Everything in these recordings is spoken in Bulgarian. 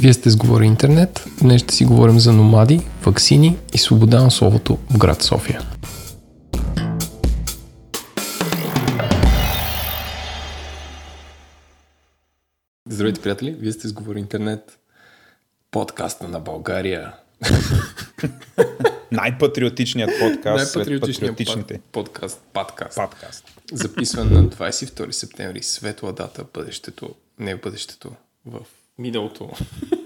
Вие сте сговори интернет. Днес ще си говорим за номади, ваксини и свобода на словото в град София. Здравейте, приятели! Вие сте сговори интернет. Подкаста на България. Най-патриотичният подкаст Най-патриотичният патриотичните. подкаст. Подкаст. Подкаст. Записван на 22 септември. Светла дата. Бъдещето. Не бъдещето. В миналото.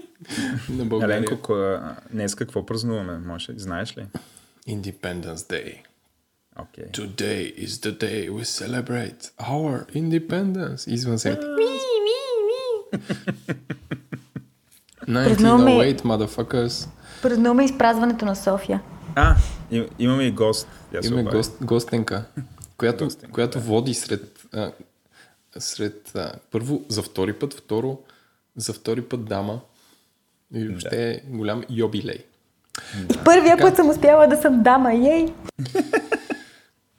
на България. Еленко, ко- днес какво празнуваме? Може, знаеш ли? Independence Day. Окей. Today is the day we celebrate our independence. Извън земята. Празнуваме- 1908, motherfuckers. Празнуваме изпразването на София. А, им, имаме и гост. Имаме гост, гостенка, която, Гостенка, която да. води сред, а, сред а, първо за втори път, второ за втори път дама и въобще е голям юбилей. И първия път съм успяла да съм дама, ей!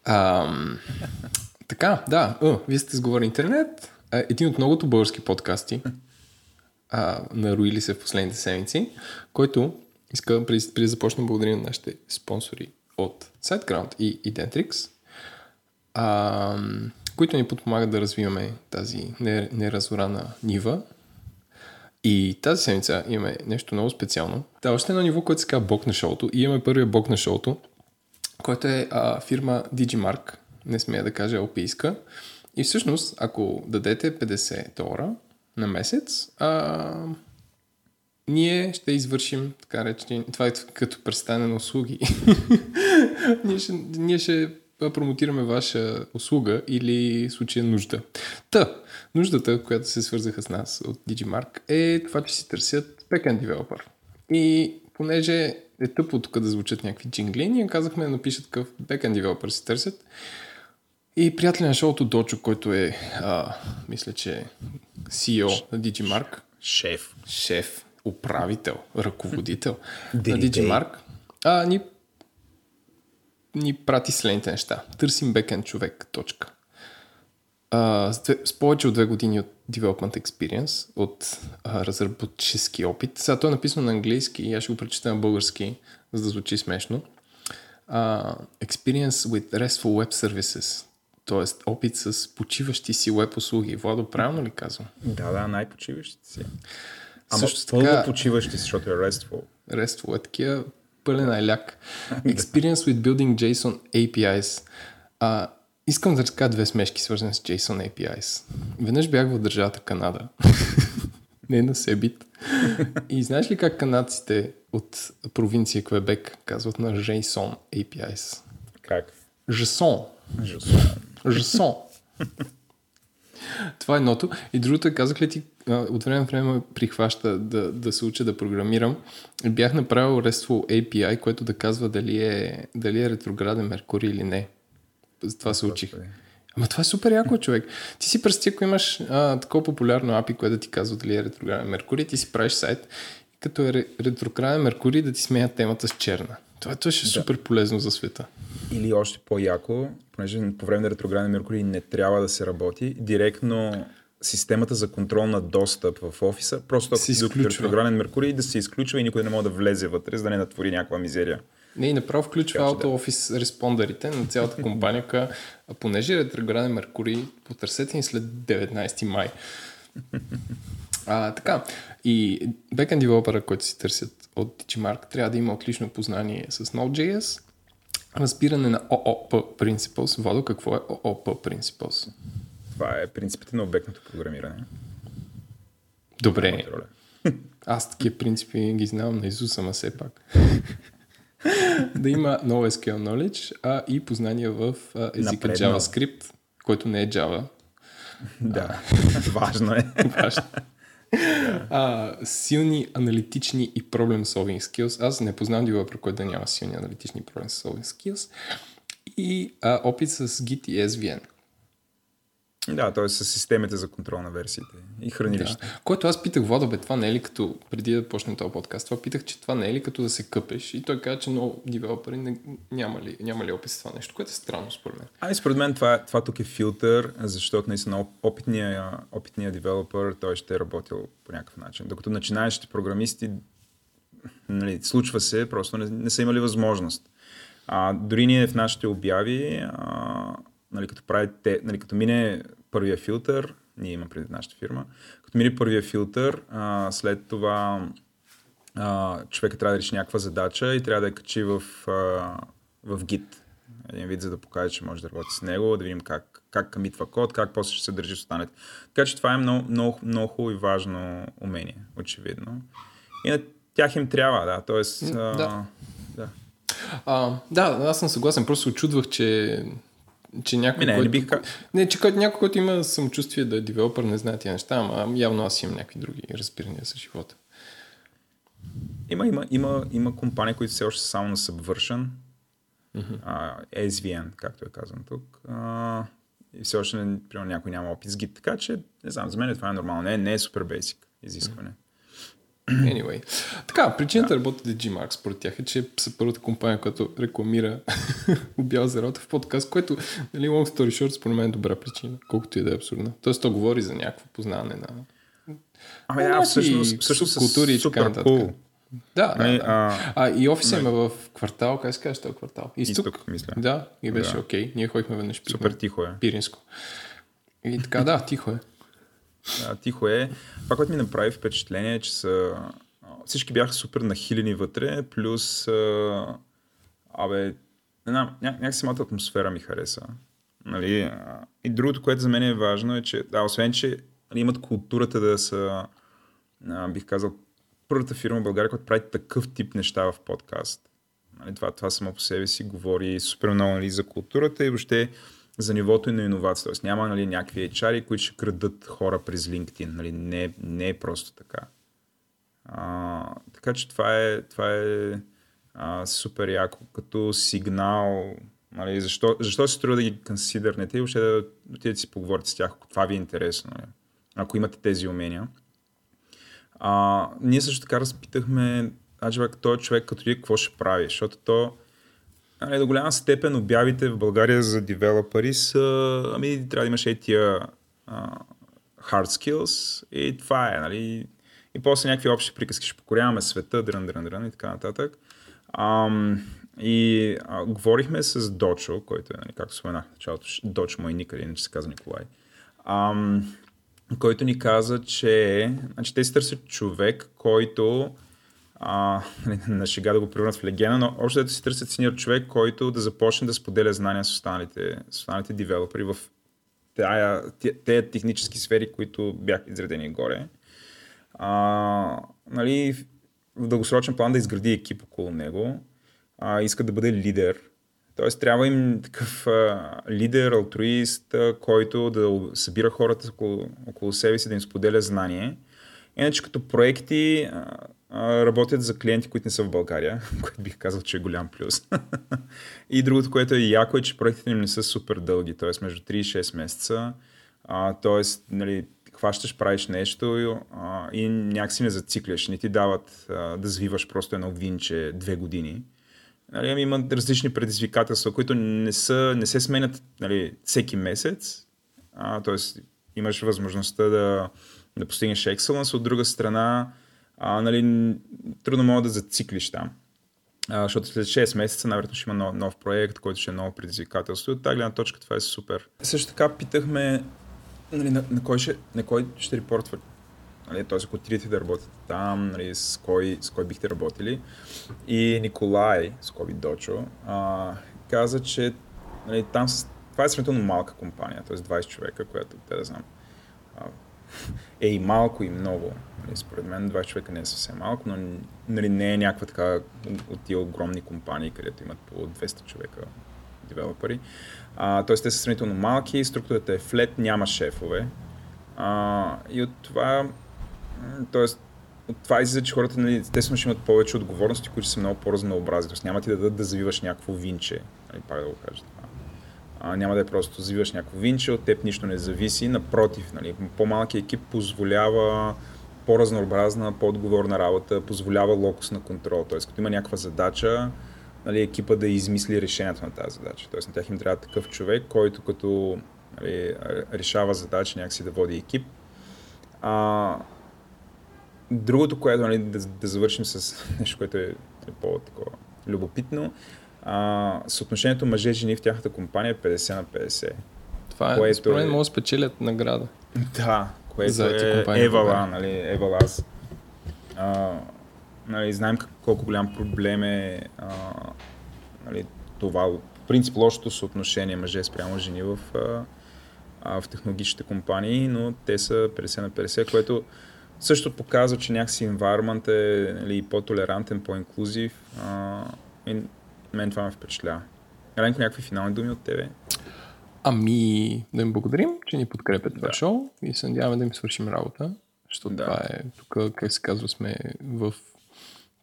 Ам, така, да, а, вие сте сговори интернет. А, един от многото български подкасти, а, наруили се в последните седмици, който иска преди, преди да започнем благодаря на нашите спонсори от SiteGround и Identrix, а, които ни подпомагат да развиваме тази не- неразорана нива. И тази седмица имаме нещо много специално. Да, още едно ниво, което се казва Бог на шоуто. И имаме първия Бог на шоуто, който е а, фирма Digimark, не смея да кажа алпийска. И всъщност, ако дадете 50 долара на месец, а, ние ще извършим така речени, това е като представяне на услуги. ние, ще, ние ще промотираме ваша услуга или случая нужда. Та, нуждата, която се свързаха с нас от Digimark е това, че си търсят backend developer. И понеже е тъпо тук да звучат някакви джингли, ние казахме да напишат какъв backend developer си търсят. И приятеля на шоуто Дочо, който е, а, мисля, че CEO на Digimark, Шеф. шеф, управител, ръководител на Диригей. Digimark, а, ни, ни прати следните неща. Търсим бекенд човек, точка. А, с, две, с повече от две години от development experience, от а, разработчески опит. Сега то е написано на английски и аз ще го прочета на български, за да звучи смешно. А, experience with RESTful Web Services, т.е. опит с почиващи си веб услуги. Владо, правилно ли казвам? Да, да, най-почиващи си. Ама Също така- почиващи защото е restful. RESTful е такива пълен айляк. Experience with building JSON APIs. А, искам да разкажа две смешки, свързани с JSON APIs. Веднъж бях в държавата Канада. Не на Себит. И знаеш ли как канадците от провинция Квебек казват на JSON APIs? Как? JSON. Жесон. JSON. Това е едното. И другото е, казах ли ти, от време на време ме прихваща да, да се уча да програмирам. Бях направил RESTful API, което да казва дали е, дали е ретрограден Меркурий или не. За това се учих. Ама това е супер яко, човек. Ти си представи, ако имаш а, такова популярно API, което да ти казва дали е ретрограден Меркурий, ти си правиш сайт като е ре- ретрограден Меркурий да ти смеят темата с черна. Това, това ще е супер полезно за света. Или още по-яко, понеже по време на ретрограден Меркурий не трябва да се работи, директно системата за контрол на достъп в офиса, просто ако изключва. ретрограден Меркурий да се изключва и никой не може да влезе вътре, за да не натвори някаква мизерия. Не, и направо включва Auto Office респондерите на цялата компания, ка, а понеже е ретрограден Меркурий, потърсете ни след 19 май. А, така, и backend девелопера, който си търсят от Digimark, трябва да има отлично познание с Node.js, разбиране на OOP Principles. Водо, какво е OOP Principles? Това е принципите на обектното програмиране. Добре, аз такива принципи ги знам на Изус, ама все пак. да има NoSQL knowledge, а и познания в а, езика Напреднал. JavaScript, който не е Java. Да, важно е. Важно. а, силни аналитични и problem solving skills. Аз не познавам девелопер, който да няма силни аналитични problem solving skills. И а, опит с Git и SVN. Да, т.е. с системите за контрол на версиите и хранилище. Да. Което аз питах Водо, бе, това не е ли като, преди да почнем този подкаст, това питах, че това не е ли като да се къпеш и той каза, че много девелопери не, няма, ли, няма ли опит с това нещо, което е странно според мен. Ами според мен това, това тук е филтър, защото наистина опитния, опитния девелопер, той ще е работил по някакъв начин. Докато начинаещите програмисти, нали, случва се, просто не, не са имали възможност. А, дори ние в нашите обяви, а, нали, като, правите, нали, като мине първия филтър, ние имаме преди нашата фирма, като мине първия филтър, а, след това а, човека трябва да реши някаква задача и трябва да я качи в, а, в Git. Един вид, за да покаже, че може да работи с него, да видим как, как камитва код, как после ще се държи с останалите. Така че това е много, много, много и важно умение, очевидно. И на тях им трябва, да. Тоест, да. А, да. А, да, аз съм съгласен. Просто очудвах, че че някой, не, не, който, бих... не, че някой, който има самочувствие да е девелопър, не знае тия неща, ама явно аз имам някакви други разбирания с живота. Има, има, има, има компании, които все още са само на Subversion, mm-hmm. uh, SVN, както е казано тук. Uh, и все още, примерно, някой няма опит с Git, така че, не знам, за мен това е нормално. Не, не е супер basic изискване. Mm-hmm. Anyway. Така, причината да работи да Gmark според тях е, че са първата компания, която рекламира обява за рота в подкаст, което, нали, long story short, според мен е добра причина, колкото и да е абсурдна. Тоест, то говори за някакво познаване на... Ами да, всъщност, всъщност култури и така нататък. Cool. Да, да, да. А, а, и офиса има в квартал, как се казва този квартал? Изток, Изток мисля. Да, и беше окей. Да. Okay. Ние ходихме веднъж. Супер тихо е. Пиринско. И така, да, тихо е. Тихо е. Това, което ми направи впечатление е, че са... всички бяха супер нахилени вътре, плюс а, абе, ня, някак самата атмосфера ми хареса. Нали? И другото, което за мен е важно е, че да, освен, че нали, имат културата да са, а, бих казал, първата фирма в България, която прави такъв тип неща в подкаст. Нали, това, това само по себе си говори супер много нали, за културата и въобще за нивото и на иновация. Тоест няма нали, някакви HR, които ще крадат хора през LinkedIn. Нали, не, не е просто така. А, така че това е, това е а, супер яко като сигнал. Нали, защо, защо се струва да ги консидернете и въобще да отидете си поговорите с тях, ако това ви е интересно. Нали, ако имате тези умения. А, ние също така разпитахме, значи, този човек като ли какво ще прави, защото то нали, до голяма степен обявите в България за девелопери са, ами трябва да имаш и тия hard skills и това е, нали. И после някакви общи приказки, ще покоряваме света, дрън, дрън, дрън и така нататък. Um, и а, говорихме с Дочо, който е, нали, както споменах в началото, Дочо мой никъде, иначе се казва Николай. Um, който ни каза, че значи, те си търсят човек, който нали, на шега да го превърнат в легена, но още да си търсят синьор човек, който да започне да споделя знания с останалите, с останалите девелопери в тези технически сфери, които бяха изредени горе. А, нали, в дългосрочен план да изгради екип около него. А, иска да бъде лидер. Тоест трябва им такъв а, лидер, алтруист, а, който да събира хората около, около себе си, да им споделя знание. Иначе като проекти а, работят за клиенти, които не са в България, което бих казал, че е голям плюс. и другото, което е яко е, че проектите им не са супер дълги, т.е. между 3 и 6 месеца. т.е. нали, хващаш, правиш нещо и някакси не зацикляш. Не ти дават да звиваш просто едно винче две години. Нали, ами има различни предизвикателства, които не, са, не се сменят нали, всеки месец. т.е. имаш възможността да, да постигнеш excellence. От друга страна, а, нали, трудно мога да зациклиш там. А, защото след 6 месеца най-вероятно ще има нов, нов проект, който ще е ново предизвикателство. От тази гледна точка това е супер. Също така питахме нали, на, на, кой ще, на кой ще репортва нали, т.е. ако трите да работите там, нали, с, кой, с кой бихте работили. И Николай, с Коби Дочо, а, каза, че нали, там това е сравнително малка компания, т.е. 20 човека, която, те да знам, е и малко и много. Нали, според мен 20 човека не е съвсем малко, но нали, не е някаква така от тия огромни компании, където имат по 200 човека девелопери. Тоест те са сравнително малки, структурата е флет, няма шефове. А, и от това, т.е. от това излиза, че хората нали, естествено ще имат повече отговорности, които са много по-разнообразни. Тоест няма ти да дадат да завиваш някакво винче. Нали, пак да го кажа това. А, няма да е просто завиваш някакво винче, от теб нищо не зависи. Напротив, нали, по-малкият екип позволява по-разнообразна, по-отговорна работа, позволява локус на контрол. Тоест, като има някаква задача, нали, екипа да измисли решението на тази задача. Тоест, на тях им трябва такъв човек, който като нали, решава задача някакси да води екип. А, другото, което нали, да, да завършим с нещо, което е по-такова любопитно, а, съотношението мъже-жени в тяхната компания е 50 на 50. Това е, Което според мен е- могат да спечелят награда. Да, което Заети е Евала, нали, Евалас. А, нали, знаем колко голям проблем е а, нали, това, в принцип, лошото съотношение мъже спрямо жени в, а, а, в технологичните компании, но те са 50 на 50, което също показва, че някакси environment е нали, по-толерантен, по-инклюзив. А, и мен това ме впечатлява. Еленко, някакви финални думи от тебе? Ами, да им благодарим, че ни подкрепят това Да. шоу и се надяваме да им свършим работа, защото Да. това е, тук, как се казва, сме в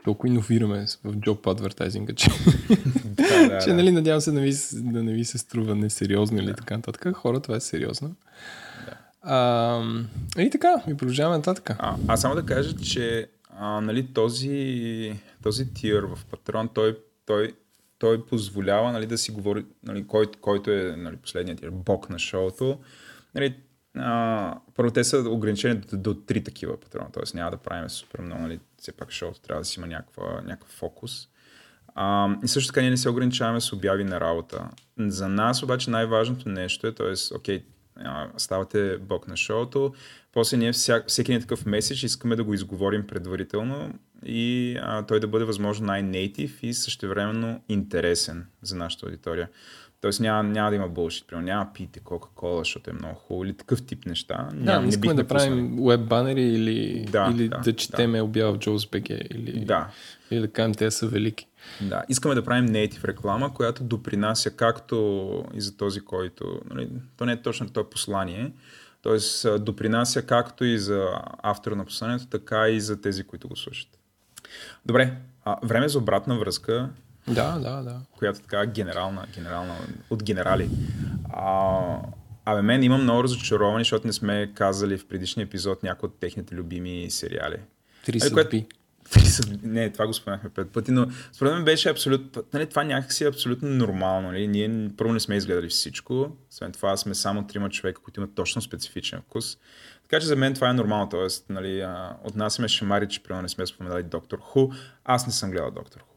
толкова иновираме в job advertising, че, Да, да, че да. нали, надявам се да, ви, да не ви се струва несериозно или така нататък. Хора, това е сериозно. А, и така, и продължаваме нататък. А, аз само да кажа, че а, нали, този, този тир в Патрон, той, той, той позволява нали, да си говори, нали, кой, който е нали, последният бок на шоуто. Нали, а, първо, те са ограничени до, до три такива патрона, т.е. няма да правим супер много, нали, все пак шоуто трябва да си има някаква, някакъв фокус. А, и също така ние не се ограничаваме с обяви на работа. За нас обаче най-важното нещо е, т.е. окей, ставате бок на шоуто, после ние вся, всеки един такъв меседж искаме да го изговорим предварително и а, той да бъде възможно най-нейтив и същевременно интересен за нашата аудитория. Тоест няма, няма да има булшит, примерно няма пийте Кока-Кола, защото е много хубаво или такъв тип неща. Да, Няма, не искаме да пуснали. правим веб банери или Да, да, или да, да, да четеме обява в JawsBG или, Да, или да кажем, те са велики. Да, искаме да правим native реклама, която допринася както и за този, който... Нали, то не е точно това послание, т.е. допринася както и за автора на посланието, така и за тези, които го слушат. Добре, а, време за обратна връзка, Да, да, да. която е така генерална, генерална от генерали. А, абе, мен имам много разочаровани, защото не сме казали в предишния епизод някои от техните любими сериали. Три съдби. Три са- Не, това го споменахме пет пъти, но според мен беше абсолютно... Нали, това някакси е абсолютно нормално. Нали? Ние първо не сме изгледали всичко, освен това сме само трима човека, които имат точно специфичен вкус. Така че за мен това е нормално. Тоест, нали, а, отнасяме шамари, че примерно не сме споменали Доктор Ху. Аз не съм гледал Доктор Ху.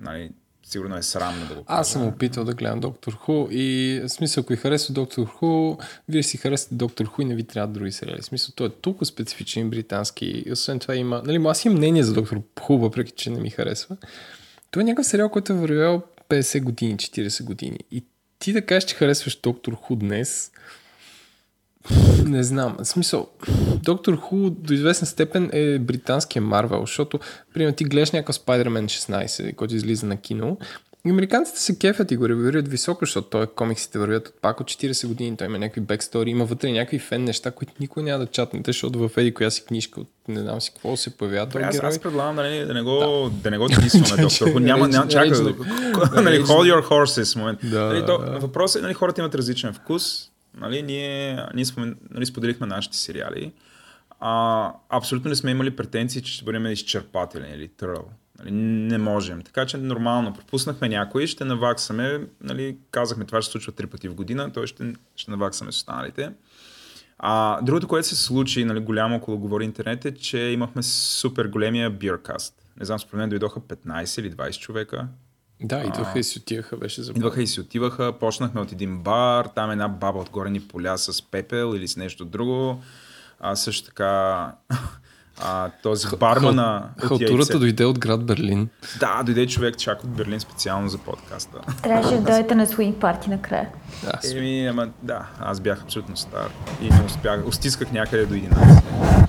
Нали, сигурно е срамно да го кажа. Аз съм опитал да гледам Доктор Ху и в смисъл, ако ви харесва Доктор Ху, вие си харесате Доктор Ху и не ви трябва други сериали. В смисъл, той е толкова специфичен британски и освен това има... Нали, аз имам мнение за Доктор Ху, въпреки че не ми харесва. Това е някакъв сериал, който е вървял 50 години, 40 години. И ти да кажеш, че харесваш Доктор Ху днес, не знам. В смисъл, Доктор Ху до известна степен е британския Марвел, защото, примерно, ти гледаш някакъв Spider-Man 16, който излиза на кино, и американците се кефят и го ревюират високо, защото той комиксите вървят от пак от 40 години, той има някакви бекстори, има вътре някакви фен неща, които никой няма да чатнете, защото в еди коя си книжка от не знам си какво се появява този аз, герой. аз предлагам нали, да не го, да. да не го дисваме Доктор. Няма, няма, чакай. да- нали, hold your horses. Момент. Да, нали, то, да. Въпросът е, нали, хората имат различен вкус. Нали, ние, ние спомен, нали, споделихме нашите сериали. А, абсолютно не сме имали претенции, че ще бъдем изчерпателен или търл. Нали, не можем. Така че нормално. Пропуснахме някои, ще наваксаме. Нали, казахме, това ще случва три пъти в година, той ще, ще наваксаме с останалите. А, другото, което се случи, нали, голямо около говори интернет е, че имахме супер големия биркаст. Не знам, според мен дойдоха 15 или 20 човека. Да, идваха и си отиваха, беше за Идваха и си отиваха, почнахме от един бар, там една баба отгоре ни поля с пепел или с нещо друго. А също така а, този бармана Халтурата дойде от град Берлин. Да, дойде човек чак от Берлин специално за подкаста. Трябваше да дойдете на свинг парти накрая. Да, Еми, ама да, аз бях абсолютно стар и не успях, устисках някъде до 11.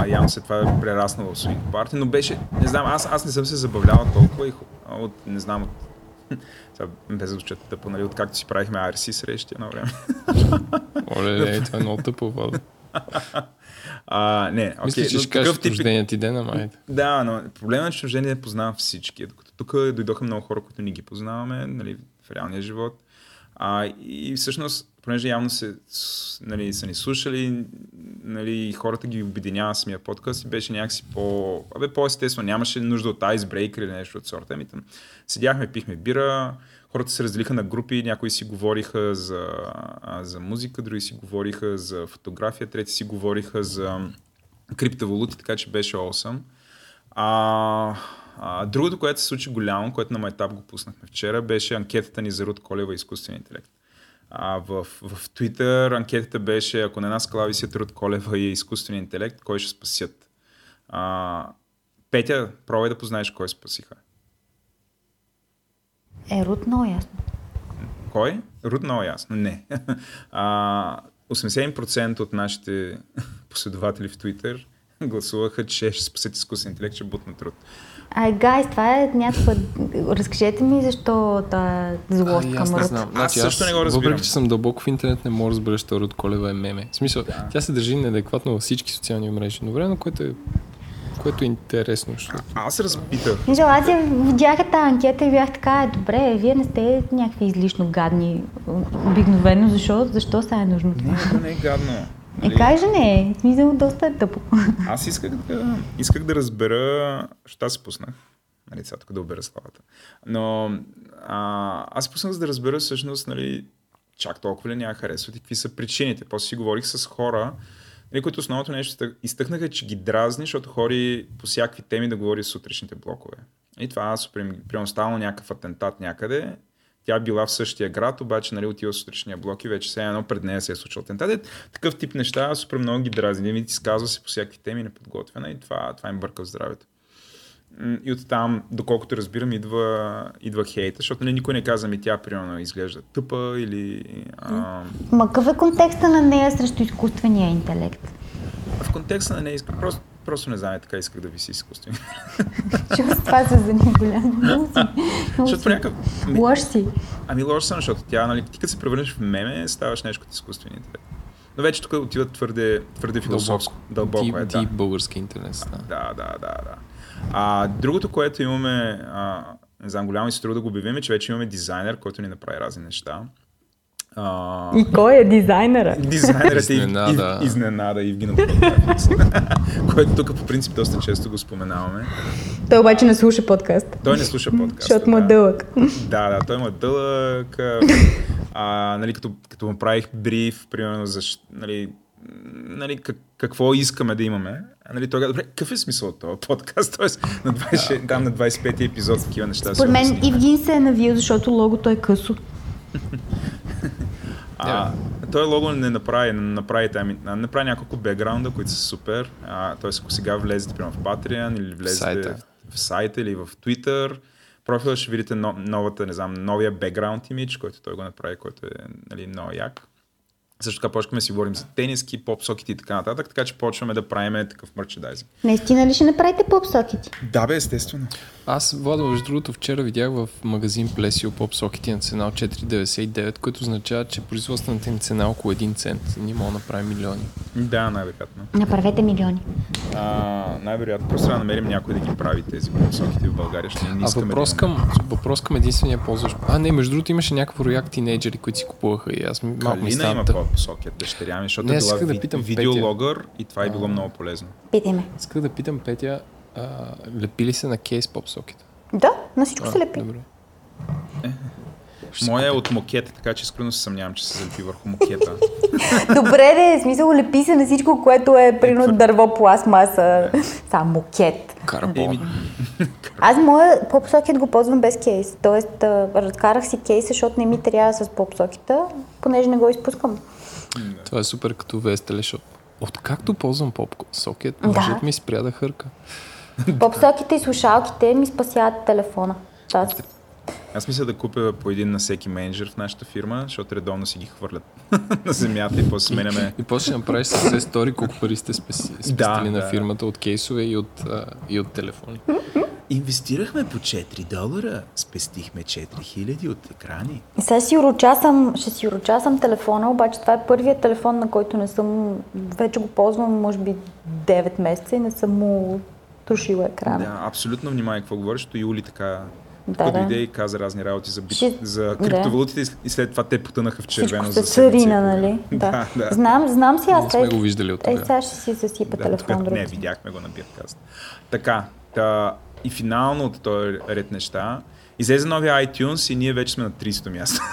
А явно след това е прераснал в свинг парти, но беше, не знам, аз, аз не съм се забавлявал толкова и от, не знам, от, сега, без да звучат тъпо, нали, откакто си правихме RC срещи едно време. Оле, ле, това е много тъпо, Владо. А, не, окей, Мисля, че ще кажеш тип... рождения ти ден, ама. Да, но проблемът е, че рождение познавам всички. Докато тук дойдоха много хора, които ни ги познаваме, нали, в реалния живот. А, и всъщност, понеже явно се, нали, са ни слушали, нали, и хората ги обединява самия подкаст и беше някакси по... Абе, по-естествено, нямаше нужда от айсбрейкер или нещо от сорта. Ами, там, седяхме, пихме бира, хората се разделиха на групи, някои си говориха за, за музика, други си говориха за фотография, трети си говориха за криптовалути, така че беше awesome. А, а, другото, което се случи голямо, което на майтап го пуснахме вчера, беше анкетата ни за Руд Колева и изкуствен интелект. А, в, в Twitter анкетата беше, ако на една скала висят Руд Колева и изкуствен интелект, кой ще спасят? А, Петя, пробвай да познаеш кой спасиха. Е, Рут, много ясно. Кой? Руд много ясно. Не. А, 81% от нашите последователи в Twitter гласуваха, че ще спасят изкуствен интелект, ще бутнат Руд. Ай, гайс, това е някаква... Разкажете ми защо та злост Ай, към аз не Рут. знам. Аз Значи, също не го разбирам. Въпреки, че съм дълбоко в интернет, не мога да разбера, че Руд Колева е меме. В смисъл, Да. тя се държи неадекватно във всички социални мрежи, но време, което е, което е интересно. Защото... Аз се разпитах. Мисля, аз я видях тази анкета и бях така, е, добре, вие не сте някакви излишно гадни обикновено, защо, защо сега е нужно това? Не, не е гадно. Е, как же не Смисъл, доста е тъпо. Аз исках да, исках да разбера, що аз се пуснах. Нали, сега тук да обера славата. Но а, аз пуснах за да разбера всъщност, нали, чак толкова ли няма харесват и какви са причините. После си говорих с хора, нали, които основното нещо изтък- изтъкнаха, че ги дразни, защото хори по всякакви теми да говори с сутрешните блокове. И това супер, примерно ставало някакъв атентат някъде, тя била в същия град, обаче нали, отива в сутрешния блок и вече все едно пред нея се е случил атентат. Такъв тип неща супер много ги дразни. Винаги изказва се по всякакви теми, неподготвена и това, това им бърка в здравето. И оттам, доколкото разбирам, идва, идва хейта, защото нали, никой не каза ми тя, примерно, изглежда тъпа или... А, Ма какъв е контекста на нея срещу изкуствения интелект? в контекста на нея просто, просто не знам, така исках да виси изкуствено. Защото с това се си. много Защото по някакъв... Лош си. Ами лош съм, защото тя, нали, ти като се превърнеш в меме, ставаш нещо като изкуствен интелект. Но вече тук отива твърде, твърде философско. Дълбоко, Deep, е, да. български интернет. стана. Да, да, да, да. А, другото, което имаме, а, не знам, голямо и се струва да го обявим, е, че вече имаме дизайнер, който ни направи разни неща. А, И кой е дизайнера? дизайнерът е Изненада. Ив, Ив, изненада Евгена който тук по принцип доста често го споменаваме. Той обаче не слуша подкаст. Той не слуша подкаст. Защото му е дълъг. Да, да, той му е дълъг. а, нали, като, като му правих бриф, примерно, за, нали, нали, как, какво искаме да имаме. А, нали, той добре, какъв е смисъл от този подкаст? Тоест, на 20, там на 25 епизод такива неща. Според мен. Ивгин се е навил, защото логото е късо. А, той лого не направи, не направи, там, направи няколко бекграунда, които са супер. А, т.е. ако сега влезете примерно в Patreon или влезете сайта. в, в сайта или в Twitter, профила ще видите но, новата, не знам, новия бекграунд имидж, който той го направи, който е нали, много як. Също така почваме да си говорим за тениски, поп-сокети и така нататък, така че почваме да правим такъв мерчендайзинг. Наистина ли ще направите поп-сокети? Да, бе, естествено. Аз, Владо, между другото, вчера видях в магазин Plesio поп сокети на цена от 4,99, което означава, че производствената им цена е около 1 цент. Ние мога да направим милиони. Да, най-вероятно. Направете милиони. А, най-вероятно. Просто трябва да намерим някой да ги прави тези поп-сокети в България. Ще не А въпрос към, въпрос към единствения ползващ. А, не, между другото имаше някакво рояк тинейджери, които си купуваха и аз ми- малко ми Калина стана има тъп. по-сокет дъщеря ми, защото Не, е била да ви, питам видеологър и това е било много полезно. Питай ме. Исках да питам Петя, а, лепи ли се на кейс поп сокета? Да, на всичко се лепи. Добре. Моя е от мокета, така че искрено се съмнявам, че се залепи върху мокета. Добре, де, в смисъл лепи се на всичко, което е прино дърво, пластмаса, сам мокет. Карбон. Аз моя поп-сокет го ползвам без кейс. Тоест, а, разкарах си кейса, защото не ми трябва с поп-сокета, понеже не го изпускам. Това е супер като VS Teleshop. Откакто ползвам поп сокет, Да. мъжът ми спря да хърка. Поп-сокета и слушалките ми спасяват телефона. Аз аз мисля да купя по един на всеки менеджер в нашата фирма, защото редовно си ги хвърлят на земята и после сменяме. И после ще направиш с все стори колко пари сте спестили Да, на да. фирмата от кейсове и от, а, и от телефони. Инвестирахме по 4 долара, спестихме 4000 от екрани. И сега си урочасам, ще си урочасам телефона, обаче това е първият телефон, на който не съм, вече го ползвам може би 9 месеца и не съм му тушила екрана. Да, абсолютно внимай какво говориш, защото Юли така Да, да. дойде и каза разни работи за, бит... Ще- за да. криптовалутите и след това те потънаха в червено Всичко за седмици. царина, нали? Да, да. Знам, знам си аз. Не сме го виждали от Ей, сега ще си засипа Да, телефон тук, друг. не, видяхме го на Биркаст. Така, та, и финално от този ред неща, излезе новия iTunes и ние вече сме на 30-то място.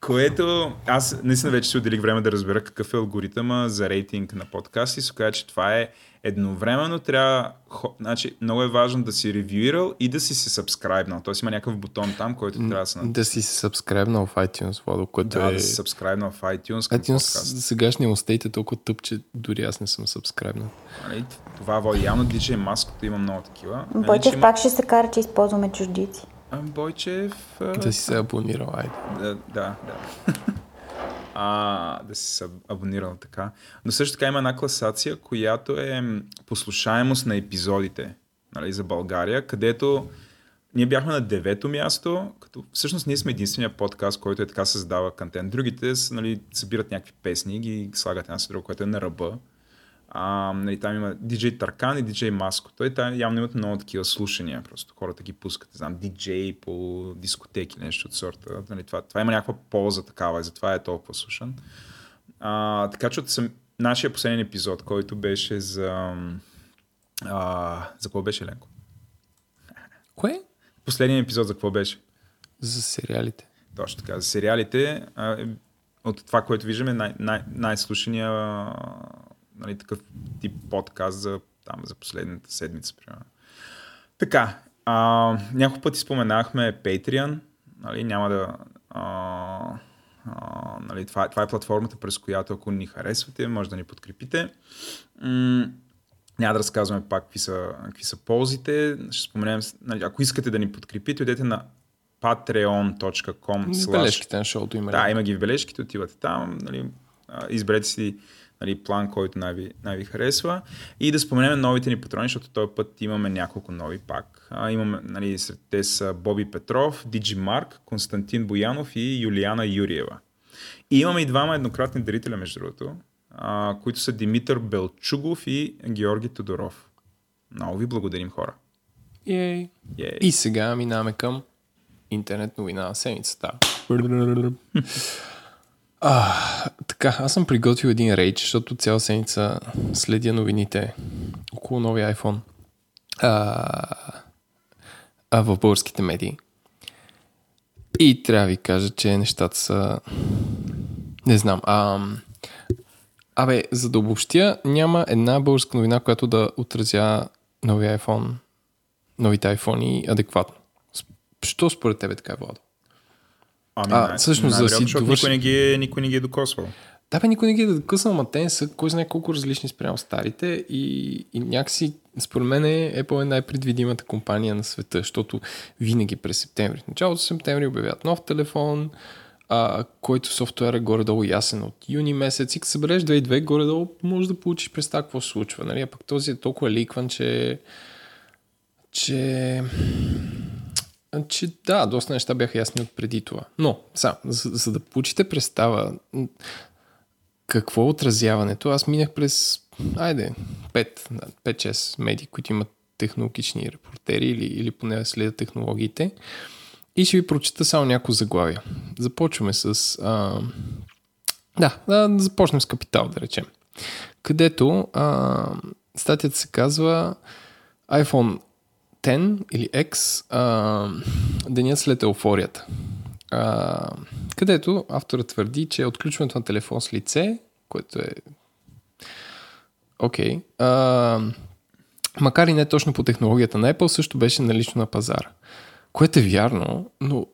Което аз наистина вече си отделих време да разбера какъв е алгоритъма за рейтинг на подкаст и се казва, че това е едновременно трябва, значи много е важно да си ревюирал и да си се сабскрайбнал. Тоест има някакъв бутон там, който трябва да се натисне. Да си се сабскрайбнал в iTunes, Владо, което Да, е... да си сабскрайбнал в iTunes към iTunes подкаст. сегашния му стейт е толкова тъп, че дори аз не съм сабскрайбнал. Нали, това води явно DJ Маското има много такива. Нали, че Бойчев има- пак ще се кара, че използваме чуждици. Бойчев... Да си се абонирал, айде. Да, да. да. а, да си се абонирал така. Но също така има една класация, която е послушаемост на епизодите нали, за България, където ние бяхме на девето място, като всъщност ние сме единствения подкаст, който е така създава контент. Другите нали, събират някакви песни и ги слагат една с друга, което е на ръба. А, нали, там има DJ Таркан и DJ Маско. Той там явно имат много такива слушания. Просто хората ги пускат. Знам, DJ по дискотеки, нещо от сорта. Нали, това, това има някаква полза такава и затова е толкова слушан. А, така че от съм, нашия последен епизод, който беше за... А, за какво беше, Ленко? Кое? Последният епизод за какво беше? За сериалите. Точно така. За сериалите, а, е, от това, което виждаме, най- най- най-слушания нали, такъв тип подкаст за, там, за последната седмица. Примерно. Така, а, няколко пъти споменахме Patreon. Нали, няма да... А, а, нали, това, това е платформата, през която ако ни харесвате, може да ни подкрепите. М- няма да разказваме пак какви са, какви са ползите. Ще споменем, нали, ако искате да ни подкрепите, отидете на patreon.com бележките на шоуто има. да, има ги в бележките, отивате там, нали, изберете си нали, план, който най-ви, най-ви харесва. И да споменем новите ни патрони, защото този път имаме няколко нови пак. А, имаме, нали, сред те са Боби Петров, Диджи Марк, Константин Боянов и Юлиана Юриева. И имаме и двама еднократни дарителя, между другото, а, които са Димитър Белчугов и Георги Тодоров. Много ви благодарим, хора. Ей. Ей. И сега минаваме към интернет новина на седмицата. А, така, аз съм приготвил един рейдж, защото цяла седмица следя новините около новия iPhone а, а в българските медии. И трябва да ви кажа, че нещата са... Не знам. А, абе, за да обобщя, няма една българска новина, която да отразя новия iPhone, новите iPhone адекватно. Що според тебе така е, Владо? Ами, А, най- всъщност, за да си довърши- никой, не ги е, никой не ги е докосвал. Да, бе, никой не ги е докъснал, ама те са кой знае колко различни спрямо старите и, и някакси, според мен Apple е най-предвидимата компания на света, защото винаги през септември, в началото на септември обявят нов телефон, а, който софтуер е горе-долу ясен от юни месец и като събереш 2.2, горе-долу може да получиш представа какво се случва. Нали? А пък този е толкова ликван, че че че да, доста неща бяха ясни от преди това. Но, сега, за, за да получите представа какво е отразяването, аз минах през, айде, 5, 5-6 медии, които имат технологични репортери или, или поне следят технологиите. И ще ви прочета само някои заглавия. Започваме с... А, да, да започнем с Капитал, да речем. Където а, статията се казва iPhone 10 или а, денят след еуфорията. А, където авторът твърди, че отключването на телефон с лице, което е окей, okay, макар и не точно по технологията на Apple, също беше налично на пазара. Което е вярно, но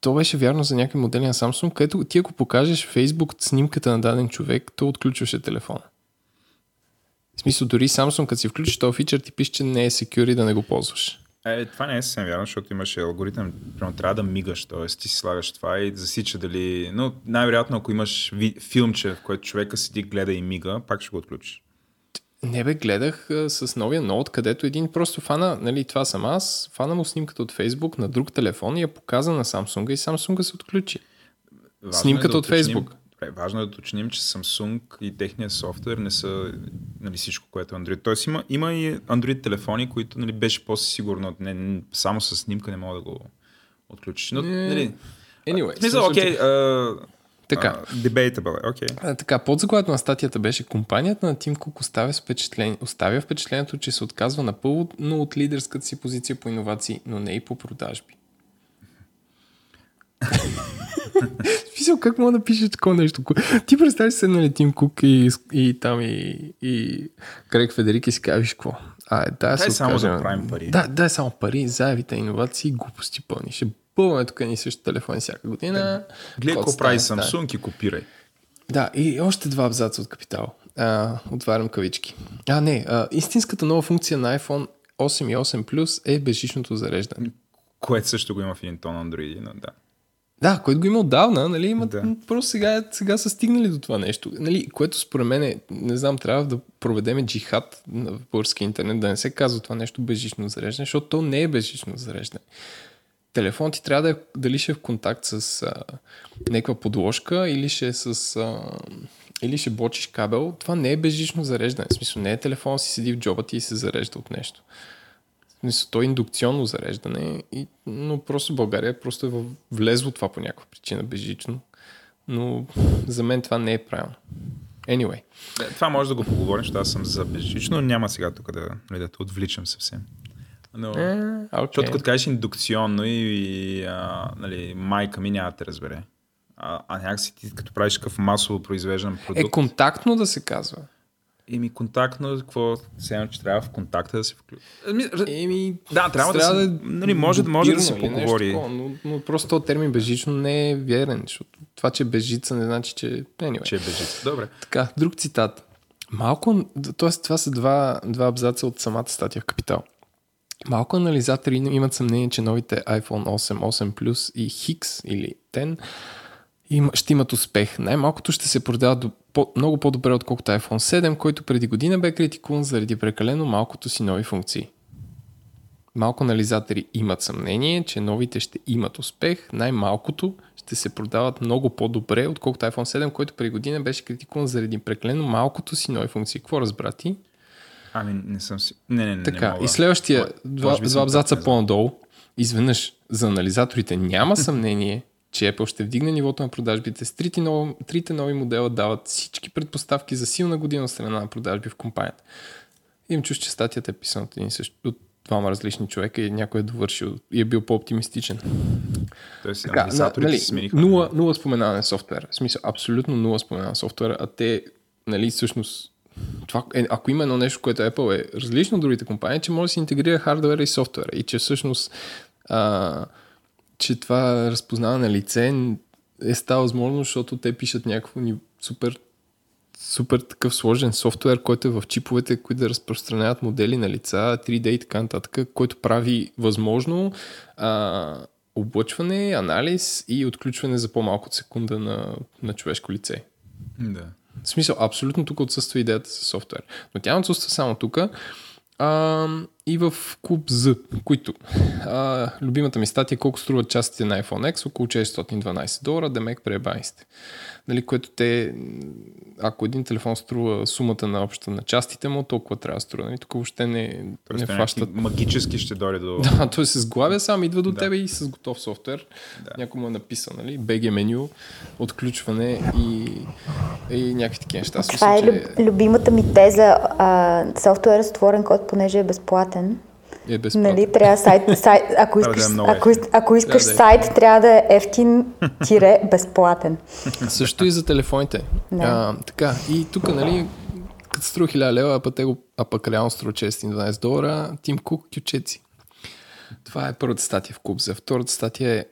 то беше вярно за някакви модели на Samsung, където ти ако покажеш Facebook снимката на даден човек, то отключваше телефона. В смисъл, дори Samsung, като си включиш този фичър, ти пише, че не е secure и да не го ползваш. Е, това не е съвсем вярно, защото имаше алгоритъм, примерно трябва да мигаш, т.е. ти си слагаш това и засича дали... Но най-вероятно, ако имаш ви... филмче, в което човека седи, гледа и мига, пак ще го отключиш. Не бе, гледах а, с новия ноут, където един просто фана, нали, това съм аз, фана му снимката от Facebook на друг телефон и я показа на Samsung и Samsung се отключи. Важно Снимката е да от уточним- Facebook. Важно е да уточним, че Samsung и техния софтуер не са нали, всичко, което е Android. Тоест има, има и Android телефони, които нали, беше по-сигурно. Не, не, само с снимка не мога да го отключиш. Но, Не. нали, Anyway, смисъл, смисъл, окей, Така. а, debatable, е, окей. А, така, подзаглавието на статията беше компанията на Тим Кук оставя, впечатление, оставя впечатлението, че се отказва напълно от лидерската си позиция по иновации, но не и по продажби. Смисъл, как мога да пишеш такова нещо? Ти представиш се, нали, Тим Кук и, и там и, и Крейг Федерик и си кажеш какво? А, е, да, Дай само да откажем. правим пари. Да, дай само пари, заявите, иновации, глупости пълни. Ще бълваме тук ни същи телефони всяка година. Гледай Код какво прави. Samsung и копирай. Да, и още два абзаца от Капитал. А, отварям кавички. А, не, а, истинската нова функция на iPhone 8 и 8 Plus е безжичното зареждане. Което също го има в един тон Android, но да. Да, който го има отдавна, нали, има, Да. просто сега, сега са стигнали до това нещо. Нали, което според мен, е, не знам, трябва да проведеме джихад на български интернет, да не се казва това нещо безжично зареждане, защото то не е безжично зареждане. Телефон ти трябва да е дали ще е в контакт с а, някаква подложка или ще е с... А, или ще бочиш кабел, това не е безжично зареждане. В смисъл, не е телефон си седи в джоба ти и се зарежда от нещо. То е индукционно зареждане, и, но просто България просто е влезло това по някаква причина безжично. Но за мен това не е правилно. Anyway. Това може да го поговорим, защото аз съм за безжично, но няма сега тук да, нали, да те отвличам съвсем. Но, Е, Защото okay. като кажеш индукционно и, и а, нали, майка ми няма да те разбере. А, а някакси ти като правиш такъв масово произвеждан Е продукт, контактно да се казва. Еми контактно, какво едно, че трябва в контакта да се включи. Ами, Еми, Да, трябва да се- нали, може- може да се поговори. такова, но, но просто този термин безжично не е верен, защото това, че е безжица не значи, че... Anyway. Че е безжица. Добре. Така, друг цитат. Малко, т.е. това са два, два абзаца от самата статия в Капитал. Малко анализатори имат съмнение, че новите iPhone 8, 8 Plus и Hix или 10 има, ще имат успех. Най-малкото ще се продават до, по, много по-добре, отколкото iPhone 7, който преди година бе критикуван заради прекалено малкото си нови функции. Малко анализатори имат съмнение, че новите ще имат успех. Най-малкото ще се продават много по-добре, отколкото iPhone 7, който преди година беше критикуван заради прекалено малкото си нови функции. Какво разбрати? Ами не съм си... Не, не, не, не Така, мога. и следващия, два, абзаца по-надолу, изведнъж за анализаторите няма съмнение, че Apple ще вдигне нивото на продажбите. С трите нови, трите нови модела дават всички предпоставки за силна година страна на продажби в компанията. Им чуш, че статията е писана от един и същ, от двама различни човека и някой е довършил и е бил по-оптимистичен. Тоест, Така, на, нали, смениха. нула, нула споменаване на софтуера. В смисъл, абсолютно нула споменаване на софтуера, а те, нали, всъщност, това, е, ако има едно нещо, което Apple е различно от другите компании, че може да се интегрира хардвера и софтуера и че всъщност а, че това разпознаване на лице е става възможно, защото те пишат някакво ни супер супер такъв сложен софтуер, който е в чиповете, които да разпространяват модели на лица, 3D и така нататък, който прави възможно а, облъчване, анализ и отключване за по-малко от секунда на, на човешко лице. Да. В смисъл, абсолютно тук отсъства идеята за софтуер. Но тя отсъства само тук. А, и в клуб Z, които а, любимата ми статия е колко струват частите на iPhone X, около 412 долара, демек пребани сте. Нали, което те, ако един телефон струва сумата на общата на частите му, толкова трябва да струва. Нали? Тук въобще не, Тоест, не фащат магически ще дойде до... да, той се сглавя сам, идва до Да. тебе и с готов софтуер. Да. Някой му е написал, нали? BG меню, отключване и, и някакви такива неща. Смисъл, Това е че люб, любимата ми теза. А, софтуер с отворен код, понеже е безплатен. Е безплатно. Нали, трябва сайт, сайт ако, Трябва да искаш, е ако, ефтин. ако искаш Да, да е. сайт, трябва да е ефтин-безплатен. Също и за телефоните. Да. А, така, и тук, нали, като струва 1000 лева, а пък, а пък реално струва 612 долара, Тим Кук, кючеци. Това е първата статия в Куб. За втората статия е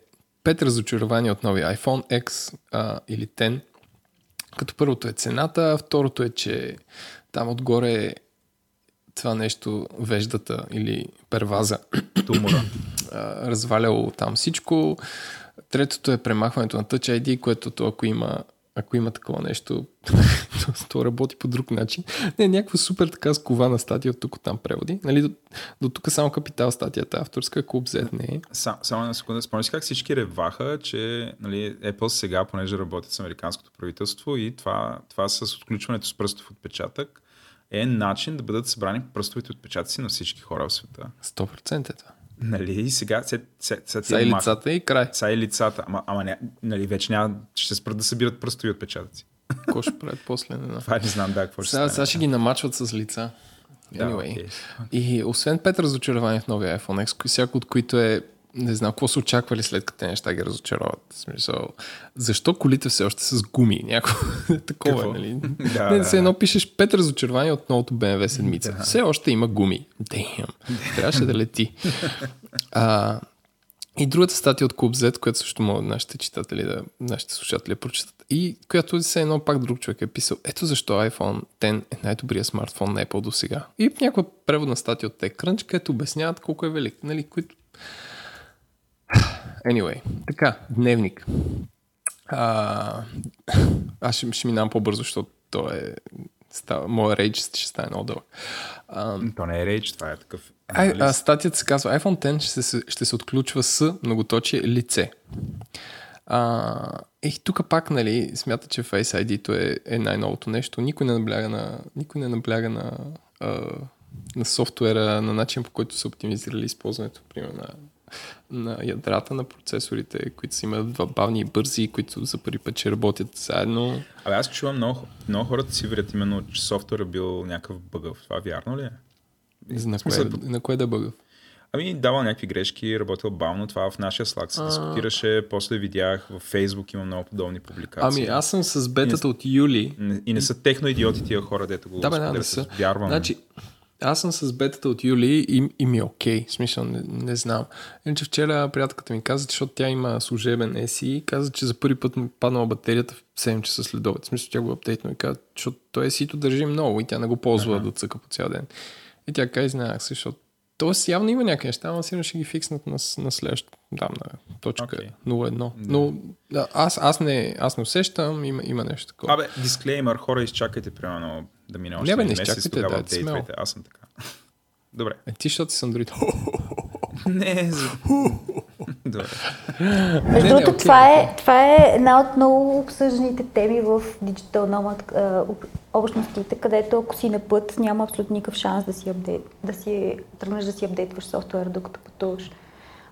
пет разочарования от нови iPhone X а, или 10. Като първото е цената, второто е, че там отгоре това нещо, веждата или перваза, Тумора. разваляло там всичко. Третото е премахването на Touch ID, което то, ако има ако има такова нещо, то, то работи по друг начин. Не, някаква супер така скована статия от тук от там преводи. Нали, до, до тук само капитал статията, авторска, клуб Z не е. Сам, само на секунда, спомняш как всички реваха, че нали, Apple сега, понеже работят с американското правителство и това, това с отключването с пръстов отпечатък е начин да бъдат събрани пръстовите отпечатъци на всички хора в света. 100% е това. Нали, и сега, Са и лицата и край. Са и лицата. Ама, ама не, нали, вече няма, ще спрат да събират пръстови отпечатъци. Какво ще правят после? Не знам. Това не знам, да, какво ще Сега, сега ще ги намачват с лица. Да, Anyway. окей. И освен пет разочарования в новия iPhone X, всяко от които е не знам какво са очаквали след като те неща ги разочароват. Смисъл, защо колите все още с гуми? Някакво такова, Какво? нали? Да, не, да, все едно пишеш пет разочарования от новото BMW седмица. Да. Все още има гуми. Damn. Трябваше да лети. А, и другата статия от Club Z, която също могат нашите читатели, да, нашите слушатели да прочитат. И която все едно пак друг човек е писал. Ето защо iPhone 10 е най-добрият смартфон на Apple до сега. И някаква преводна статия от TechCrunch, където обясняват колко е велик. Нали, които... Anyway, така, дневник. А, аз ще, ще минавам по-бързо, защото то е... Става, моя рейдж ще стане много дълъг. А, То не е рейдж, това е такъв. Ай, а, статията се казва iPhone 10 ще се, ще се отключва с многоточие лице. А, и тук пак, нали, смята, че Face ID-то е, е най-новото нещо. Никой не набляга на, никой не набляга на, а, на софтуера, на начин по който са оптимизирали използването, примерно, на, на ядрата на процесорите, които са имат два бавни и бързи, които за първи път ще работят заедно. Абе, аз чувам много, много хората си верят именно, че софтуера бил някакъв бъгъв. Това вярно ли е? На кое, на кое да бъга? Ами, давал някакви грешки, работил бавно. Това в нашия Slack се дискутираше. После видях в Facebook има много подобни публикации. Ами аз съм с бетата от юли Не- И не са техно идиоти тия хора, дето го Да, бе, да, не са. Вярвам. Значи, аз съм с бетата от юли и, и ми е окей. В смисъл, не, не знам. Иначе вчера приятелката ми каза, защото тя има служебен SE, каза, че за първи път му паднала батерията в 7 часа след обед. В смисъл, тя го апдейтна и каза, защото той SE-то държи много и тя не го ползва ага. да цъка по цял ден. И тя каза, знаех се, защото Тоест явно има някакви неща, ама сигурно ще ги фикснат на, на следващото, там на точка okay. 01. Но да, аз, аз, не, аз не усещам, има, има нещо такова. Абе, дисклеймер, хора, изчакайте примерно да мине още Не, бе, не месец, изчакайте, тогава дайте смело. апдейтвайте. Аз съм така. Добре. Е, ти, защото си с Android. Не, за... Добре. Между не, другото, това, е, това е една от много обсъжданите теми в Digital Nomad общностите, където ако си на път, няма абсолютно никакъв шанс да си, апдейт, да си тръгнеш да си апдейтваш софтуер, докато пътуваш.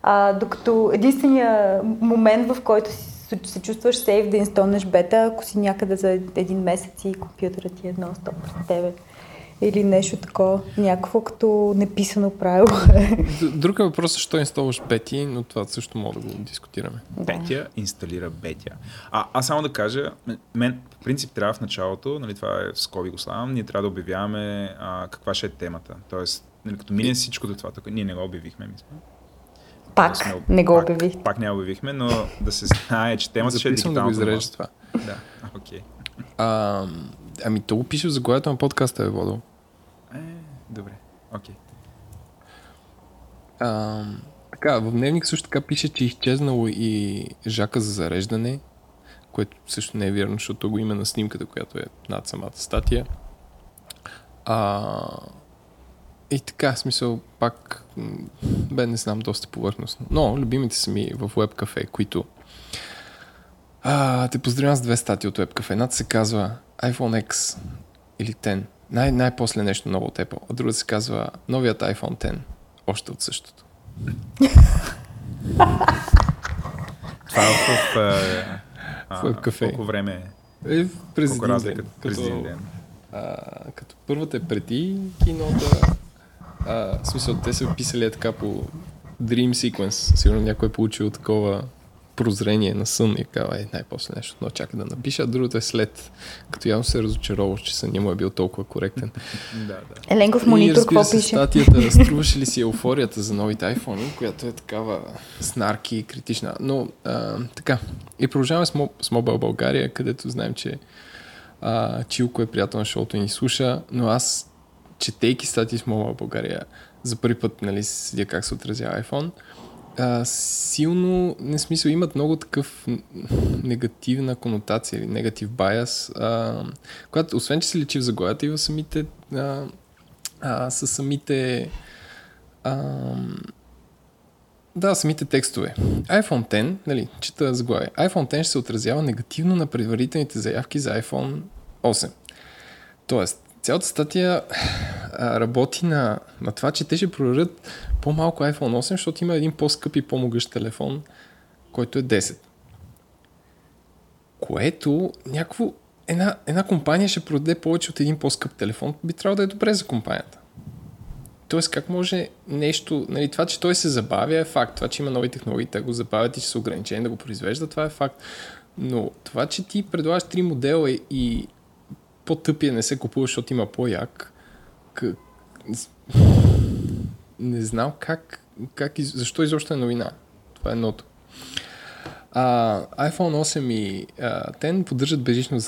А, докато единствения момент, в който си, се- чувстваш сейф да инсталнеш бета, ако си някъде за един месец и компютърът ти е нон-стоп пред тебе. Или нещо такова, някакво като неписано правило. Друг е въпрос, защо инсталваш Бети, но това също мога да го дискутираме. Бетя инсталира Бетя. А, аз само да кажа, мен, по принцип, трябва в началото, нали, това е в скоби го слагам, ние трябва да обявяваме а, каква ще е темата. Тоест, нали, като мине всичко до това, тук ние не го обявихме, мисля. Пак сме- не го пак- обявих. Пак не го обявихме, но да се знае, че темата ще е Записвам да. Да, окей. А, ами то го пише в заглавието на подкаста, е водил. Е, добре, окей. А, така, в дневник също така пише, че е изчезнало и жака за зареждане, което също не е вярно, защото го има на снимката, която е над самата статия. А, и така, смисъл, пак, бе, не знам, доста повърхностно. Но, любимите са ми в WebCafe, които а, те поздравявам с две статии от WebCafe. Едната се казва iPhone X или 10. Най- най-после нещо ново от Apple. А другата се казва новият iPhone 10. Още от същото. Това е в... а, а, В WebCafe. Колко време е? Е, през Колко един ден. през един Като, ден? а, като първата е преди кинота. А, в смисъл, те са писали е така по Dream Sequence. Сигурно някой е получил такова прозрение на сън и казва, е, най-после нещо, но чака да напиша, а другото е след, като явно се разочаровал, че сън му е бил толкова коректен. Да, да. Еленков монитор, какво се, пише? статията струваше ли си еуфорията за новите iPhone, която е такава снарки и критична. Но а, така, и продължаваме с, Мо- с Mobile България, където знаем, че а, Чилко е приятел на шоуто и ни слуша, но аз, четейки статии с Mobile България, за първи път нали, седя как се отразява iPhone, а, силно, не смисъл, имат много такъв негативна конотация или негатив байас, а, която освен, че се лечи в заглавията и в самите а, а, с самите а, да, самите текстове. iPhone 10, нали, чета заглавие. iPhone 10 ще се отразява негативно на предварителните заявки за iPhone 8. Тоест, цялата статия а, работи на, на това, че те ще продадат по-малко iPhone 8, защото има един по-скъп и по-могъщ телефон, който е 10. Което някакво една, една компания ще продаде повече от един по-скъп телефон, би трябвало да е добре за компанията. Тоест, как може нещо, нали, това, че той се забавя е факт, това, че има нови технологии, те го забавят и че са ограничени да го произвежда, това е факт. Но това, че ти предлагаш три модела и по-тъпия не се купува, защото има по-як, как... не знам как, как защо изобщо е новина. Това е едното. А, iPhone 8 и а, 10 поддържат бежично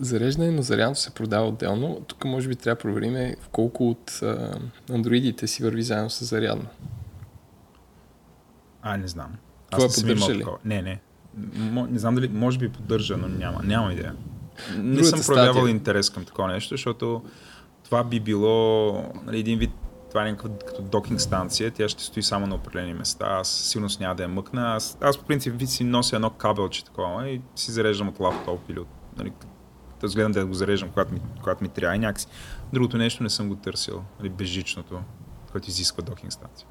зареждане, но зарядното се продава отделно. Тук може би трябва да проверим в колко от а, андроидите си върви заедно с зарядно. А, не знам. Това поддържа ли? Не, не. М- не знам дали, може би поддържа, но няма, няма идея. Не Другата съм проявявал статия. интерес към такова нещо, защото това би било нали, един вид това е някаква като докинг станция, тя ще стои само на определени места, аз сигурно няма да я мъкна. Аз, аз по принцип вид си нося едно кабелче такова и си зареждам от лаптоп или от, нали, да гледам да го зареждам, когато ми, когато ми трябва и някакси. Другото нещо не съм го търсил, нали, безжичното, което изисква докинг станция.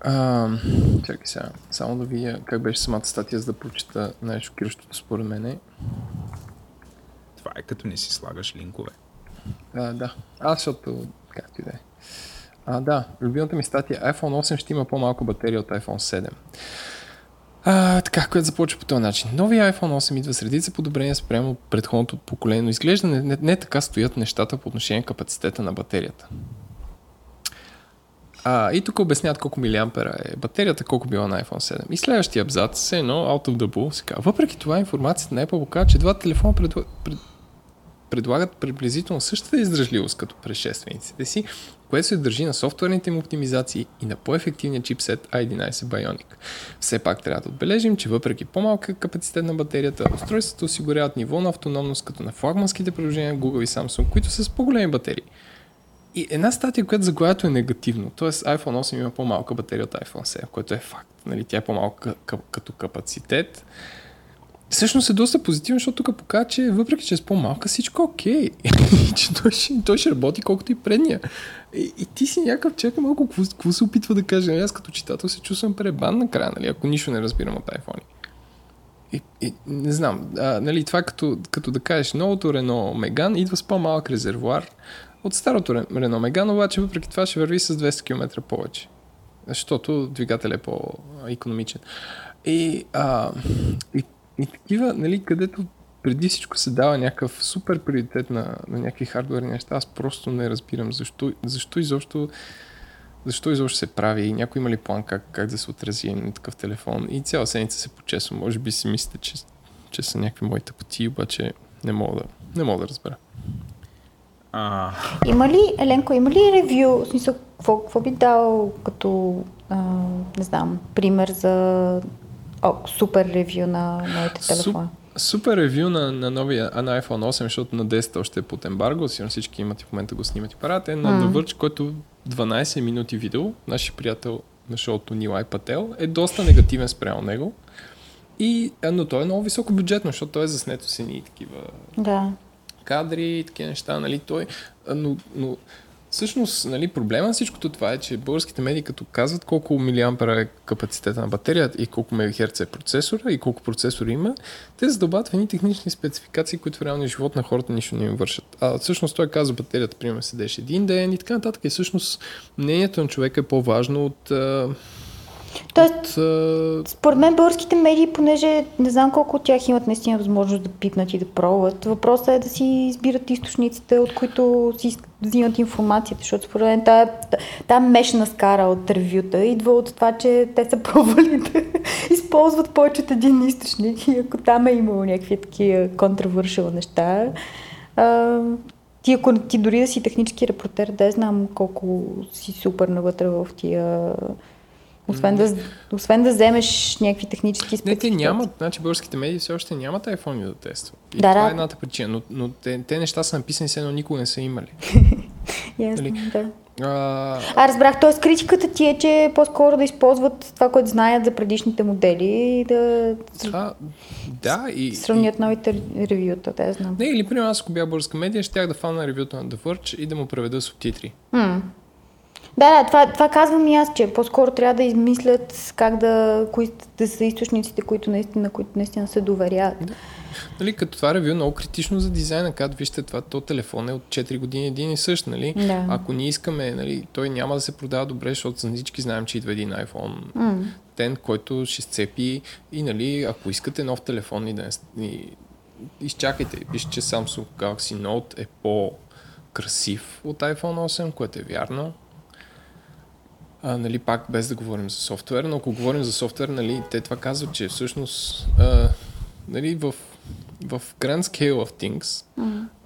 А, чакай сега, само да видя как беше самата статия, за да прочита най-шокиращото според мен. Това е като не си слагаш линкове. А, да. Аз, защото, както и да е. А, да, любимата ми статия iPhone 8 ще има по-малко батерия от iPhone 7. А, така, което започва по този начин. Новия iPhone 8 идва с редица подобрения спрямо предходното поколение, но изглежда не, не, не така стоят нещата по отношение на капацитета на батерията. А, и тук обясняват колко милиампера е батерията, колко била на iPhone 7. И следващия абзац е едно out of the blue. Сега, въпреки това информацията на Apple показва, че два телефона пред, пред, предлагат приблизително същата издръжливост като предшествениците си, което се държи на софтуерните им оптимизации и на по-ефективния чипсет i11 Bionic. Все пак трябва да отбележим, че въпреки по-малка капацитет на батерията, устройствата осигуряват ниво на автономност като на флагманските приложения Google и Samsung, които са с по-големи батерии. И една статия, която заглавието е негативно, т.е. iPhone 8 има по-малка батерия от iPhone 7, което е факт. Нали, тя е по-малка като капацитет, всъщност е доста позитивно, защото тук показва, че въпреки, че е с по-малка, всичко е окей. че той ще, той ще работи колкото и предния. И, и ти си някакъв чакай малко, какво, се опитва да каже. Нали, аз като читател се чувствам пребан накрая, нали, ако нищо не разбирам от iPhone. И, и, не знам, а, нали, това като, като да кажеш новото Рено Меган идва с по-малък резервуар от старото Рено Меган, обаче въпреки това ще върви с 200 км повече. Защото двигател е по-економичен. И, а, и и такива, нали, където преди всичко се дава някакъв супер приоритет на, на някакви хардуерни неща, аз просто не разбирам защо, защо изобщо защо изобщо се прави и някой има ли план как, как да се отрази на такъв телефон и цяла седмица се почесвам. Може би си мислите, че, че са някакви мои тъпоти, обаче не мога да, не мога да разбера. А... Има ли, Еленко, има ли ревю, в смисъл, какво, какво би дал като, а, не знам, пример за о, супер ревю на моите телефони. Супер ревю на, на новия на iPhone 8, защото на 10 още е под ембарго, сигурно всички имат и в момента го снимат и парат, е на mm. Verge, който 12 минути видео, нашия приятел на шоуто Нилай Пател, е доста негативен спрямо него. И, но той е много високо бюджетно, защото той е заснето си ни такива да. кадри и такива неща, нали, той, но, но Всъщност, нали, проблема на всичкото това е, че българските медии като казват колко милиампера е капацитета на батерията и колко мегахерца е процесора и колко процесори има, те задълбават едни технични спецификации, които в реалния живот на хората нищо не им вършат. А всъщност той казва батерията, примерно, седеше един ден и така нататък. И всъщност мнението на човека е по-важно от Тоест, от, според мен българските медии, понеже не знам колко от тях имат наистина възможност да пипнат и да пробват, въпросът е да си избират източниците, от които си взимат информацията, защото според мен тая, тая мешна скара от ревюта идва от това, че те са пробвали да използват повече от един източник. И ако там е имало някакви такива контравършил неща, а, ти, ако ти дори да си технически репортер, да знам колко си супер навътре в тия... Освен, да, освен да вземеш някакви технически Не, те спецификации. нямат, значи българските медии все още нямат iPhone да тестват. И Да, това да. е едната причина, но, но те, те неща са написани, все едно никога не са имали. Ясно, Нали? да. А, А, разбрах, т.е. критиката ти е, че по-скоро да използват това, което знаят за предишните модели и да а, да, и, сравнят новите ревюта, да знам. Не, или примерно аз ако бях българска медия, щях да фана ревюта на The Verge и да му преведа субтитри. М. Да, да, това, това казвам и аз, че по-скоро трябва да измислят как да, кои да са източниците, които наистина, на които наистина се доверяват. Нали, като това ревю е много критично за дизайна, казват, вижте, това то телефон е от 4 години един и същ, нали? Да. Ако ние искаме, нали, той няма да се продава добре, защото за всички знаем, че идва един iPhone М. тен, който ще сцепи и, нали, ако искате нов телефон и да не... И, изчакайте, пише, че Samsung Galaxy Note е по-красив от iPhone 8, което е вярно. А, нали, пак без да говорим за софтуер, но ако говорим за софтуер, нали, те това казват, че всъщност а, нали, в, в Grand Scale of Things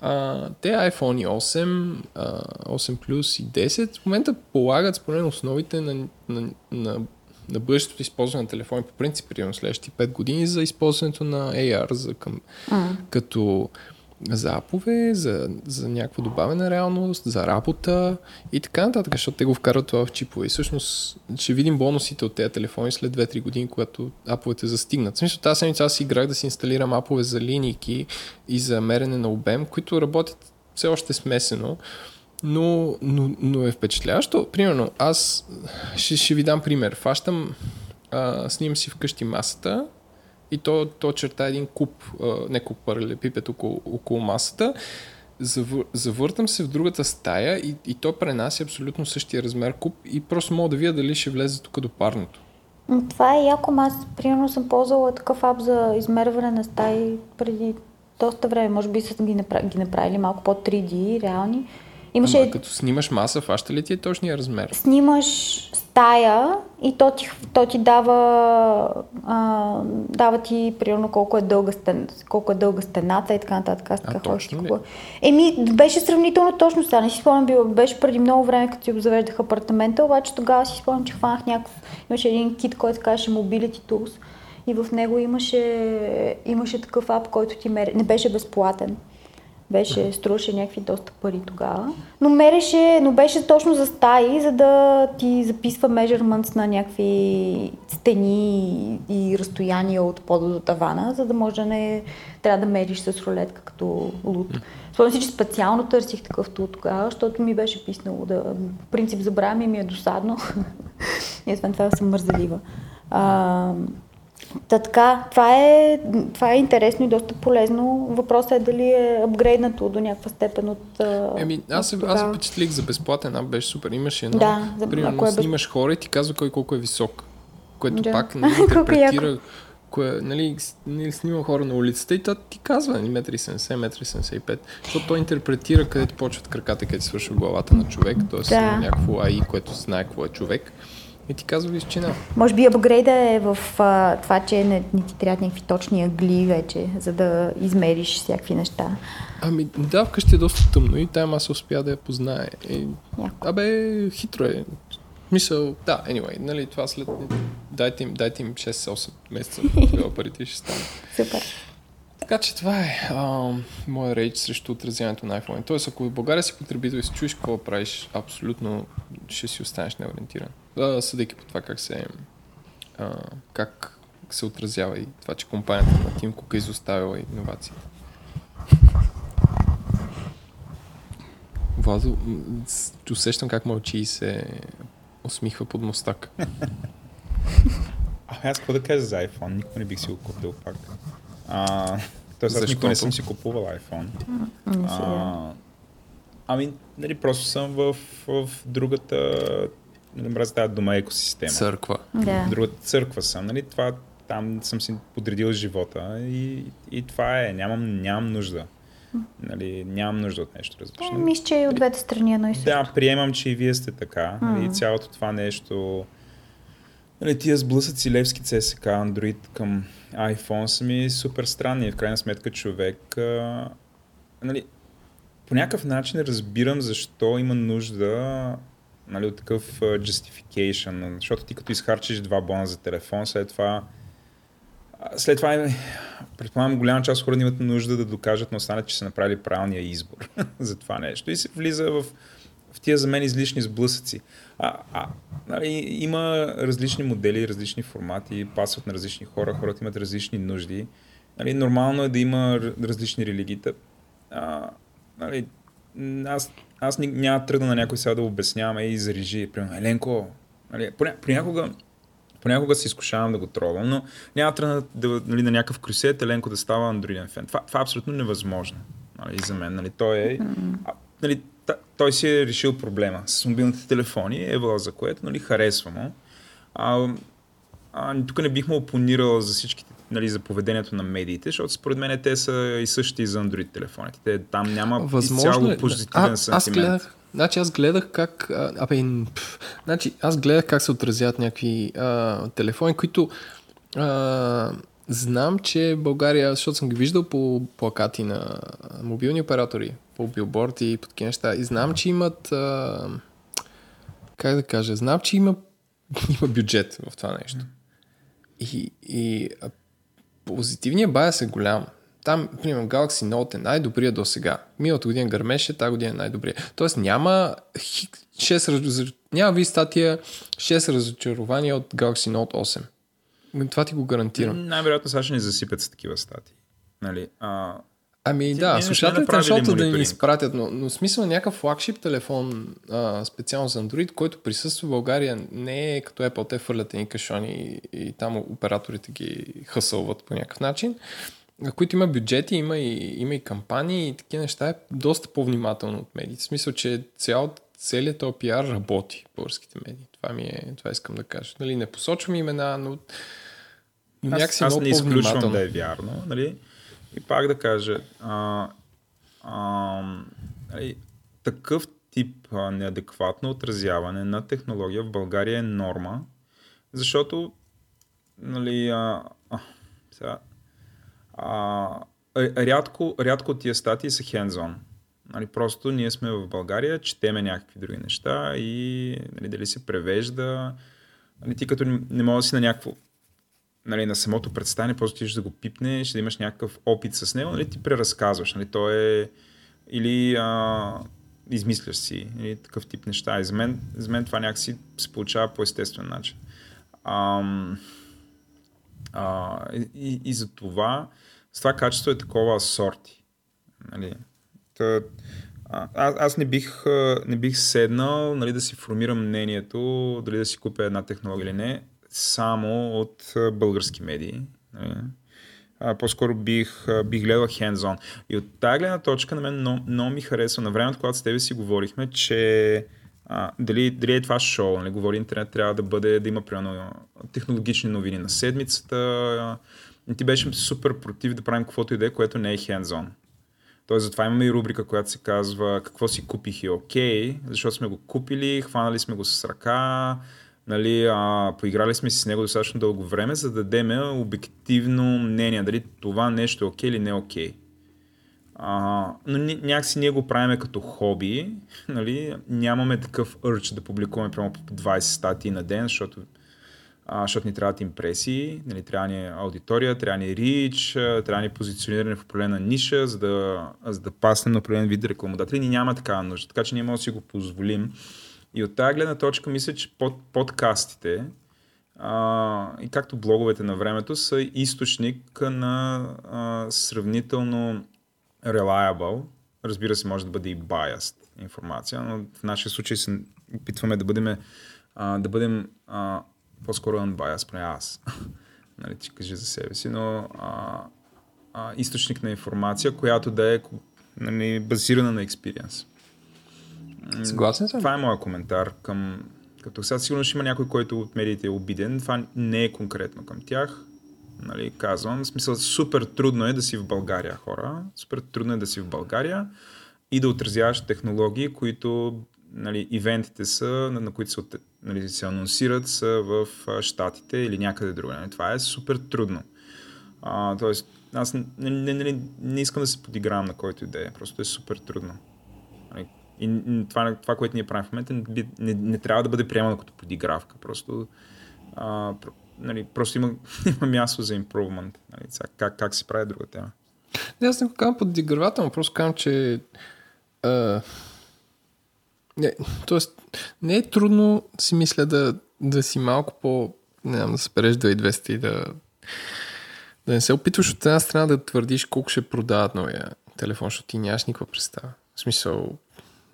а, те iPhone 8, а, 8 Plus и 10 в момента полагат според основите на, на, на, на бъдещото използване на телефони по принцип, примерно следващите 5 години за използването на AR за към, като за апове, за, за някаква добавена реалност, за работа и така нататък, защото те го вкарват това в чипове. И всъщност ще видим бонусите от тези телефони след 2-3 години, когато аповете застигнат. В смисъл, тази седмица аз играх да си инсталирам апове за линейки и за мерене на обем, които работят все още смесено, но, но, но е впечатляващо. Примерно, аз ще, ще ви дам пример. Фащам, снимам си вкъщи масата, и то, то черта един куп, не куп паралелепипед около, около масата. Завър, завъртам се в другата стая и, и то пренася абсолютно същия размер куп и просто мога да видя дали ще влезе тук до парното. Това е яко, аз примерно съм ползвала такъв ап за измерване на стаи преди доста време. Може би са ги, направ... ги направили малко по-3D, реални. Имаше... Ама като снимаш маса, фаща ли ти е точния размер? снимаш стая и то ти, то ти дава, а, дава ти примерно колко е дълга, стен, колко е дълга стената и така нататък. Аз така ходих. Еми, беше сравнително точно сега. Не си спомням, било, беше преди много време, като си обзавеждах апартамента, обаче тогава си спомням, че хванах някакъв, имаше един кит, който казваше Mobility Tools и в него имаше, имаше такъв ап, който ти мери. Не беше безплатен. Беше, струваше някакви доста пари тогава. Но мереше, но беше точно за стаи, за да ти записва measurements на някакви стени и разстояния от пода до тавана, за да може да не трябва да мериш с рулетка като лут. Спомням си, че специално търсих такъв тул тогава, защото ми беше писнало да... Принцип забравям и ми е досадно. и освен това съм мързелива. Та така, това е, това е интересно и доста полезно. Въпросът е дали е апгрейднато до някаква степен от. Еми, аз, от аз се впечатлих за безплатен ап, беше супер. Имаше едно, Да, за- примерно, е без- снимаш хора и ти казва кой колко е висок. Което Да. пак нали, Колко интерпретира, кое, нали, нали, снима хора на улицата и то ти казва нали, 1,70 м, 1,75 защото той интерпретира където почват краката, където свършва главата на човек, т.е. Да. някакво AI, което знае какво е човек и ти казва височина. Може би апгрейда е в а, това, че не, не ти трябват някакви точни агли вече, за да измериш всякакви неща. Ами да, вкъщи е доста тъмно и тая маса успя да я познае. И, Яко. абе, хитро е. Мисъл, да, anyway, нали, това след... Дайте им, дайте им 6-8 месеца, тогава парите ще стане. Супер. Така че това е а, моя рейдж срещу отразяването на iPhone. Тоест, ако в България си потребител и се чуеш какво правиш, абсолютно ще си останеш неориентиран. Съдейки по това как се, а, как се отразява и това, че компанията на Тим Кук е изоставила иновациите. Владо, усещам как мълчи и се усмихва под мустак. А, аз какво да кажа за iPhone? Никога не бих си го купил пак. А, тоест аз никога не съм си купувал iPhone. А, ами, нали, просто съм в, в другата, не мразя тази дома екосистема. Църква. Да. В другата църква съм, нали, това, там съм си подредил живота и, и това е, нямам, нямам нужда. Нали, нямам нужда от нещо Е, различно. мисля, че и от двете страни е едно и също. Да, приемам, че и вие сте така. Нали, цялото това нещо, нали, тия сблъсъци Левски CSK, Android към iPhone са ми супер странни. В крайна сметка човек, а, нали, по някакъв начин разбирам защо има нужда нали, от такъв justification, защото ти като изхарчиш два бона за телефон, след това след това, предполагам, голяма част от хората имат нужда да докажат на останалите, че са направили правилния избор за това нещо. И се влиза в, в тия за мен излишни сблъсъци. А, а, нали, има различни модели, различни формати, пасват на различни хора, хората имат различни нужди. Нали, нормално е да има различни религии. Нали, аз, аз няма тръгна на някой сега да обяснявам и за режи. Примерно, Еленко, нали, понякога Понякога се изкушавам да го тролвам, но няма трябва да, нали, на някакъв крюсет Еленко да става андроиден фен. Това, това е абсолютно невъзможно нали, за мен. Нали, той, е, а, нали, той си е решил проблема с мобилните телефони, е за което нали, харесва му. А, а, тук не бих му опонирал за всичките нали, за поведението на медиите, защото според мен те са и същи за Android телефоните. Те, там няма Възможно изцяло е. позитивен а, сентимент. Аз гледах, Значи аз гледах как... А, абе, пф, значи аз гледах как се отразяват някакви а, телефони, които а, знам, че България, защото съм ги виждал по плакати на мобилни оператори, по билборд и по такива неща, и знам, че имат... А, как да кажа? Знам, че има, има бюджет в това нещо. И, и позитивният байс е голям там, примерно, Galaxy Note е най-добрия до сега. Миналата година гърмеше, тази година е най-добрия. Тоест няма 6, няма ви статия 6 разочарования от Galaxy Note 8. Това ти го гарантирам. Най-вероятно сега ще ни засипят с такива статии. Нали? А, Ами Ти, да, слушателите на шоуто да ни изпратят, но, но смисъл някакъв флагшип телефон а, специално за Android, който присъства в България, не е като Apple, те фърлят едни кашони и, и там операторите ги хъсълват по някакъв начин които има бюджети, има и, има и кампании и такива неща, е доста по-внимателно от медиите. В смисъл, че цял, целият този пиар работи българските медии. Това, ми е, това искам да кажа. Нали, не посочвам имена, но, някакси аз, аз не изключвам да е вярно. Нали? И пак да кажа, а, а, нали, такъв тип а, неадекватно отразяване на технология в България е норма, защото нали, а, а, сега, а, рядко, рядко тия статии са hands-on. Нали, просто ние сме в България, четеме някакви други неща и нали, дали се превежда. Нали, ти като не можеш да си на някакво нали, на самото представяне, просто ти ще да го пипнеш, да имаш някакъв опит с него, нали, ти преразказваш. Нали, то е или а, измисляш си или такъв тип неща. И за мен, за мен това някакси се получава по естествен начин. А, а, и, и за това с това качество е такова сорти. Нали? Та, а, аз не бих, не бих седнал нали, да си формирам мнението дали да си купя една технология или не, само от български медии. Нали? А, по-скоро бих, бих гледал hands-on. И от тази гледна точка на мен много, много ми харесва. На времето, когато с тебе си говорихме, че а, дали, дали е това шоу, нали, говори интернет, трябва да бъде, да има примерно технологични новини на седмицата, и ти беше супер против да правим каквото и да е, което не е hands-on. Тоест, затова имаме и рубрика, която се казва какво си купих и окей, okay, защото сме го купили, хванали сме го с ръка, нали, а, поиграли сме си с него достатъчно дълго време, за да дадем обективно мнение, дали това нещо е окей okay или не е окей. Okay. Но някакси ние го правиме като хоби, нали, нямаме такъв урч да публикуваме прямо по 20 статии на ден, защото а, защото ни трябват импресии, нали, трябва ни аудитория, трябва ни рич, трябва ни позициониране в определена ниша, за да, за да паснем на определен вид рекламодатели. Ни няма такава нужда, така че ние можем да си го позволим. И от тази гледна точка мисля, че под, подкастите а, и както блоговете на времето са източник на а, сравнително reliable, разбира се, може да бъде и biased информация, но в нашия случай се опитваме да бъдем, а, да бъдем а, по-скоро unbiased, поне аз. нали, ти кажи за себе си, но а, а, източник на информация, която да е нали, базирана на експириенс. Съгласен съм. Това е моят коментар към... Като сега сигурно ще има някой, който от медиите е обиден. Това не е конкретно към тях. Нали, казвам. В смисъл, супер трудно е да си в България, хора. Супер трудно е да си в България и да отразяваш технологии, които нали, ивентите са, на, на които се, нали, се анонсират, са в Штатите или някъде друга. Нали. Това е супер трудно. А, тоест, аз не, не, не, не искам да се подигравам на който идея, просто е супер трудно. И това, това което ние правим в момента, не, не, не трябва да бъде приемано като подигравка. Просто, а, нали, просто има, има място за improvement. Нали, как, как се прави друга тема. Не, аз не го казвам подигравателно, просто казвам, че а, не, тоест, не е трудно, си мисля, да, да си малко по... Не знам, да се переш 2200 и да... Да не се опитваш от една страна да твърдиш колко ще продават новия телефон, защото ти нямаш никаква представа. В смисъл,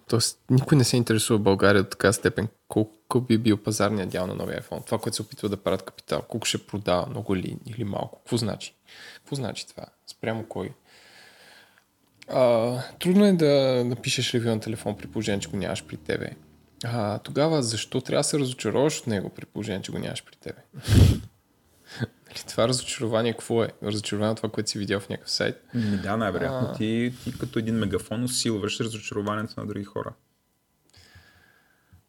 Тоест, никой не се интересува България от така степен колко би бил пазарният дял на новия iPhone. Това, което се опитва да правят капитал. Колко ще продава, много ли или малко. Какво значи? Какво значи това? Спрямо кой? А, трудно е да напишеш ревю на телефон при положение, че го нямаш при тебе. А, тогава защо трябва да се разочароваш от него при положение, че го нямаш при тебе? Нали, това разочарование какво е? Разочарование от това, което си видял в някакъв сайт? Ми, да, най-вероятно. А... Ти, ти като един мегафон усилваш разочарованието на други хора.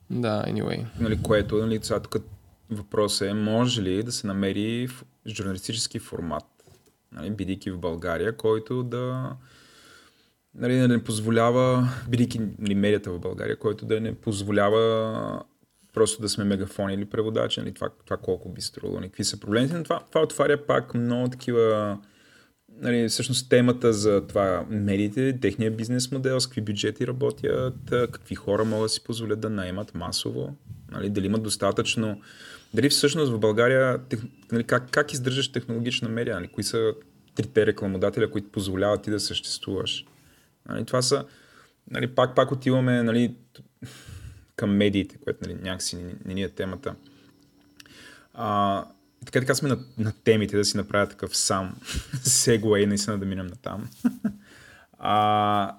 Да, anyway. Нали, което, нали, сега тук въпросът е, може ли да се намери журналистически формат, нали, бидейки в България, който да нали, да не позволява, бидейки нали, медията в България, който да не позволява просто да сме мегафони или преводачи, нали, това, това колко би струвало, нали, какви са проблемите, но това, това отваря пак много такива нали, всъщност темата за това медиите, техния бизнес модел, с какви бюджети работят, какви хора могат да си позволят да наемат масово, нали, дали имат достатъчно, дали всъщност в България тех, нали, как, как издържаш технологична медия, нали, кои са трите рекламодателя, които позволяват ти да съществуваш. Нали, това са, нали, пак, пак отиваме нали, към медиите, което нали, някакси не, ни е темата. А, така така сме на, на темите, да си направя такъв сам сегуей, наистина да минем на там. а,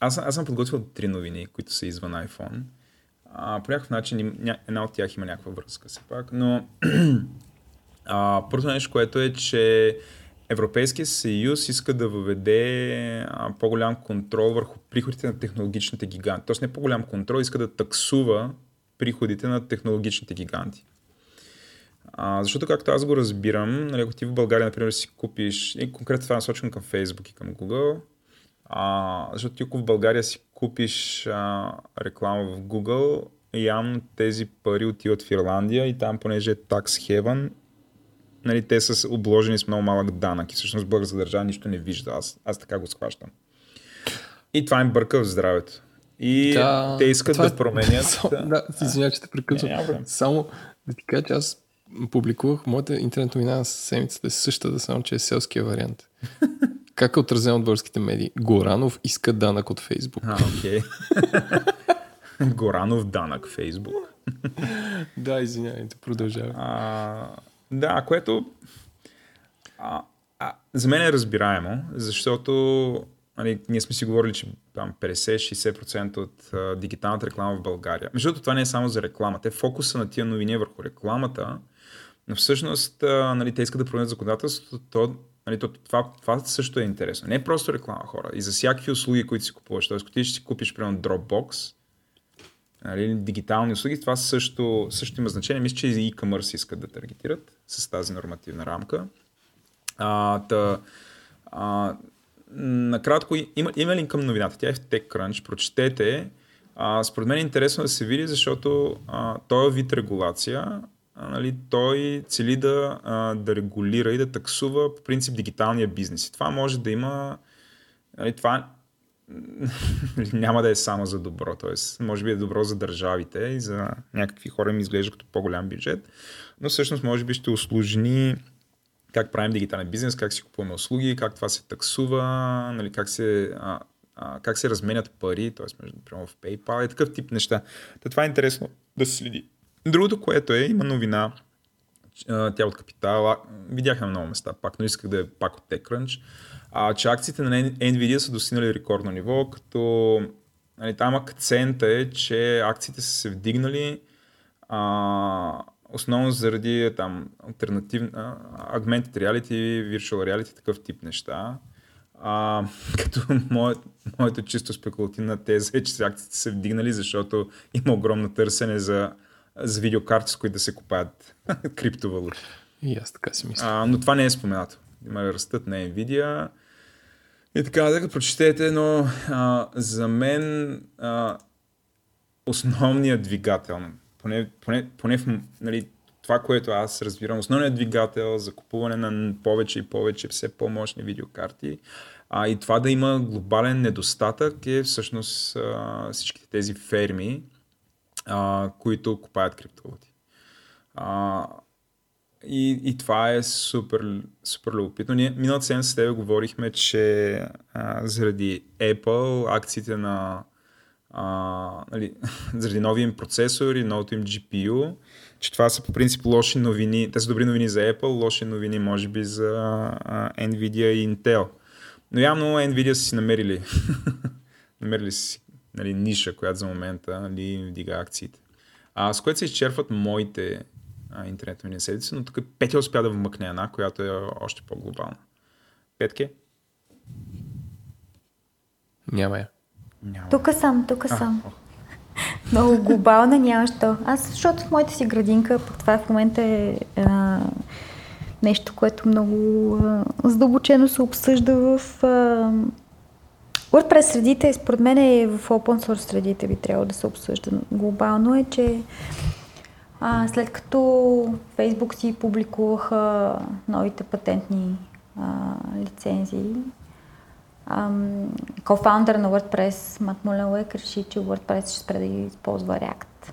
аз, аз съм подготвил три новини, които са извън iPhone. А, по някакъв начин ня, една от тях има някаква връзка все пак, но а, първото нещо, което е, че Европейския съюз иска да въведе по-голям контрол върху приходите на технологичните гиганти. Тоест не по-голям контрол, иска да таксува приходите на технологичните гиганти. А, защото, както аз го разбирам, нали, ако ти в България, например, си купиш, и конкретно това е насочено към Facebook и към Google, а, защото ти ако в България си купиш а, реклама в Google, явно тези пари отиват в Ирландия и там, понеже е tax heaven, нали, те са обложени с много малък данък и всъщност българска държава нищо не вижда. Аз, аз така го схващам. И това им бърка в здравето. И да, те искат да е... променят. Само, да, извиня, че те прекъсвам. Само да ти кажа, че аз публикувах моята интернет новина на седмицата е същата, само че е селския вариант. как е отразен от българските медии? Горанов иска данък от Фейсбук. А, окей. Горанов данък Фейсбук. да, извинявайте, продължавай. Да, което а, а, за мен е разбираемо, защото нали, ние сме си говорили, че 50-60% от а, дигиталната реклама в България. Между другото, това не е само за рекламата. Е фокуса на тия новини върху рекламата, но всъщност а, нали, те искат да променят законодателството, то, нали, то, това, това също е интересно. Не е просто реклама, хора. И за всякакви услуги, които си купуваш. Тоест, ако ти ще си купиш, примерно, Dropbox, нали, дигитални услуги, това също, също има значение. Мисля, че и e-commerce искат да таргетират с тази нормативна рамка. А, та, а, накратко, има, има линк към новината. Тя е в TechCrunch. Прочетете. А, според мен е интересно да се види, защото а, той е вид регулация. А, нали, той цели да, а, да регулира и да таксува по принцип дигиталния бизнес. И това може да има. Нали, това няма да е само за добро. Т.е. може би е добро за държавите и за някакви хора ми изглежда като по-голям бюджет, но всъщност може би ще услужни как правим дигитален бизнес, как си купуваме услуги, как това се таксува, нали, как, се, а, а, как се разменят пари, т.е. между например, в PayPal и такъв тип неща. Та това е интересно да се следи. Другото, което е, има новина, тя от капитала, видях на много места, пак, но исках да е пак от TechCrunch, а, че акциите на Nvidia са достигнали рекордно ниво, като нали, там акцента е, че акциите са се вдигнали а, основно заради там альтернативни augmented reality, virtual reality, такъв тип неща. А, като моят, моето чисто спекулативна теза е, че акциите са вдигнали, защото има огромно търсене за, за видеокарти, с които да се купаят криптовалути. И аз така си мисля. А, но това не е споменато. Има растат на Nvidia. И така, да прочетете, но а, за мен а, основният двигател, поне, поне, поне в, нали, това, което аз разбирам, основният двигател за купуване на повече и повече все по-мощни видеокарти а, и това да има глобален недостатък е всъщност а, всичките тези ферми, а, които купаят криптовалути. А, и, и това е супер, супер любопитно. Ние миналата седмица с тебе говорихме, че а, заради Apple акциите на а, нали, заради новия им процесор и новото им GPU, че това са по принцип лоши новини. Те са добри новини за Apple, лоши новини може би за а, Nvidia и Intel. Но явно Nvidia са си намерили, намерили си нали, ниша, която за момента нали, вдига акциите. А, с което се изчерпват моите а, интернет седмици, но тук Петя успя да вмъкне една, която е още по-глобална. Петке? Няма я. Няма. Тук съм, тук съм. Много глобална, няма що. Аз, защото в моята си градинка, това в момента е а, нещо, което много а, задълбочено се обсъжда в а, WordPress средите, според мен е в open source средите би трябвало да се обсъжда глобално е, че а, след като Facebook си публикуваха новите патентни а, лицензии, кофаундър на WordPress Мат Муленлек реши, че WordPress ще спре да използва React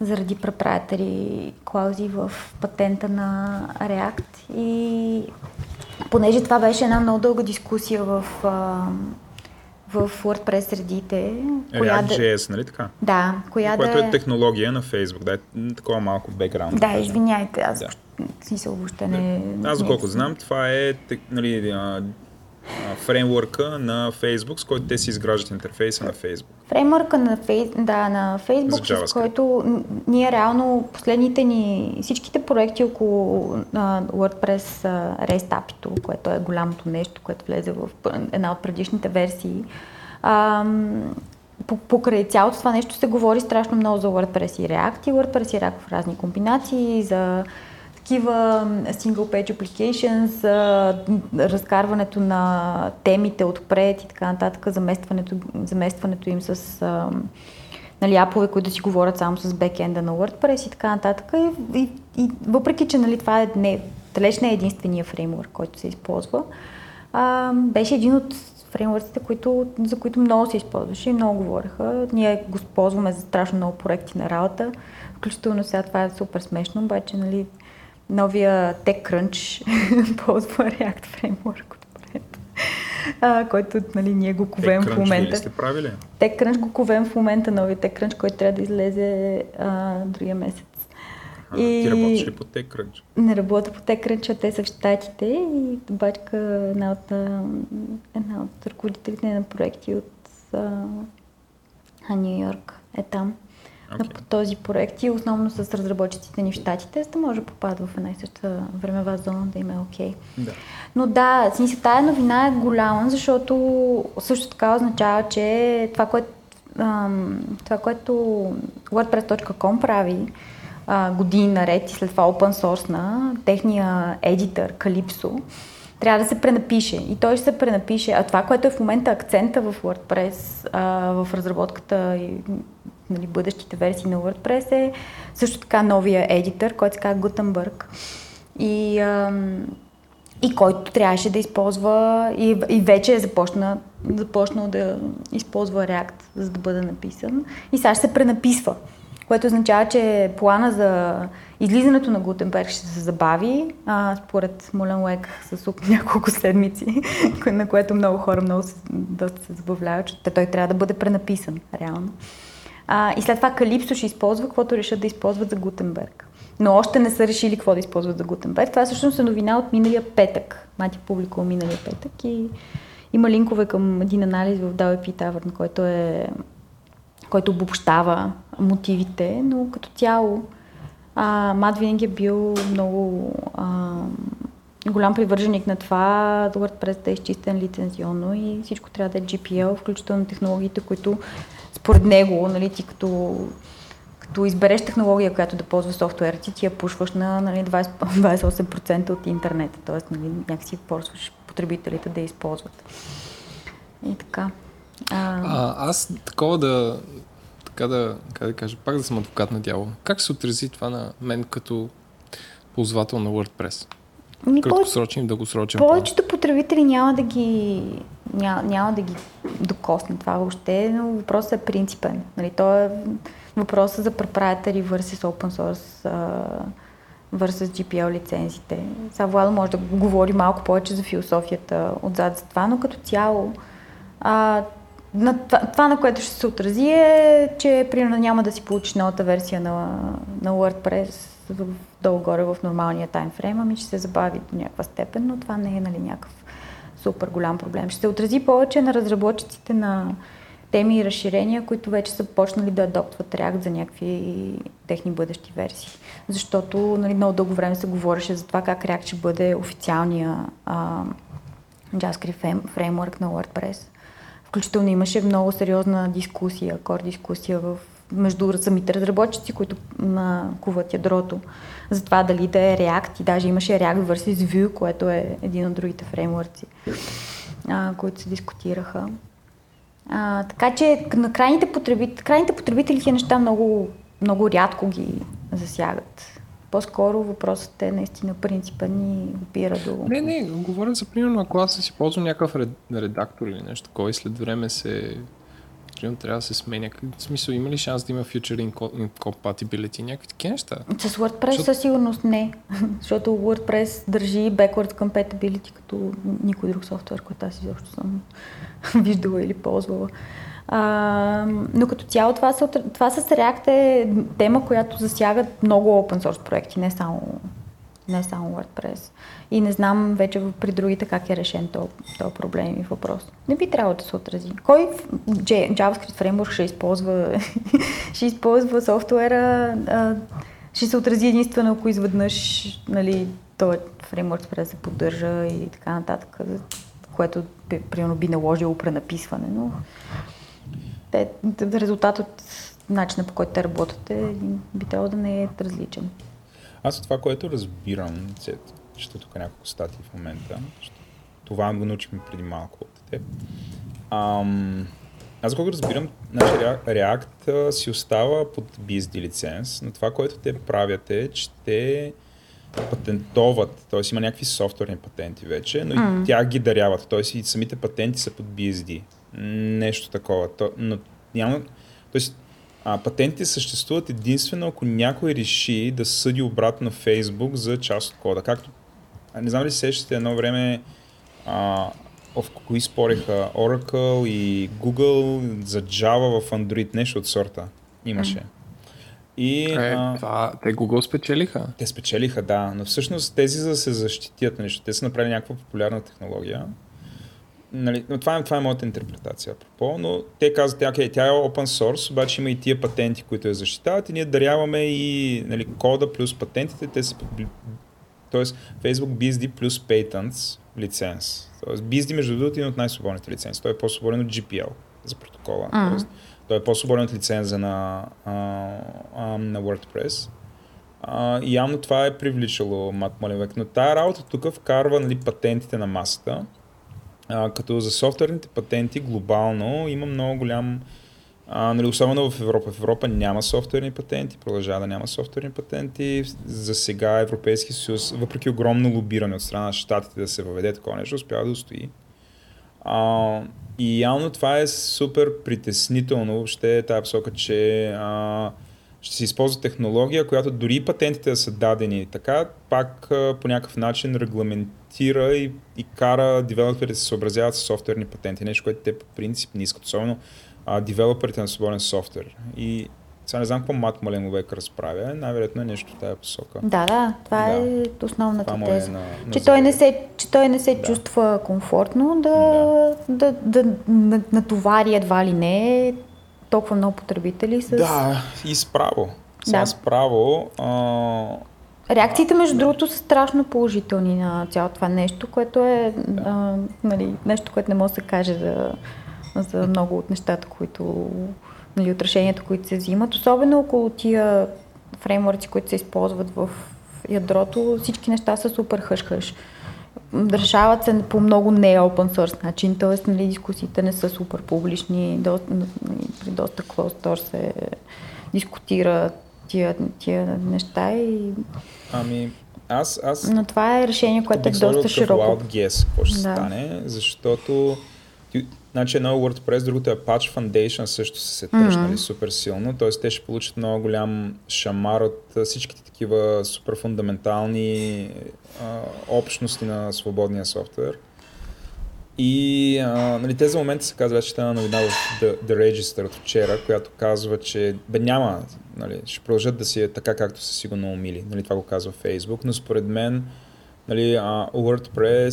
заради препратери клаузи в патента на React. И понеже това беше една много дълга дискусия в, в WordPress средите. React.js, нали така? Да. Коя Което да е... е технология на Facebook, да е такова малко бекграунд. Да, извиняйте, аз да. смисъл въобще не... Аз, колко знам, това е нали, фреймворка на Facebook, с който те си изграждат интерфейса на Facebook. Фреймворка на, фейс, да, на Facebook, с който ние реално последните ни, всичките проекти около uh, WordPress uh, REST api което е голямото нещо, което влезе в една от предишните версии, uh, покрай цялото това нещо се говори страшно много за WordPress и React и WordPress и React в разни комбинации, за такива single page applications, разкарването на темите отпред и така нататък, заместването, заместването им с нали, апове, които си говорят само с бекенда на WordPress и така нататък. И, и, и въпреки, че нали, това е не, далеч не е единствения фреймворк, който се използва, а, беше един от фреймворците, които, за които много се използваше и много говореха. Ние го използваме за страшно много проекти на работа, включително сега това е супер смешно, обаче нали, новия TechCrunch ползва React Framework отпред, а, който нали, ние го ковем в момента. Сте правили? TechCrunch го ковем в момента, новия TechCrunch, който трябва да излезе а, другия месец. А, и... Ти работиш ли по TechCrunch? Не работя по TechCrunch, те са в Штатите и бачка една от, една от ръководителите на проекти от Нью Йорк е там okay. по този проект и основно с разработчиците ни в Штатите, за да може да попада в една и съща времева зона, да им е окей. Okay. Да. Но да, смисъл, тая новина е голяма, защото също така означава, че това, което, ам, това, което WordPress.com прави а, години наред и след това open source на техния едитър Calypso, трябва да се пренапише. И той ще се пренапише. А това, което е в момента акцента в WordPress, а, в разработката и нали, бъдещите версии на WordPress е също така новия едитър, който се казва Gutenberg. И, и който трябваше да използва и, и вече е започна, започнал да използва React, за да бъде написан. И сега ще се пренаписва, което означава, че плана за излизането на Гутенберг ще се забави, а, според Мулен Лек с няколко седмици, на което много хора много се, доста се забавляват, че той трябва да бъде пренаписан, реално. А, и след това Калипсо ще използва, каквото решат да използват за Гутенберг. Но още не са решили какво да използват за Гутенберг. Това всъщност е новина от миналия петък. Мати публикува миналия петък и има линкове към един анализ в WP Tavern, който е който обобщава мотивите, но като цяло а, Мат винаги е бил много а, голям привърженик на това WordPress да е изчистен лицензионно и всичко трябва да е GPL, включително технологиите, които според него, нали, ти като, като избереш технология, която да ползва софтуер, ти ти я пушваш на нали, 20, 28% от интернета, т.е. Нали, някакси порсваш потребителите да я използват. И така. А... А, аз такова да така да, как да кажа, пак да съм адвокат на дявола. Как се отрази това на мен като ползвател на WordPress? Ми, Краткосрочен и дългосрочен Повечето потребители няма да ги няма, няма да ги докосне това въобще, но въпросът е принципен. Нали, то е въпросът за proprietary versus open source uh, versus GPL лицензите. Сега Владо може да говори малко повече за философията отзад за това, но като цяло а, на това, това, на което ще се отрази е, че примерно няма да си получиш новата версия на, на WordPress долу-горе в нормалния таймфрейм, ами ще се забави до някаква степен, но това не е нали, някакъв супер голям проблем. Ще се отрази повече на разработчиците на теми и разширения, които вече са почнали да адоптват React за някакви техни бъдещи версии. Защото нали, много дълго време се говореше за това как React ще бъде официалния а, JavaScript фреймворк на WordPress. Включително имаше много сериозна дискусия, кор дискусия в, между самите разработчици, които на, куват ядрото, за това дали да е React и даже имаше React versus Vue, което е един от другите фреймворци, а, които се дискутираха. А, така че на крайните потребители, крайните потребители тези неща много, много рядко ги засягат. По-скоро въпросът е наистина принципен и опира до... Не, не, говоря за примерно, ако аз си ползвам някакъв редактор или нещо такова и след време се примерно трябва да се сменя. В смисъл, има ли шанс да има future incompatibility, някакви такива неща? С WordPress Защо... със сигурност не, защото WordPress държи backward compatibility като никой друг софтуер, който аз изобщо съм виждала или ползвала. А, но като цяло това, са, това с React е тема, която засягат много open source проекти, не само, не само WordPress. И не знам вече при другите как е решен този то проблем и въпрос. Не би трябвало да се отрази. Кой JavaScript фреймворк ще използва, ще използва софтуера, а, ще се отрази единствено, ако изведнъж нали, този фреймворк спре да се поддържа и така нататък, което примерно би наложило пренаписване, но те, резултат от начина по който те работят е, би трябвало да не е различен. Аз от това, което разбирам, ще тук няколко статии в момента, това го научихме преди малко от теб. Ам, аз колко разбирам, значи React си остава под BSD лиценз, но това, което те правят е, че те патентоват, т.е. има някакви софтуерни патенти вече, но mm. и тя ги даряват, т.е. и самите патенти са под BSD. Нещо такова. То, но няма... Тоест, а, патентите съществуват единствено ако някой реши да съди обратно на Facebook за част от кода. Както, не знам ли се сещате едно време а, в кои спореха Oracle и Google за Java в Android, нещо от сорта. Имаше. Mm. И, е, а, това, те Google спечелиха. Те спечелиха, да, но всъщност тези за да се защитят нещо, те са направили някаква популярна технология Нали, но това, е, това е моята интерпретация. Апропо, но те казват, okay, тя е open source, обаче има и тия патенти, които я защитават и ние даряваме и нали, кода плюс патентите, те са Тоест Facebook BSD плюс Patents лиценз. Тоест BSD между другото е един от най-свободните лицензи. Той е по-свободен от GPL за протокола. Mm-hmm. Тоест, той е по-свободен от лиценза на, а, а, на WordPress. А, и явно това е привличало Мат Маливек. Но тая работа тук вкарва нали, патентите на масата а, като за софтуерните патенти глобално има много голям, а, нали, особено в Европа. В Европа няма софтуерни патенти, продължава да няма софтуерни патенти. За сега Европейски съюз, въпреки огромно лобиране от страна на щатите да се въведе такова нещо, успява да устои. А, и явно това е супер притеснително въобще тази посока, че а, ще се използва технология, която дори патентите да са дадени така, пак по някакъв начин регламентира и, и кара девелоперите да се съобразяват с софтуерни патенти. Нещо, което те по принцип не искат, особено а, девелоперите на свободен софтуер. И сега не знам какво Мат Маленовек разправя, най-вероятно е нещо в тази посока. Да, да, това да. е основната това е теза. Е на, на че, той не се, че той не се да. чувства комфортно да, да. Да, да, да натовари едва ли не толкова много потребители с... Да, и справо. Да. справо... А... Реакциите, между другото, са страшно положителни на цялото това нещо, което е да. а, нали, нещо, което не може да се каже за, за много от нещата, които, нали, от решенията, които се взимат. Особено около тия фреймворци, които се използват в ядрото, всички неща са супер хъш-хъш. Решават се по много не open source начин, т.е. Нали, дискусиите не са супер публични, доста, нали, при доста closed door се дискутира тия, тия неща и... Ами, аз, аз... Но това е решение, което е доста широко. Wild guess, какво ще да. стане, защото Значи едно е WordPress, другото е Patch Foundation, също са се тръщнали mm-hmm. супер силно, т.е. те ще получат много голям шамар от всичките такива супер фундаментални а, общности на свободния софтуер. И а, нали, те за момента се казва, че тази новина в The, The Register от вчера, която казва, че бе няма, нали, ще продължат да си е така, както са си го наумили. Нали, това го казва Facebook, но според мен нали, а, WordPress,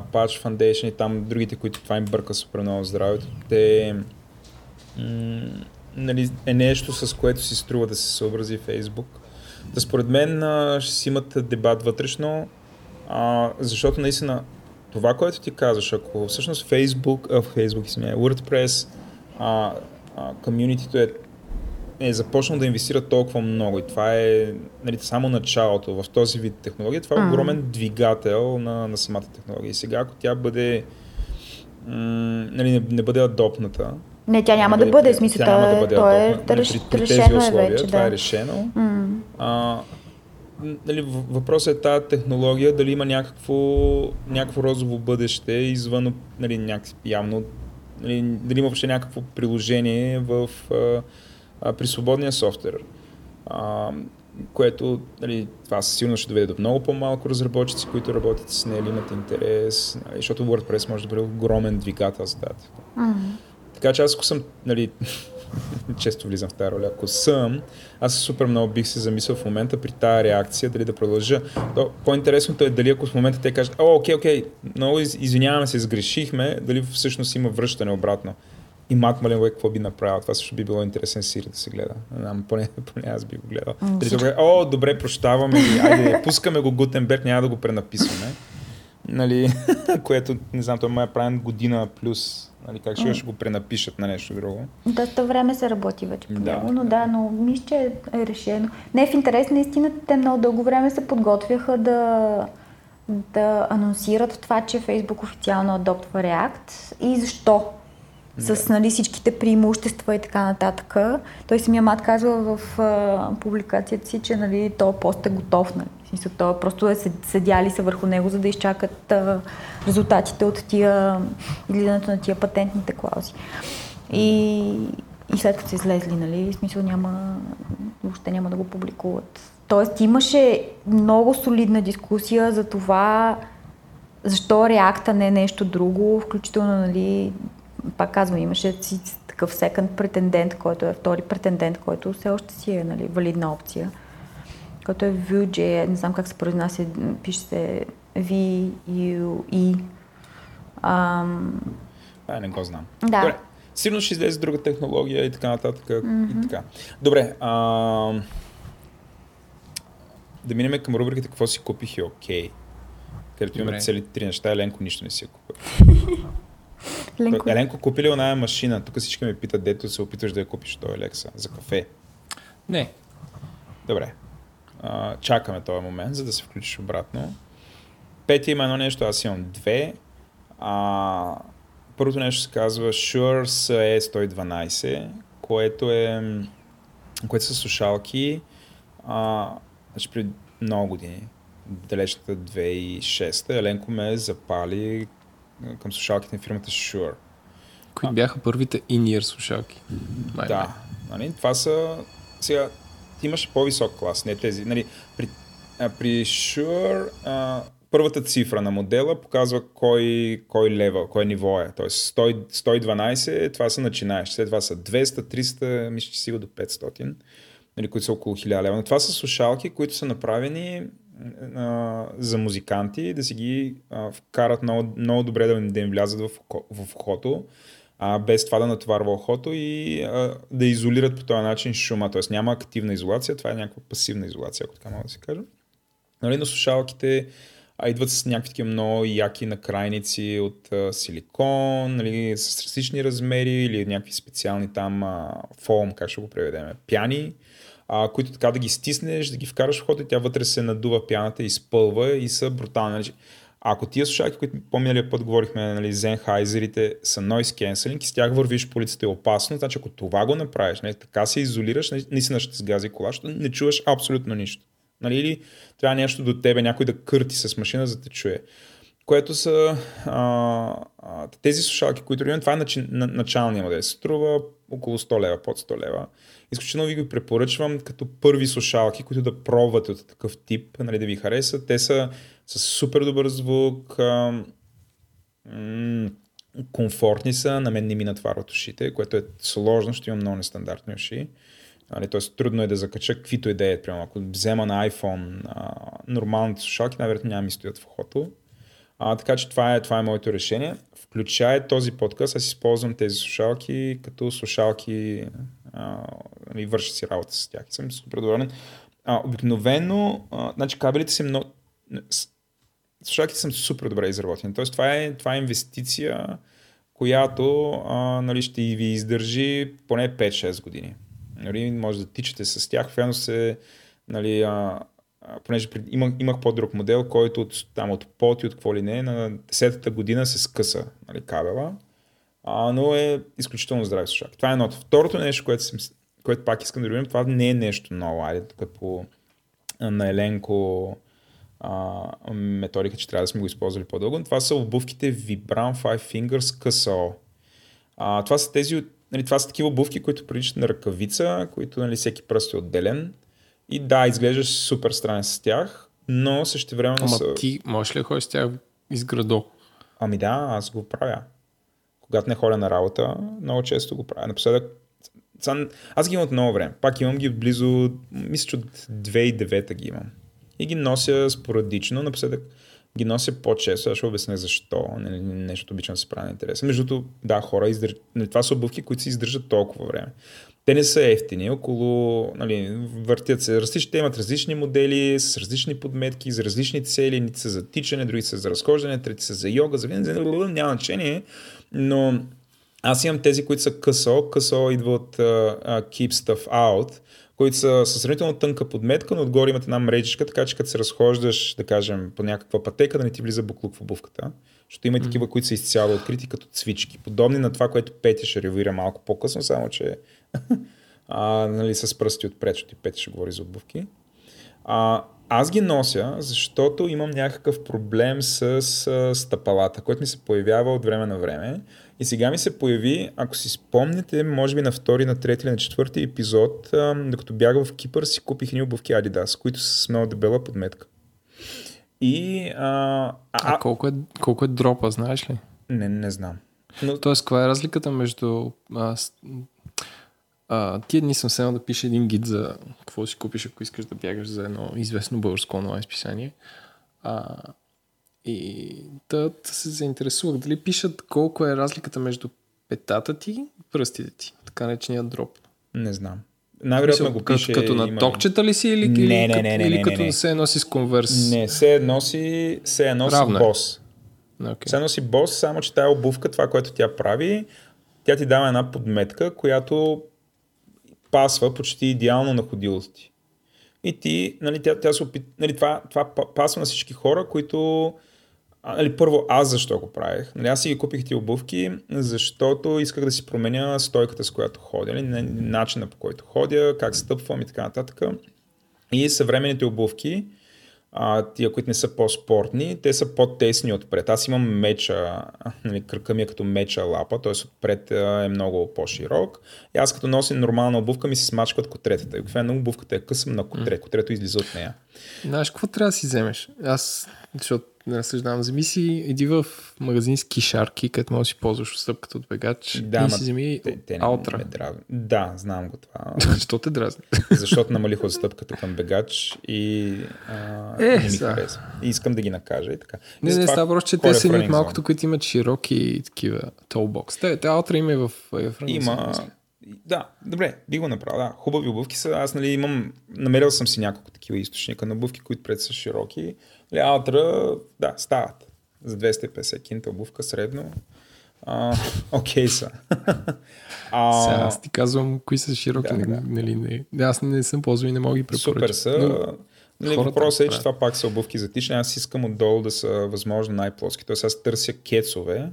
Apache Foundation и там другите, които това им бърка супер много здравето, те м- нали, е нещо, с което си струва да се съобрази Facebook. Да според мен а, ще си имат дебат вътрешно, а, защото наистина това, което ти казваш, ако всъщност Facebook, а, Facebook, извиня, WordPress, а, а, комьюнитито е е започнал да инвестира толкова много и това е нали, само началото в този вид технология. Това е mm. огромен двигател на, на самата технология. И сега, ако тя бъде м- нали, не, не бъде адопната, не, тя няма да бъде, в смисъл, тя няма да бъде то е, нали, при, при тези е условия, вече, това да. е решено. Mm. А, нали, въпросът е тази технология, дали има някакво, някакво розово бъдеще извън, нали, някакво, явно, нали, дали има въобще някакво приложение в а, при свободния софтуер. А, което нали, това сигурно ще доведе до много по-малко разработчици, които работят с нея или имат интерес, нали, защото WordPress може да бъде огромен двигател за дата. Mm-hmm. Така че аз ако съм, нали, често влизам в тази роля, ако съм, аз супер много бих се замислил в момента при тази реакция, дали да продължа. То, по-интересното е дали ако в момента те кажат, о, окей, окей, много извиняваме се, сгрешихме, дали всъщност има връщане обратно. И Мак Маленвей какво би направил? Това също би било интересен сири да се гледа. Знам, поне, поне аз би го гледал. Mm, добре, о, добре, прощаваме ги, айде, пускаме го Гутенберг, няма да го пренаписваме. Нали, което, не знам, той ме е правен година плюс. Нали, как ще, mm. ще го пренапишат на нещо друго. Доста време се работи вече по да. него, но да, но мисля, че е решено. Не, в интерес наистина, те много дълго време се подготвяха да, да анонсират това, че Facebook официално адоптва React и защо с нали, всичките преимущества и така нататък. Той самия мат казва в а, публикацията си, че нали, то пост е готов. Нали. Смисъл, то просто е седяли са върху него, за да изчакат а, резултатите от тия, излизането на тия патентните клаузи. И, и след като са излезли, нали, смисъл няма, въобще няма да го публикуват. Тоест имаше много солидна дискусия за това, защо реакта не е нещо друго, включително нали, пак казвам, имаше си такъв секънд претендент, който е втори претендент, който все още си е нали, валидна опция, който е Vue.js, не знам как се произнася, пише се V-U-E. Ам... А, не го знам. Да. Добре. Сигурно ще излезе друга технология и така нататък. Mm-hmm. И така. Добре. А... Да минем към рубриката какво си купих и окей. Okay. Където имаме цели три неща, Еленко нищо не си е купил. Еленко. Еленко, купи ли оная машина? Тук всички ме питат, дето се опитваш да я купиш този Лекса за кафе. Не. Добре. А, чакаме този момент, за да се включиш обратно. Пети има едно нещо, аз имам две. А, първото нещо се казва Shure SE112, което е което са слушалки а, значи при много години, далечната 2006 Еленко ме запали към слушалките на фирмата Shure. Кои бяха първите in-ear слушалки? Май, да. Нали, това са... Сега, ти имаш по-висок клас, не тези. Нали, при, а, при Shure а, първата цифра на модела показва кой, кой лева, кой ниво е. Тоест 100, 112, това са начинаещи. След това са 200, 300, мисля, че стига до 500, нали, които са около 1000 лева. Но това са слушалки, които са направени за музиканти, да си ги а, вкарат много, много добре да, им влязат в, в ухото, без това да натоварва ухото и да изолират по този начин шума. Тоест няма активна изолация, това е някаква пасивна изолация, ако така мога да се каже. Нали, но слушалките а, идват с някакви такива много яки накрайници от а, силикон, нали, с различни размери или някакви специални там а, фолм, как ще го преведем, пяни а, които така да ги стиснеш, да ги вкараш в хода и тя вътре се надува пяната, изпълва и са брутални. Значи, ако тия слушалки, които по-миналия път говорихме, нали, Зенхайзерите са noise cancelling с тях вървиш по улицата е опасно, значи ако това го направиш, нали, така се изолираш, нали, наистина ще сгази кола, защото не чуваш абсолютно нищо. Нали, или трябва нещо до тебе, някой да кърти с машина, за да те чуе. Което са а, а, тези слушалки, които имам, това е начин, на, началния модел. Струва около 100 лева, под 100 лева. Изключително ви го препоръчвам като първи слушалки, които да пробвате от такъв тип, нали, да ви харесат. Те са с супер добър звук, комфортни са, на мен не ми натварват ушите, което е сложно, ще имам много нестандартни уши. Нали, Тоест трудно е да закача каквито идеи. Прямо ако взема на iPhone а, нормалните слушалки, най-вероятно няма ми стоят в ухото. А, така че това е, това е моето решение. Включая този подкаст, аз използвам тези слушалки като слушалки а, и върша си работа с тях. Съм супер доволен. А, обикновено, а, значи кабелите са много... Слушалките са супер добре изработени. Тоест това е, това е инвестиция, която а, нали, ще ви издържи поне 5-6 години. Нали, може да тичате с тях. Фено се нали, а, понеже имах, имах по-друг модел, който от, там от пот и от какво ли не, на 10-та година се скъса нали, кабела, а, но е изключително здрав слушалки. Това е едното. Второто нещо, което, съм, което пак искам да любим, това не е нещо ново. Айде, тук по на Еленко а, методика, че трябва да сме го използвали по-дълго. Това са обувките Vibram Five Fingers KSO. А, това са тези, нали, това са такива обувки, които приличат на ръкавица, които нали, всеки пръст е отделен и да, изглеждаш супер странен с тях, но също време Ама са... ти можеш ли да ходиш с тях из градо? Ами да, аз го правя. Когато не ходя на работа, много често го правя. Напоследък аз ги имам от много време. Пак имам ги близо, мисля, че от 2009 ги имам. И ги нося спорадично. Напоследък ги нося по-често. Аз ще обясня защо. Не, нещо обичам да се прави на интереса. Между другото, да, хора, издърж... това са обувки, които се издържат толкова време. Те не са ефтини, около, нали, въртят се, различни, те имат различни модели, с различни подметки, за различни цели, нито са за тичане, други са за разхождане, трети са за йога, за няма значение, но аз имам тези, които са късо, късо идва от uh, Keep Stuff Out, които са със сравнително тънка подметка, но отгоре имат една мрежичка, така че като се разхождаш, да кажем, по някаква пътека, да не ти влиза буклук в обувката. Защото има и такива, които са изцяло открити като цвички. Подобни на това, което Петя ще ревира малко по-късно, само че а, нали, с пръсти отпред, защото Петя ще говори за обувки. А, аз ги нося, защото имам някакъв проблем с, с стъпалата, който ми се появява от време на време. И сега ми се появи, ако си спомните, може би на втори, на трети или на четвърти епизод, докато бягах в Кипър, си купих ни обувки Adidas, които са с много дебела подметка. И, а, а, а колко, е, колко е дропа, знаеш ли? Не, не знам. Но... Тоест, каква е разликата между... А, а, тия дни съм седнал да пиша един гид за какво си купиш, ако искаш да бягаш за едно известно българско онлайн списание. А, и да, да се заинтересувах дали пишат колко е разликата между петата ти и пръстите ти, така наречения дроп. Не знам. Най-вероятно го пише... Като, като на има... токчета ли си или, не, или, не, като, не, не, или не, като не, не. се носи с конверс? Не, се носи, се носи Равно е. бос. Okay. Се носи бос, само че тая обувка, това, което тя прави, тя ти дава една подметка, която пасва почти идеално на ходилото ти. И ти, нали, тя, тя се опит... нали, това, това пасва на всички хора, които нали, първо аз защо го правих. Нали, аз си ги купих ти обувки, защото исках да си променя стойката, с която ходя, нали, начина по който ходя, как стъпвам и така нататък. И съвременните обувки, а, тия, които не са по-спортни, те са по-тесни отпред. Аз имам меча, нали, кръка ми е като меча лапа, т.е. отпред е много по-широк. И аз като нося нормална обувка ми се смачкват котретата. И обикновено обувката е късам на котре. Котрето излиза от нея. Знаеш, какво трябва да си вземеш? Аз, защото не разсъждавам, вземи си, иди в магазин с кишарки, където можеш да си ползваш отстъпката от бегач да, и си вземи те, те не Аутра. Ме дразни. Да, знам го това. Защо те дразни? Защото намалих отстъпката към бегач и а, Е, не ми са. хареса. И искам да ги накажа и така. И Не, не, затова става просто, че те ходя са едни от малкото, които имат широки такива толбокс. Те, те Аутра има и в, е в Има. Да, добре, би го направил. Да. Хубави обувки са. Аз нали, имам, намерил съм си няколко такива източника на обувки, които пред са широки. Нали, Аутра, да, стават. За 250 кинта обувка средно. А, Окей са. а, Сега аз ти казвам кои са широки. Да, Да, да. Нали, не. Да, Аз не съм ползвал и не мога ги препоръчам. Супер са. Но, Нали, въпросът е, че това пак са обувки за тичане. Аз искам отдолу да са възможно най-плоски. Тоест аз търся кецове,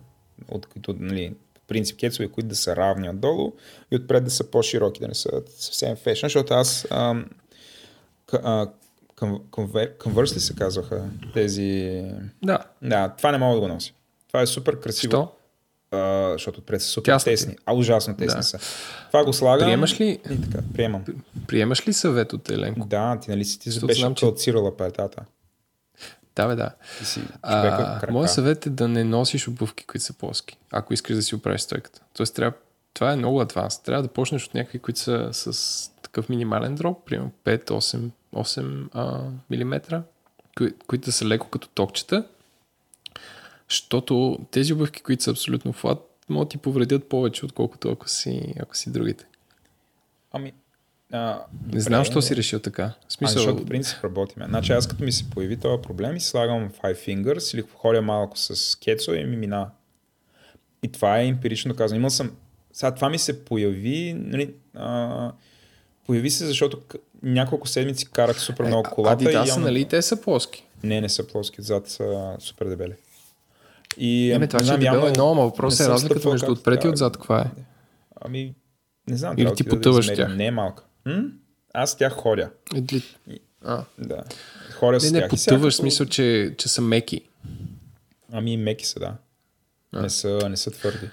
от които, нали, принцип кецове, които да са равни отдолу и отпред да са по-широки, да не са съвсем фешн, защото аз ам, к- а, Converse ли се казваха тези... Да. Да, това не мога да го нося. Това е супер красиво. Що? А, защото отпред са супер Тясни. тесни. А ужасно тесни Да. са. Това го слагам. Приемаш ли- И така, приемам. Приемаш ли съвет от Еленко? Да, ти нали си ти Защото беше знам, че- калцирала петата. Да, бе, да. Ти си А, моят съвет е да не носиш обувки, които са плоски, ако искаш да си оправиш стойката. Тоест, трябва, това е много адванс. Трябва да почнеш от някакви, които са с такъв минимален дроп, примерно 5-8 8, а, мм, кои, които са леко като токчета, защото тези обувки, които са абсолютно флат, могат да ти повредят повече, отколкото ако си, ако си другите. Ами, а, Не знам, защо си решил така. В А, смисъл, защото в принцип работиме. Значи аз като ми се появи този проблем и слагам Five Fingers или ходя малко с кецо и ми мина. И това е емпирично казано. Имал съм... Сега това ми се появи... Нали, а, появи се, защото няколко седмици карах супер много колата. и Адидаса, явно- нали, те са плоски. Не, не са плоски, отзад са супер дебели. И, Еме, това, че е дебело е много, въпросът не е разликата между отпред и отзад. Каква е? Ами, не знам. Или ти да потъваш измеря. тях? Не е малка. М? Аз тях ходя. Едли... А. Да. Ходя Не, не, тях. Сега потъваш, като- смисъл, че, че са меки. Ами меки са, да. А. Не са, не са твърди.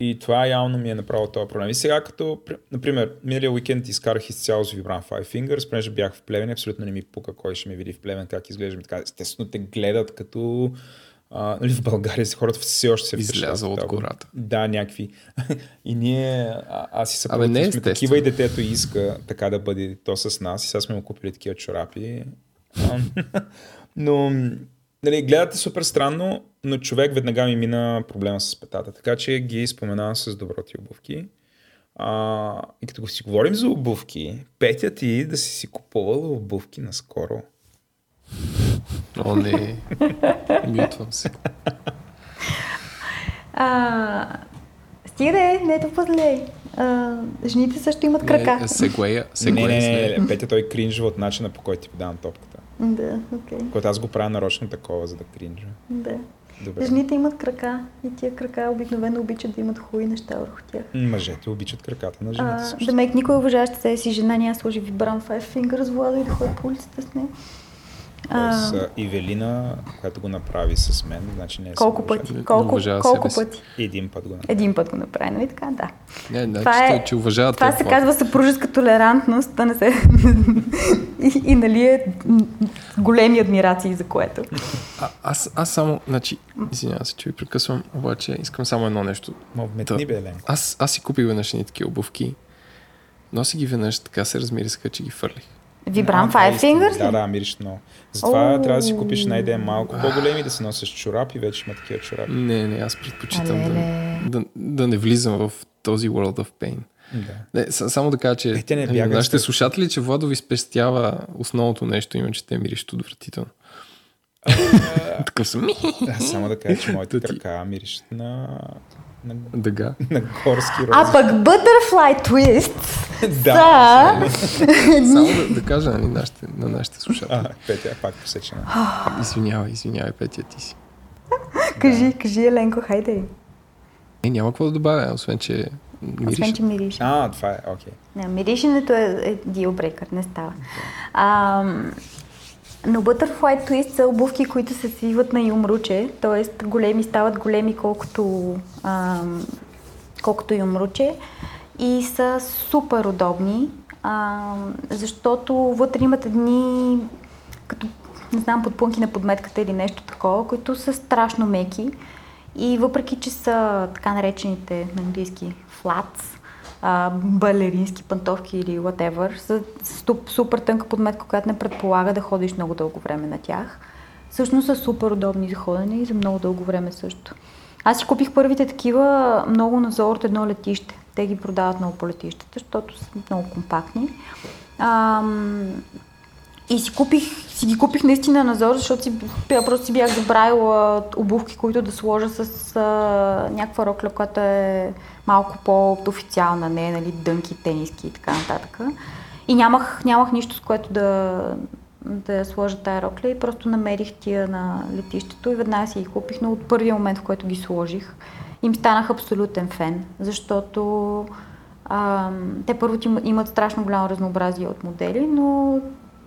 И това явно ми е направило този проблем. И сега като, при- например, миналия уикенд изкарах изцяло с Vibram Five Fingers, понеже бях в Плевен, абсолютно не ми пука кой ще ме види в Плевен, как изглеждам и така. Естествено те гледат като а, нали, в България си хората все още се впечатляват от гората. Да, някакви. и ние, а, аз и съпругата не е сме такива и детето иска така да бъде то с нас. И сега сме му купили такива чорапи. Но, нали, гледате супер странно, но човек веднага ми мина проблема с петата. Така че ги споменавам с доброти обувки. А, и като си говорим за обувки, Петя ти да си си купувала обувки наскоро. О, не. Мютвам се. А, стига да е, не е толкова зле. А, жените също имат крака. Не, сегуея. Не, сегуея не, не, нея. не, Петя той кринжва от начина по който ти давам топката. Да, окей. Който аз го правя нарочно такова, за да кринжва. Да. Добре. Жените имат крака и тия крака обикновено обичат да имат хубави неща върху тях. Мъжете обичат краката на жените А, също. да мек никой уважаваща себе си жена няма да сложи Vibram Five Fingers Влада и да ходи по улицата с нея. Тоест, а, Ивелина, която го направи с мен, значи не е колко пъти? Колко, уважава колко пъти? Един път го направи. Един път го направи, нали така? Да. Не, не, Това че, е- че уважават Това те се това. казва съпружеска толерантност, да не се... и, и нали е големи адмирации за което. А, аз, аз само, значи, извинявам се, че ви прекъсвам, обаче искам само едно нещо. Ма вметни бе. Аз, аз си купих веднъж едни такива обувки. Носи ги веднъж, така се размирисаха, че ги фърлих. Е Five. Fingers Да, да, мириш много. Затова Оу. трябва да си купиш най-ден малко по-големи, да се носиш чорап и вече има такива чорапи. Не, не, аз предпочитам да, да, да не влизам в този world of pain. Да. Не, само да кажа, че Е, те не бягат нашите слушатели, че Владо ви спестява основното нещо, има, че те миришат отвратително. Такъв съм. Само да кажа, че ти- крака миришат на, на, Дъга. на горски рози. А пък Butterfly Twist да. са... Само да, да кажа нали, нашите, на нашите слушатели. А, Петя е пак посечена. Извинявай, извинявай, Петя, ти си. кажи, кажи, Еленко, хайде. Е, няма какво да добавя, освен, че мириш. Освен, че мирише. А, това е, окей. Не, миришенето е, е deal не става. А, но Butterfly Twist са обувки, които се свиват на юмруче, т.е. големи стават големи колкото, а, колкото юмруче и са супер удобни, а, защото вътре имат едни като, не знам, подпунки на подметката или нещо такова, които са страшно меки и въпреки, че са така наречените на английски flats, а, балерински пантовки или whatever, с, супер тънка подметка, която не предполага да ходиш много дълго време на тях. Всъщност са супер удобни за ходене и за много дълго време също. Аз си купих първите такива много на Зор от едно летище. Те ги продават много по летищата, защото са много компактни. Ам, и си купих, си ги купих наистина на Зор, защото си, просто си бях забравила обувки, които да сложа с а, някаква рокля, която е малко по-официална, не нали, дънки, тениски и така нататък. И нямах, нямах нищо, с което да, да сложа тая рокля и просто намерих тия на летището и веднага си ги купих, но от първия момент, в който ги сложих, им станах абсолютен фен, защото а, те първо имат страшно голямо разнообразие от модели, но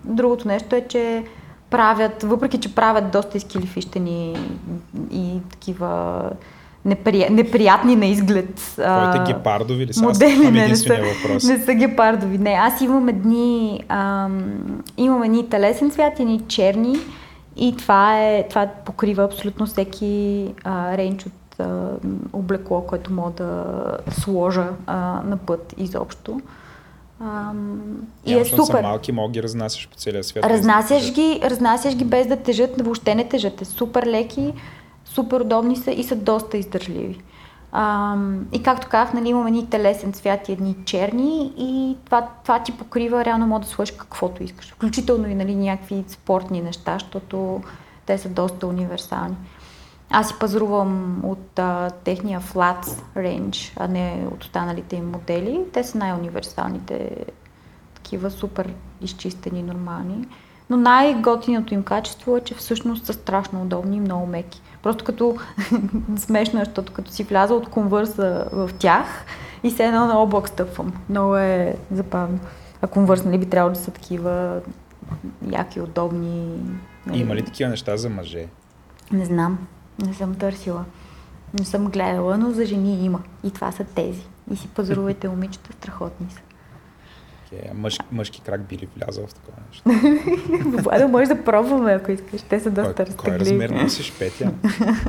другото нещо е, че правят, въпреки че правят доста изкилифищени и такива неприя... неприятни на изглед. Твоите гепардови ли са? Модели, не, не, са, въпрос. не са гепардови. Не, аз имам едни, ам, имам едни телесен цвят, едни черни и това, е, това покрива абсолютно всеки а, рейндж от а, облекло, което мога да сложа а, на път изобщо. Ам, и е супер. Са малки, мога ги разнасяш по целия свят. Разнасяш ги, разнасяш ги без да тежат, въобще не тежат. Е супер леки, супер удобни са и са доста издържливи. Ам, и както казах, нали, имаме едни телесен цвят и едни черни и това, това ти покрива, реално може да сложиш каквото искаш. Включително и нали, някакви спортни неща, защото те са доста универсални. Аз си пазарувам от а, техния flat range, а не от останалите им модели. Те са най-универсалните, такива супер изчистени, нормални. Но най-готиното им качество е, че всъщност са страшно удобни и много меки. Просто като смешно е, защото като си вляза от конвърса в тях и се едно на облак стъпвам. Много е забавно. А конвърс, нали, би трябвало да са такива яки, удобни. Нали? Има ли такива неща за мъже? Не знам. Не съм търсила. Не съм гледала, но за жени има. И това са тези. И си пазарувайте момичета, страхотни са. Okay, мъж, мъжки крак би ли влязъл в такова нещо? Владо, може да пробваме, ако искаш. Те са доста разтегливи. Кой размер носиш, Петя?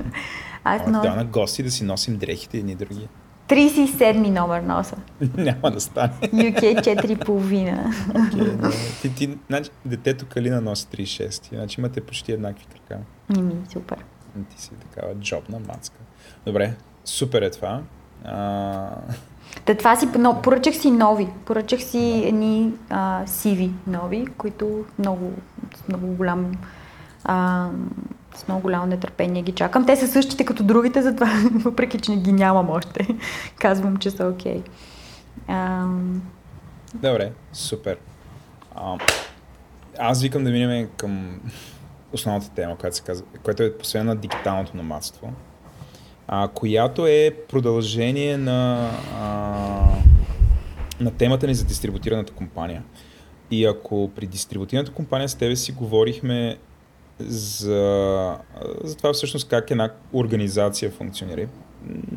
Аз но... Да, на гости да си носим дрехите едни други. 37 номер носа. Няма да стане. UK 4,5. okay, ти, ти, значи, детето Калина носи 36, значи имате почти еднакви крака. Ими, супер. Ти си такава джобна мацка. Добре, супер е това. А... Та това си, но, поръчах си нови. Поръчах си едни сиви нови, които много, много голям а, с много голямо нетърпение ги чакам. Те са същите като другите, затова въпреки, че не ги нямам още. Казвам, че са окей. Okay. Добре, супер. А, аз викам да минем към основната тема, която, се казва, която е посветена на дигиталното номадство а, която е продължение на, а, на темата ни за дистрибутираната компания. И ако при дистрибутираната компания с тебе си говорихме за, за това всъщност как една организация функционира,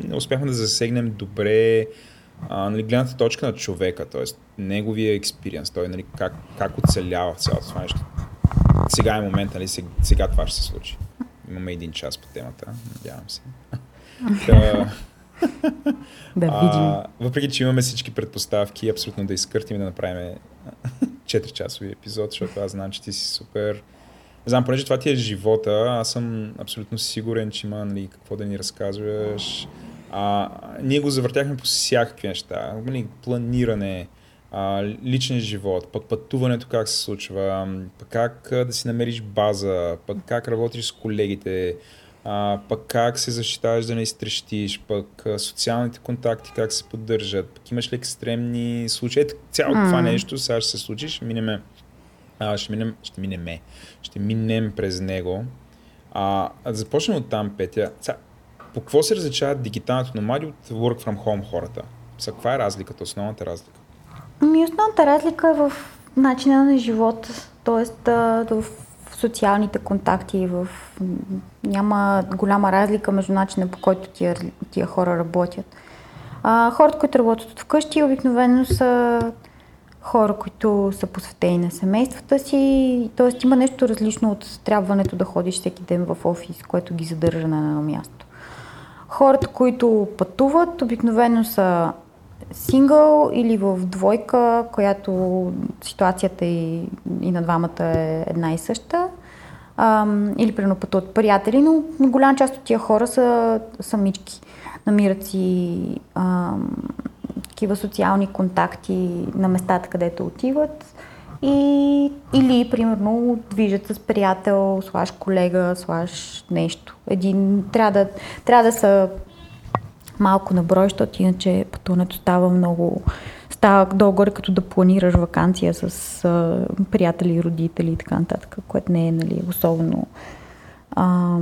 не успяхме да засегнем добре а, нали, гледната точка на човека, т.е. неговия експириенс, той нали, как, как оцелява цялото това нещо. Сега е момента, нали, сега, сега това ще се случи. Имаме един час по темата, надявам се. Да, да видим. А, въпреки, че имаме всички предпоставки, абсолютно да изкъртим да направим 4-часови епизод, защото аз знам, че ти си супер. Не знам, понеже това ти е живота, аз съм абсолютно сигурен, че има нали, какво да ни разказваш. А, ние го завъртяхме по всякакви неща. Нали, планиране, а, личен живот, пък пътуването как се случва, пък как да си намериш база, пък как работиш с колегите, а, пък как се защитаваш да не изтрещиш, пък а, социалните контакти как се поддържат, пък имаш ли екстремни случаи. Ето, цялото mm. това нещо сега ще се случи, ще минем, а, ще минем, ще минем, ще минем през него. А, а да започнем от там, Петя. Сега, по какво се различават дигиталното номади от work from home хората? Сега, каква е разликата, основната разлика? Ми основната разлика е в начина на живот, т.е. в социалните контакти, в... няма голяма разлика между начина по който тия, тия хора работят. А, хората, които работят от вкъщи, обикновено са хора, които са посветени на семействата си, т.е. има нещо различно от трябването да ходиш всеки ден в офис, което ги задържа на едно място. Хората, които пътуват, обикновено са сингъл или в двойка, която ситуацията и, и на двамата е една и съща. Ам, или примерно пътуват приятели, но голяма част от тия хора са самички. Намират си ам, такива социални контакти на местата, където отиват. И, или, примерно, движат с приятел, слаш колега, слаш нещо. Един, трябва да, трябва да са малко на брой, защото иначе пътуването става много става долу-горе като да планираш вакансия с а, приятели, родители и така нататък, което не е нали, особено а,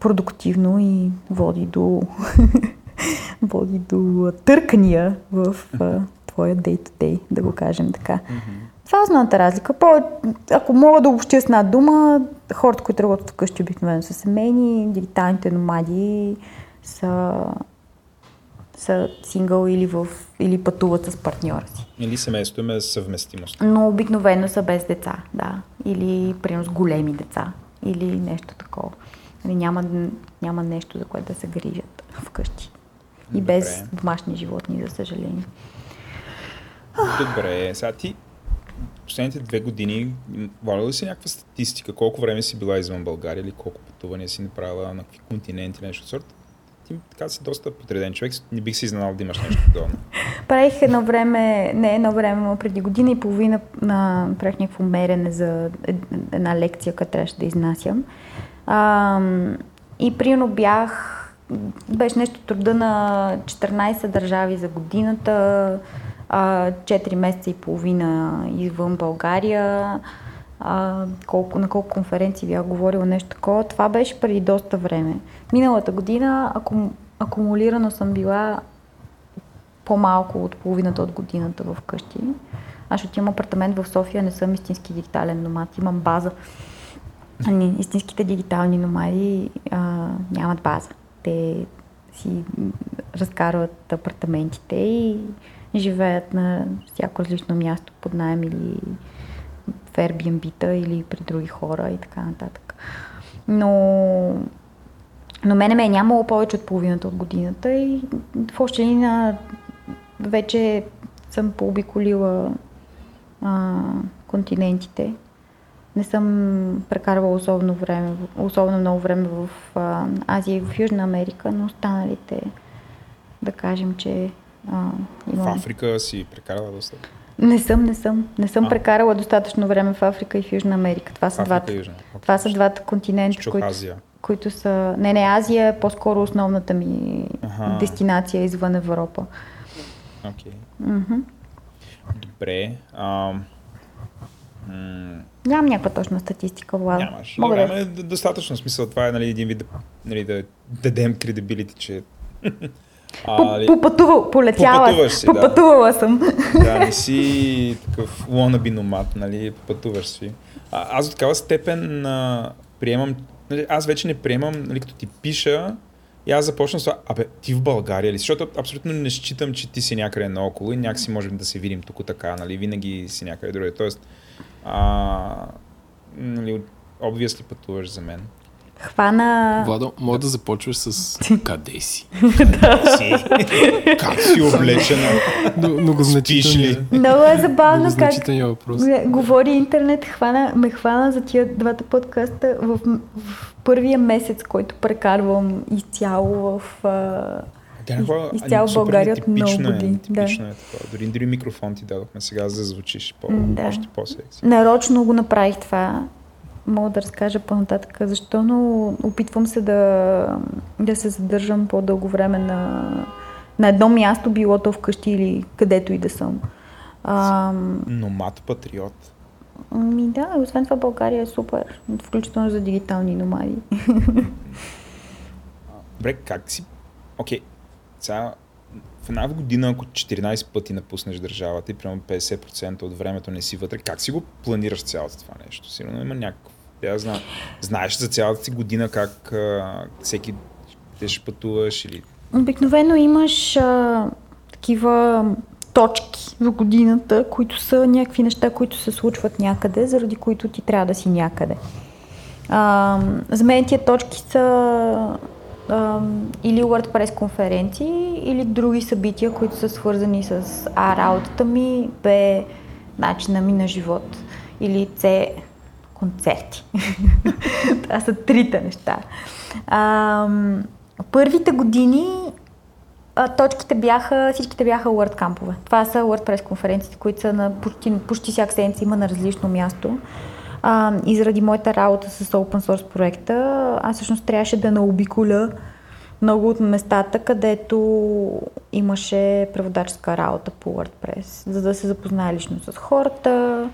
продуктивно и води до, води до търкания в а, твоя day-to-day, да го кажем така. Това е основната разлика. По, ако мога да обобщя с една дума, хората, които работят вкъщи, обикновено са семейни, дигиталните номади са, са сингъл или, в, или пътуват с партньора си. Или семейството има съвместимост. Но обикновено са без деца, да. Или, примерно, с големи деца. Или нещо такова. Нали, няма, няма нещо, за което да се грижат вкъщи. И Добре. без домашни животни, за съжаление. Добре, сега ти последните две години валя ли си някаква статистика? Колко време си била извън България или колко пътувания си направила на какви континенти, нещо от сорта? Ти така си доста подреден човек, не бих си изненал да имаш нещо подобно. Правих едно време, не едно време, но преди година и половина на, правих някакво мерене за ед- една лекция, която трябваше да изнасям. А, и примерно бях, беше нещо труда на 14 държави за годината, а, 4 месеца и половина извън България, а, колко, на колко конференции бях говорила нещо такова. Това беше преди доста време. Миналата година акум, акумулирано съм била по-малко от половината от годината в къщи. Аз ще имам апартамент в София, не съм истински дигитален номад, имам база. Ами, истинските дигитални номади а, нямат база. Те си разкарват апартаментите и живеят на всяко различно място под найем или в Airbnb-та или при други хора и така нататък. Но но мене ме е нямало повече от половината от годината и в още линия вече съм пообиколила а, континентите. Не съм прекарвала особено, време, особено много време в а, Азия и в Южна Америка, но останалите да кажем, че а, В имам... Африка си прекарала доста. Не съм, не съм. Не съм А. прекарала достатъчно време в Африка и в Южна Америка. Това са, Африка двата, Южна. Окей. това са двата континента, които, Азия. Които са... Не, не, Азия е по-скоро основната ми Аха. дестинация извън Европа. Окей. Мгм. Добре. Ам, м, Нямам някаква точна статистика, Влад. Нямаш. Мога Добре, да... е д- достатъчно смисъл. Това е нали, един вид да, нали, да дадем кредибилити, че... А, По- Попътувал, полетяла. Попътуваш си, да. Попътувала съм. да, не си такъв wannabe номад, нали, пътуваш си. А, аз до такава степен а, приемам, нали, аз вече не приемам, нали, като ти пиша, и аз започна с това, абе, ти в България ли? Защото абсолютно не считам, че ти си някъде наоколо и някакси можем да се видим тук така, нали, винаги си някъде другаде. Тоест, а, нали, obviously пътуваш за мен. Хвана... Владо, мога да започваш с къде си? Си. как си облечена? Но, многозначителният, Много е забавно как говори интернет, хвана, ме хвана за тия двата подкаста в, в първия месец, който прекарвам изцяло в... Тя някаква- изцяло България от много нетипично години, Е, типично е такова. Дори, дори микрофон ти дадохме сега, за да звучиш по, да. още по-секси. Нарочно го направих това. Мога да разкажа по-нататък защо, но опитвам се да, да се задържам по-дълго време на, на едно място, било то вкъщи или където и да съм. А, Номад патриот. ми да, освен това България е супер, включително за дигитални номади. Добре, как си... Окей, сега в една година, ако 14 пъти напуснеш държавата и примерно 50% от времето не си вътре, как си го планираш цялото това нещо? Сигурно има някакво... Я знам. Знаеш за цялата си година как а, всеки те ще пътуваш или... Обикновено имаш а, такива точки в годината, които са някакви неща, които се случват някъде, заради които ти трябва да си някъде. А, за мен тия точки са или WordPress конференции, или други събития, които са свързани с А, работата ми, Б, начина ми на живот, или С, концерти. Това са трите неща. А, първите години а, точките бяха, всичките бяха WordCamp-ове. Това са WordPress конференциите, които са на почти, почти всяка седмица има на различно място. А, и заради моята работа с Open Source проекта, аз всъщност трябваше да наобиколя много от местата, където имаше преводаческа работа по WordPress, за да се запознае лично с хората,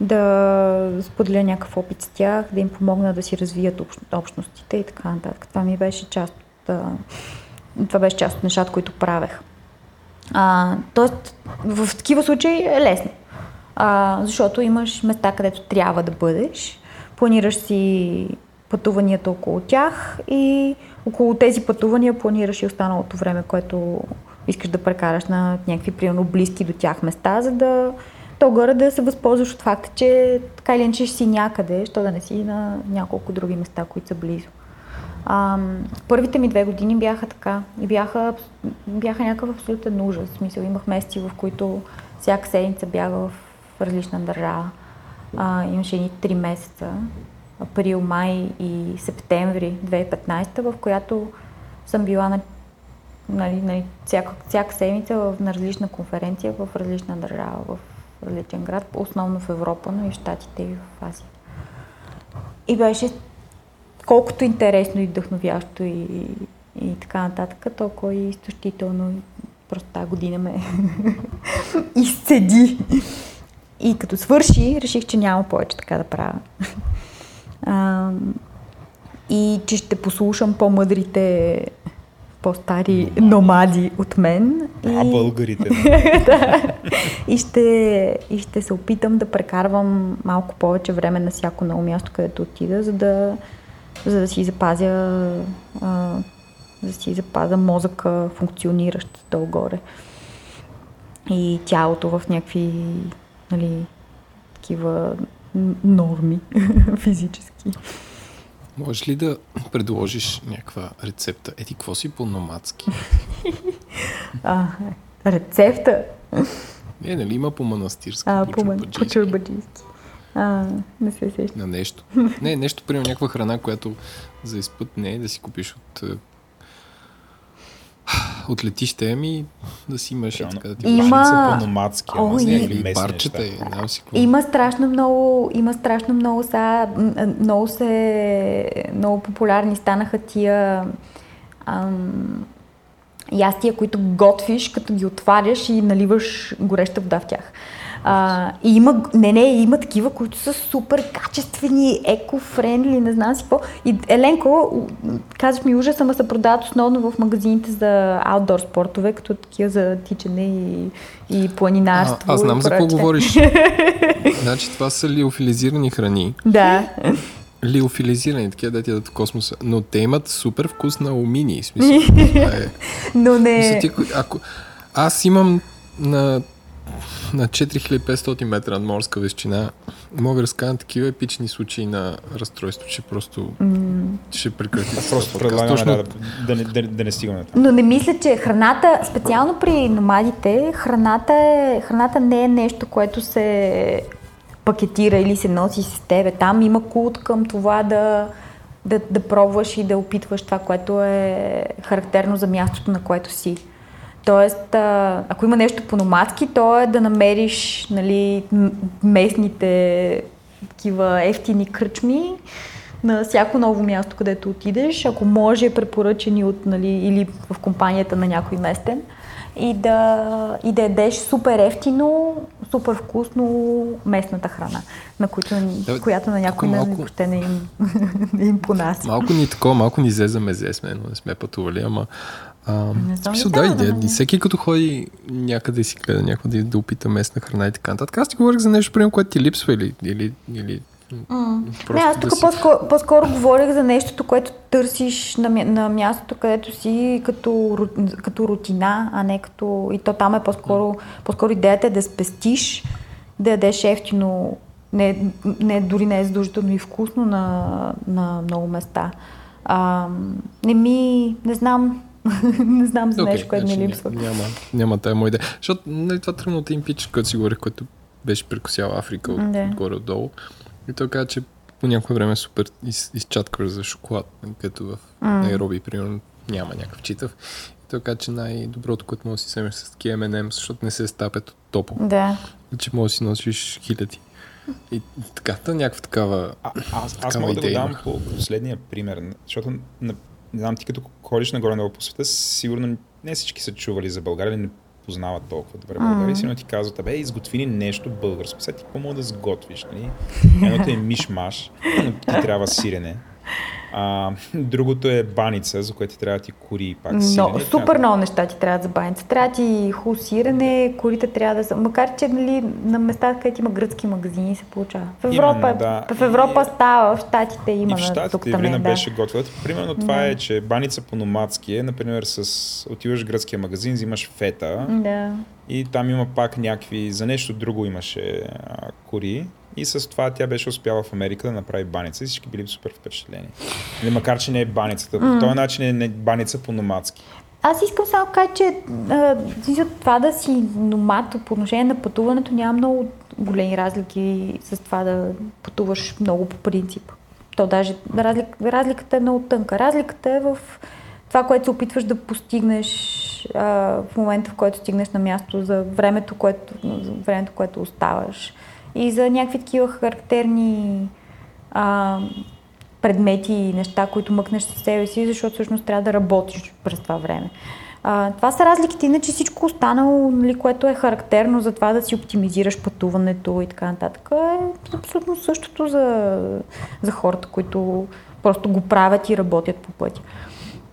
да споделя някакъв опит с тях, да им помогна да си развият общ, общностите и така нататък. Това ми беше част от, това беше част от нещата, които правех. А, тоест, в такива случаи е лесно. А, защото имаш места, където трябва да бъдеш, планираш си пътуванията около тях и около тези пътувания планираш и останалото време, което искаш да прекараш на някакви примерно близки до тях места, за да то горе да се възползваш от факта, че така или иначе си някъде, що да не си на няколко други места, които са близо. А, първите ми две години бяха така и бяха, бяха някакъв абсолютен ужас. В смисъл, имах месеци, в които всяка седмица бях в различна държава. А, имаше едни три месеца, април, май и септември 2015, в която съм била на нали, нали, всяка, всяка седмица в, на различна конференция в различна държава, в различен град, основно в Европа, но и в Штатите и в Азия. И беше колкото интересно и вдъхновящо и, и така нататък, толкова и изтощително. И просто тази година ме изцеди. И като свърши, реших, че няма повече така да правя. А, и че ще послушам по-мъдрите, по-стари номади от мен. А, българите. да. И ще, и ще се опитам да прекарвам малко повече време на всяко ново място, където отида, за да, за да си запазя а, да си запазя мозъка функциониращ долу-горе. И тялото в някакви нали, такива норми физически. Можеш ли да предложиш някаква рецепта? Ети, какво си по-номадски? а, рецепта? Не, нали има по-манастирски, а, по-чурбаджийски. А, не се сеща. На нещо. Не, нещо, примерно някаква храна, която за изпът не е да си купиш от от летище, ами да си имаш и така да ти има... по-номадски, ама не, или парчета, и да, си Има страшно много, има страшно много са, много се, много популярни станаха тия ам, ястия, които готвиш, като ги отваряш и наливаш гореща вода в тях. А, и има, не, не, има такива, които са супер качествени, еко-френдли, не знам си какво. И Еленко, казваш ми ужас, ама се продават основно в магазините за аутдор спортове, като такива за тичане и, и планинарство. А, аз знам за какво говориш. значи това са лиофилизирани храни. Да. Лиофилизирани, такива да ти дадат в космоса. Но те имат супер вкус на алуминий. Смисъл, е. Но не. Мисля, ти, ако... Аз имам на на 4500 метра над морска височина мога да разкажа такива епични случаи на разстройство, че просто mm. ще прекрати. Просто предлагаме Точно... да, да, да, да, да не стигаме там. Но не мисля, че храната, специално при номадите, храната, е, храната не е нещо, което се пакетира или се носи с тебе. Там има култ към това да, да, да пробваш и да опитваш това, което е характерно за мястото, на което си. Тоест, а, ако има нещо по-номадски, то е да намериш нали, местните такива ефтини кръчми на всяко ново място, където отидеш, ако може препоръчени от, нали, или в компанията на някой местен и да, и да едеш супер ефтино, супер вкусно местната храна, на които, да, която на някой малко... не, въобще не им, не им понася. Малко ни такова, малко ни зе за мезе сме, но не сме пътували, ама а, не знам смисъл, да, идея. Да, всеки като ходи някъде си гледа някъде да, да опита местна храна и така нататък. Аз ти говорих за нещо, примерно, което ти липсва или, или, или Mm. Не, аз тук да си... по-скоро, по-скоро говорих за нещото, което търсиш на, на мястото, където си като, като рутина, а не като... И то там е по-скоро, по-скоро идеята е да спестиш, да ядеш ефтино, не, не, дори не е задължително и вкусно на, на много места. А, не ми, не знам, не знам за okay, нещо, което значи ми липсва. Няма, няма тая моя идея. Защото нали, това тръгна от един пич, който си говорих, който беше прекосял Африка от, yeah. отгоре отдолу. И той каза, че по някое време е супер из, изчаткваш за шоколад, като в mm. Найроби, примерно, няма някакъв читав. И той каза, че най-доброто, което може да си вземеш с такива M&M, защото не се стапят от топло. Да. И че може да си носиш хиляди. И така, някаква такава. А, аз, аз мога идея. да го дам по последния пример, защото на не знам, ти като ходиш нагоре-надолу по света, сигурно не всички са чували за България, не познават толкова добре България. Сигурно ти казват, абе, изготви ни нещо българско. Сега ти какво мога да сготвиш, нали? Едното е мишмаш, но ти трябва сирене. А, другото е баница, за което ти трябва да ти кори пак сирене. Но, супер много неща ти трябва за баница. Трябва ти хубаво сирене, корите трябва да са... Макар, че нали, на места, където има гръцки магазини, се получава. В Европа, Именно, да. в Европа става, в Штатите има. И в на Штатите Евлина да. беше готвила. Примерно това Да. е, че баница по номадски е, например, с... отиваш в гръцкия магазин, взимаш фета Да. и там има пак някакви... За нещо друго имаше а, кори. И с това тя беше успяла в Америка да направи баница и всички били супер впечатлени. Или макар, че не е баницата. По този начин е не баница по номадски. Аз искам само да кажа, че а, това да си номад по отношение на пътуването няма много големи разлики с това да пътуваш много по принцип. То даже разлик, разликата е много тънка. Разликата е в това, което се опитваш да постигнеш а, в момента, в който стигнеш на място, за времето, което, за времето, което оставаш. И за някакви такива характерни а, предмети и неща, които мъкнеш със себе си, защото всъщност трябва да работиш през това време. А, това са разликите, иначе всичко останало, нали, което е характерно за това да си оптимизираш пътуването и така нататък, е абсолютно същото за, за хората, които просто го правят и работят по пътя.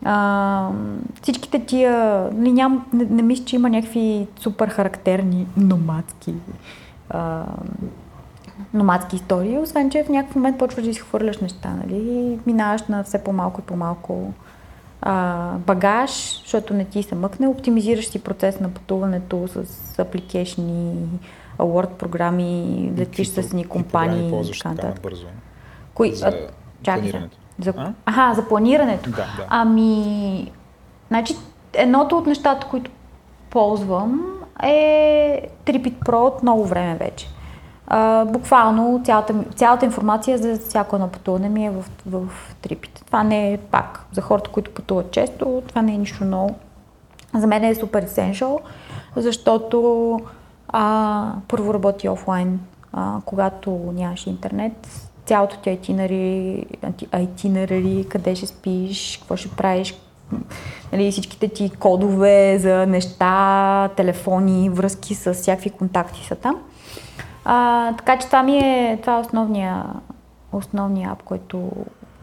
А, всичките тия, нали, ням, не, не мисля, че има някакви супер характерни номадски а, номадски истории, освен че в някакъв момент почваш да изхвърляш неща, нали? И минаваш на все по-малко и по-малко а, багаж, защото не ти се мъкне, оптимизираш си процес на пътуването с апликейшни, Word програми, летиш с ни компании и ползваш така нататък. набързо? Кои? За а, чакай. За, А? аха, за планирането. Да, да. Ами, значи, едното от нещата, които ползвам е Tripit Pro от много време вече. А, буквално цялата, цялата информация за всяко едно пътуване ми е в, в Tripit. Това не е пак за хората, които пътуват често, това не е нищо ново. За мен е супер essential, защото а, първо работи офлайн, а, когато нямаш интернет. Цялото ти itinerary, itinerary, къде ще спиш, какво ще правиш, нали, всичките ти кодове за неща, телефони, връзки с всякакви контакти са там. А, така че това ми е, това е основния, основния ап, който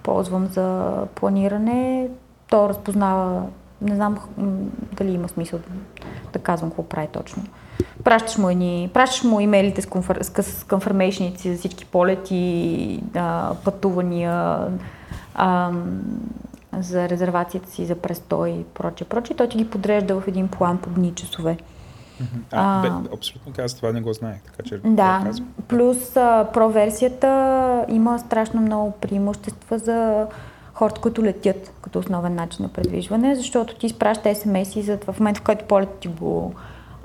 ползвам за планиране. То разпознава, не знам дали има смисъл да, казвам какво прави точно. Пращаш му, едни, пращаш му имейлите с, конфър, с, confirmation за всички полети, а, пътувания, ам, за резервацията си за престой и прочее, прочее. Той ти ги подрежда в един план по дни часове. А, А. бе, абсолютно каза, това не го знаех, така че Да, казвам. плюс а, про версията има страшно много преимущества за хората, които летят като основен начин на предвижване, защото ти изпраща SMS-и за в момента, в който полет ти го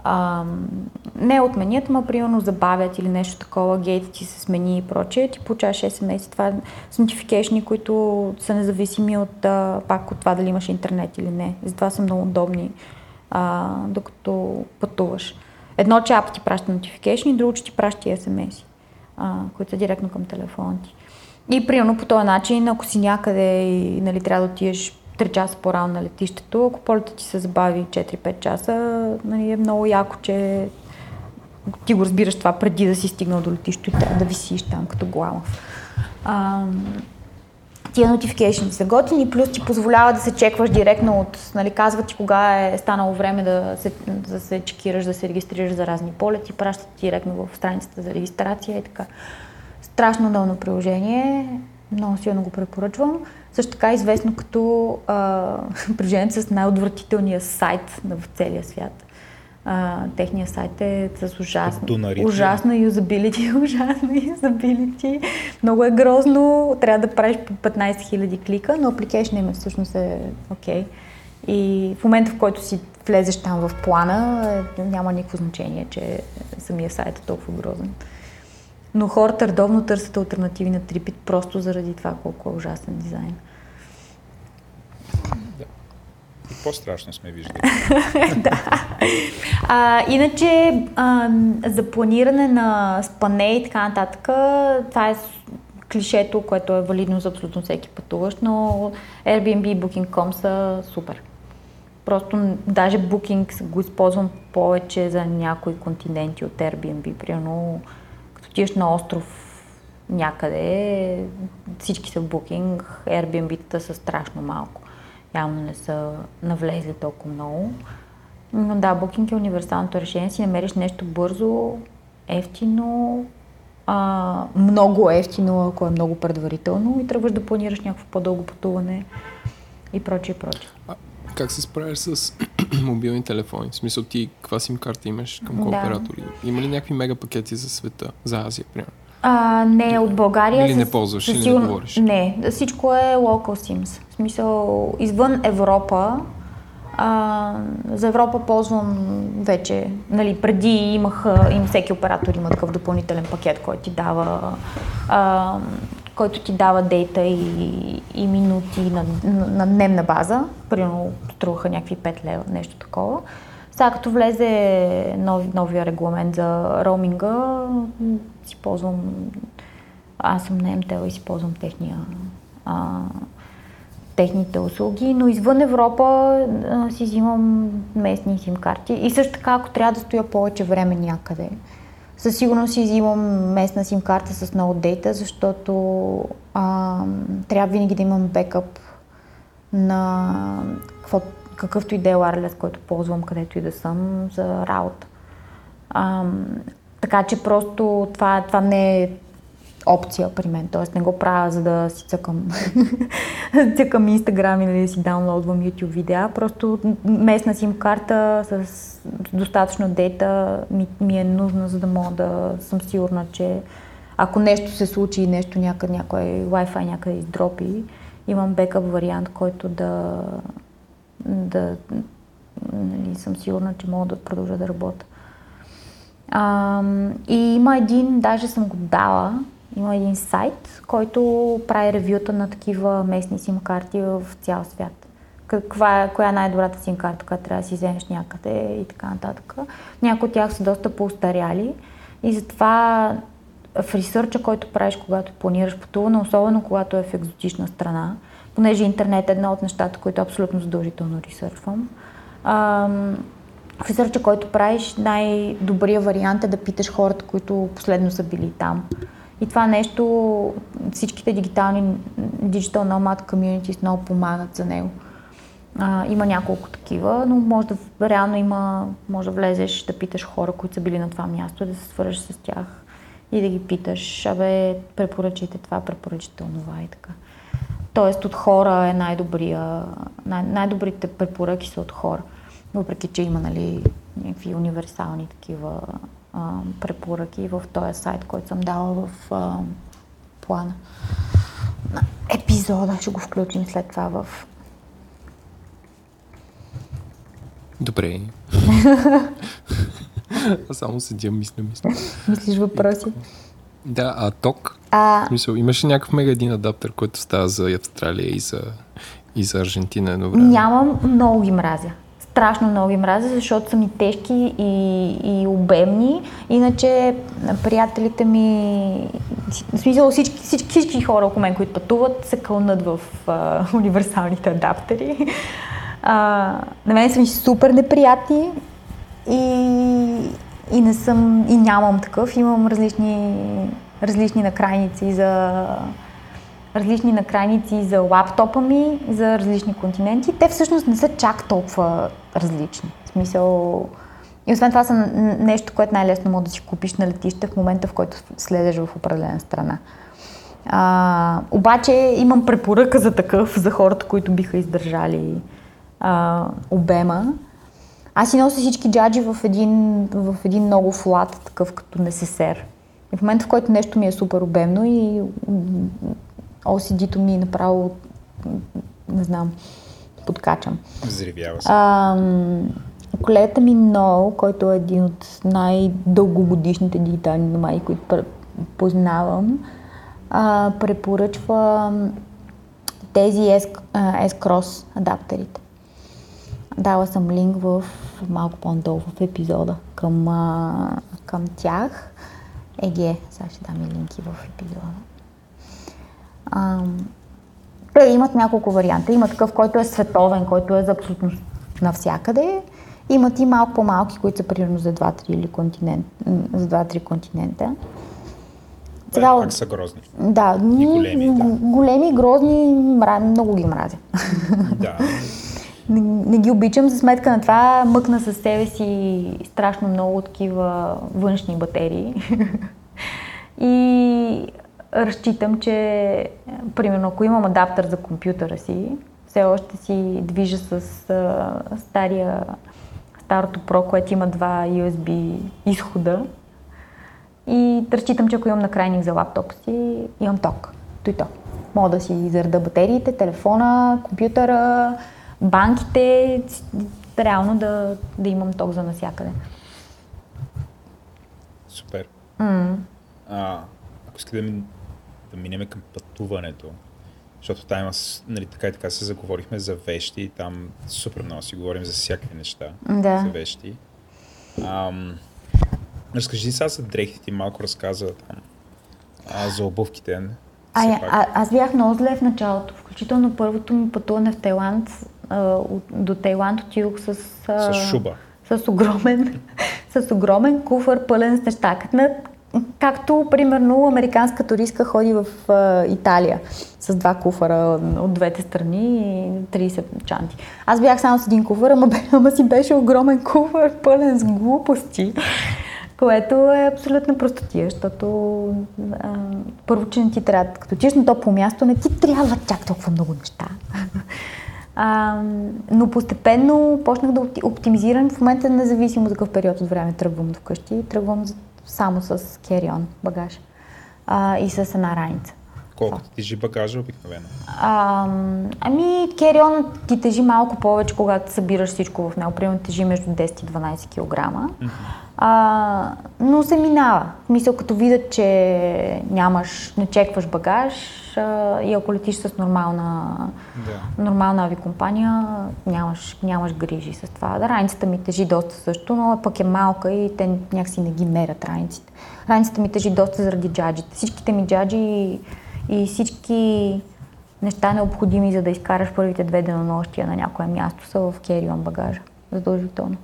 ам, не отменят, ма примерно забавят или нещо такова, гейт ти се смени и прочее, ти получаваш SMS. Това са notification, които са независими от, а, пак от това дали имаш интернет или не. Затова са много удобни, а, докато пътуваш. Едно, че апа ти праща notification, друго, че ти праща SMS, а, които са директно към телефона ти. И примерно по този начин, ако си някъде и нали, трябва да отидеш 3 часа по-рано на летището, ако полета ти се забави 4-5 часа, нали, е много яко, че ти го разбираш това преди да си стигнал до летището и трябва да висиш там като гламав. Ам, тия notification са готини, плюс ти позволява да се чекваш директно от, нали, казва ти кога е станало време да се, да се чекираш, да се регистрираш за разни полети, пращат директно в страницата за регистрация и така. Страшно удобно приложение, много силно го препоръчвам. Също така е известно като а, приложението с най-отвратителния сайт на в целия свят. А, техният сайт е с ужасно, ужасно юзабилити, ужасно юзабилити. Много е грозно, трябва да правиш по 15 000 клика, но application им е всъщност е окей. Okay. И в момента, в който си влезеш там в плана, е, няма никакво значение, че самия сайт е толкова грозен. Но хората редовно търсят альтернативи на Tripit просто заради това колко е ужасен дизайн. По-страшно сме виждали. А, иначе а, за планиране на спане и така нататък, това е клишето, което е валидно за абсолютно всеки пътуващ, но Airbnb и Booking.com са супер. Просто даже Booking го използвам повече за някои континенти от Airbnb. Примерно, отидеш на остров някъде, всички са в Booking, Airbnb-тата са страшно малко. Явно не са навлезли толкова много. Но да, Booking е универсалното решение. Си намериш нещо бързо, ефтино, а, много ефтино, ако е много предварително и тръгваш да планираш някакво по-дълго пътуване и прочее, прочее. Как се справяш с мобилни телефони? В смисъл ти каква сим карта имаш към колко Да. оператори? Има ли някакви мега пакети за света, за Азия, примерно? А, не, от България. Или не ползваш, или не сигурно- говориш? Не, всичко е local sims. В смисъл, извън Европа, а, за Европа ползвам вече, нали, преди имах, им всеки оператор има такъв допълнителен пакет, който ти дава, а, който ти дава дейта и, и минути на, на, на дневна база. Примерно струваха някакви 5 лева, нещо такова. Сега като влезе нов, новия регламент за роуминга, си ползвам, аз съм на МТЛ и си ползвам техния, а, техните услуги, но извън Европа а, си взимам местни сим карти. И също така, ако трябва да стоя повече време някъде, със сигурност си взимам местна сим карта с много дейта, защото а, трябва винаги да имам бекъп на какво, какъвто и да е wireless, който ползвам, където и да съм за работа. Ам, така че просто това, това не е опция при мен, т.е. не го правя за да си цъкам, цъкам Инстаграм или да си даунлоудвам YouTube видеа, просто местна сим карта с достатъчно дейта ми, ми е нужна, за да мога да съм сигурна, че ако нещо се случи и нещо някъде, някой Wi-Fi някъде издропи, имам бекъп вариант, който да, да нали, съм сигурна, че мога да продължа да работя. А, и има един, даже съм го дала, има един сайт, който прави ревюта на такива местни сим карти в цял свят. Каква, е- коя е най-добрата сим карта, която трябва да си вземеш някъде и така нататък. Някои от тях са доста поустаряли и затова в ресърча, който правиш, когато планираш пътуване, особено когато е в екзотична страна, понеже интернет е една от нещата, които абсолютно задължително ресърчвам, ам, в ресърча, който правиш, най-добрият вариант е да питаш хората, които последно са били там. И това нещо, всичките дигитални Digital Nomad Communities много помагат за него. А, има няколко такива, но може да, реално има, може да влезеш да питаш хора, които са били на това място, да се свържеш с тях и да ги питаш, абе, препоръчайте това, препоръчайте онова и така. Тоест от хора е най-добрия, най- най-добрите препоръки са от хора. Въпреки, че има нали, някакви универсални такива а, препоръки в този сайт, който съм дала в а, плана на епизода. Ще го включим след това в... Добре. Аз само седя, мисля, мисля. Мислиш въпроси? Да, а ток? А, В смисъл, имаш ли някакъв мега един адаптер, който става за Австралия и за, и за Аржентина едно време? Нямам, много ги мразя. Страшно много ги мразя, защото са ми тежки и, и обемни. Иначе приятелите ми, в смисъл всички, всички, всички хора около мен, които пътуват, се кълнат в а, универсалните адаптери. А, на мен са ми супер неприятни и, и не съм, и нямам такъв. Имам различни, различни накрайници за различни накрайници за лаптопа ми, за различни континенти. Те всъщност не са чак толкова различни. В смисъл... И освен това са нещо, което най-лесно може да си купиш на летище в момента, в който слезеш в определена страна. А, обаче имам препоръка за такъв, за хората, които биха издържали а, обема. Аз си нося всички джаджи в един, в един много флат, такъв като несесер. И в момента, в който нещо ми е супер обемно и OCD-то ми направо, м, не знам, подкачам. Взривява се. Ам, колегата ми Ноу, който е един от най-дългогодишните дигитални номади, които познавам, а, препоръчва тези а, S-Cross адаптерите. Дала съм линк в малко по-надолу в епизода към, а, към тях. Еге, сега ще дам и линки в епизода. Те имат няколко варианта. Има такъв, който е световен, който е за абсолютно навсякъде. Имат и малко по-малки, които са примерно за 2-3 или континент, за 2-3 континента. Сега, пак са грозни. Да, и големи, да. големи, грозни, мра... много ги мразя. Да. не, не ги обичам, за сметка на това мъкна със себе си страшно много такива външни батерии. и разчитам, че примерно ако имам адаптер за компютъра си, все още си движа с а, стария, старото Pro, което има два USB изхода. И разчитам, че ако имам накрайник за лаптоп си, имам ток. То и то. Мога да си зареда батериите, телефона, компютъра, банките, реално да, да имам ток за насякъде. Супер. Mm. А, ако искате да, ми, да минем към пътуването, защото там нали, така и така се заговорихме за вещи и там супер много си говорим за всякакви неща. Да. За вещи. Ам, разкажи сега за дрехите, малко разказа там а, за обувките. А, а, аз бях много зле в началото, включително първото ми пътуване в Тайланд. А, до Тайланд отидох с... А, с шуба. С огромен, с огромен куфър пълен с неща. Както, примерно, американска туристка ходи в Италия с два куфара от двете страни и 30 чанти. Аз бях само с един куфар, ама, ама си беше огромен куфар, пълен с глупости, което е абсолютно простотия, защото а, първо, че не ти трябва, като тиш на топло място, не ти трябва чак толкова много неща. А, но постепенно почнах да оптимизирам. В момента независимо за какъв период от време тръгвам вкъщи. Тръгвам само с carry-on багаж а, и с една раница. Колко ти тежи багажа обикновено? А, ами, carry-on ти тежи малко повече, когато събираш всичко в него. Примерно тежи между 10 и 12 кг. Mm-hmm. А, но се минава. Мисъл, като видят, че нямаш, не чекваш багаж а, и ако летиш с нормална, да. нормална авиакомпания, нямаш, нямаш грижи с това. Да, раницата ми тежи доста също, но пък е малка и те някакси не ги мерят раниците. Раницата ми тежи доста заради джаджите. Всичките ми джаджи и всички неща необходими, за да изкараш първите две денонощия на някое място, са в керион багажа. Задължително.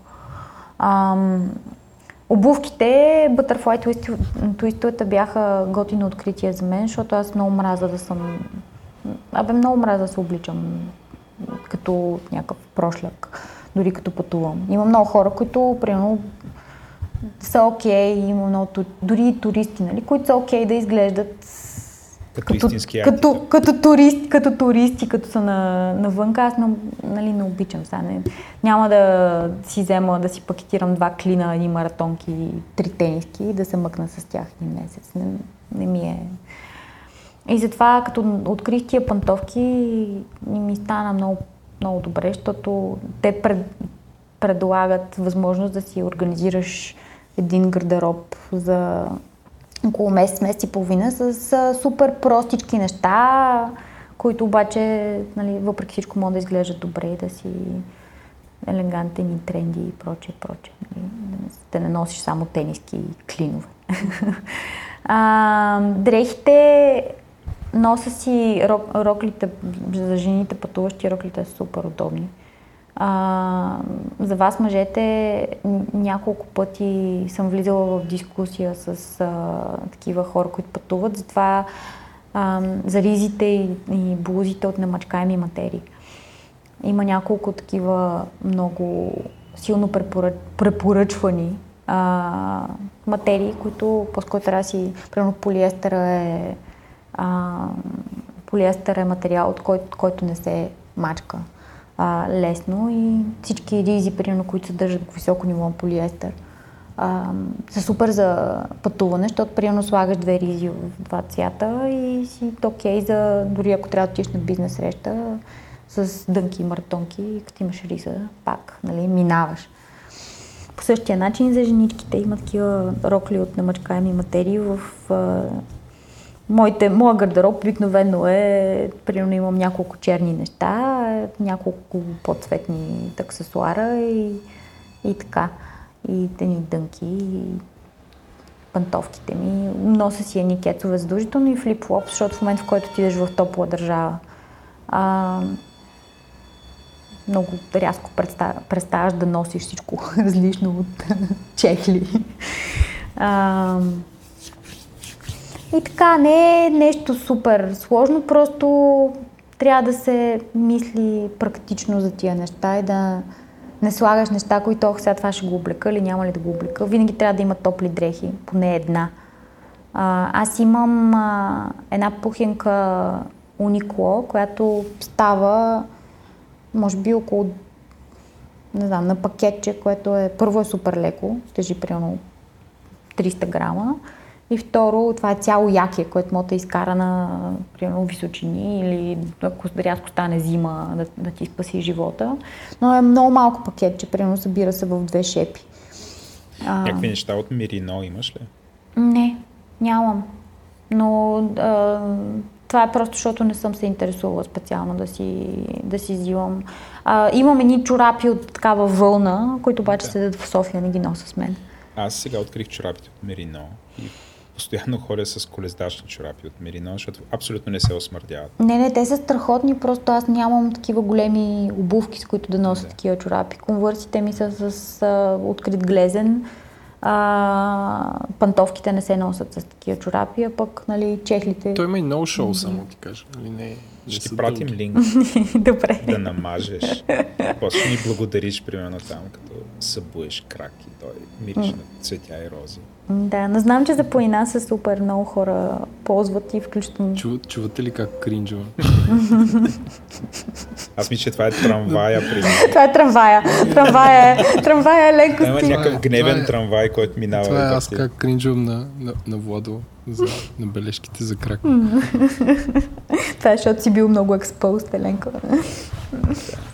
Ам, Обувките, Butterfly твистовете бяха готино откритие за мен, защото аз много мраза да съм... Абе, много мраза да се обличам като някакъв прошляк, дори като пътувам. Има много хора, които, примерно, са окей, okay, има много, дори и туристи, нали, които са окей okay да изглеждат като, като, истински като, като, турист, като туристи, като са на, навънка, аз нали, не обичам сега. Не, няма да си взема да си пакетирам два клина, едни маратонки, три тениски и да се мъкна с тях един месец. Не, не ми е... И затова, като открих тия пантовки, ми стана много, много добре, защото те пред, предлагат възможност да си организираш един гардероб за около месец, месец и половина с, с супер простички неща, които обаче, нали, въпреки всичко, могат да изглеждат добре и да си елегантен и тренди и прочее, прочее. Нали, да не носиш само тениски и клинове. а, дрехите носа си рок, роклите, за жените пътуващи роклите са супер удобни. А, за вас, мъжете, няколко пъти съм влизала в дискусия с а, такива хора, които пътуват, затова а, за ризите и, и блузите от намачкаеми материи. Има няколко такива много силно препоръч, препоръчвани а, материи, които по-скоро трябва си... Примерно полиестера е, а, полиестер е материал, от който, който не се мачка а, лесно и всички ризи, примерно, които съдържат високо ниво полиестер, а, са супер за пътуване, защото примерно слагаш две ризи в два цвята и си окей за дори ако трябва да отидеш на бизнес среща с дънки и маратонки, като имаш риза, пак, нали, минаваш. По същия начин за женичките има такива рокли от намъчкаеми материи в Моите, моя гардероб обикновено е, примерно имам няколко черни неща, няколко подцветни аксесуара и, и така. И тени дънки. И пантовките ми. Нося си едни кецове задължително и флип-флоп, защото в момента, в който отидеш в топла държава, а, много рязко преставаш да носиш всичко различно от чехли. А, и така, не е нещо супер сложно, просто трябва да се мисли практично за тия неща и да не слагаш неща, които ох, сега това ще го облека или няма ли да го облека. Винаги трябва да има топли дрехи, поне една. А, аз имам а, една пухинка Уникло, която става може би около не знам, на пакетче, което е първо е супер леко, тежи примерно 300 грама. И второ, това е цяло яке, което може да изкара на примерно, височини или ако рязко стане зима да, да ти спаси живота. Но е много малко пакетче, примерно събира се в две шепи. Някакви неща от Мирино имаш ли? Не, нямам. Но а, това е просто защото не съм се интересувала специално да си, да си взимам. А, имам едни чорапи от такава вълна, които обаче да. седят в София, не ги нося с мен. Аз сега открих чорапите от Мерино и постоянно ходя с колездачни чорапи от Мерино, защото абсолютно не се осмърдяват. Не, не, те са страхотни, просто аз нямам такива големи обувки, с които да нося да. такива чорапи. Конвърсите ми са с а, открит глезен а, пантовките не се носят с такива чорапи, а пък нали, чехлите... Той има и много шоу, само ти кажа. Нали, не, ще ти пратим дълги. линк. Добре. Да намажеш. После ни благодариш, примерно там, като събуеш крак и той мириш на цветя и рози. Да, но знам, че за планина са супер много хора ползват и включително. Чу, чувате ли как кринжува? Аз мисля, че това е трамвая. При това е трамвая. Трамвая е, трамвая е леко Има някакъв гневен е, трамвай, който минава. Това е аз как кринжувам на, на, на Владо за на бележките за крак. това е, защото си бил много експост, Еленко.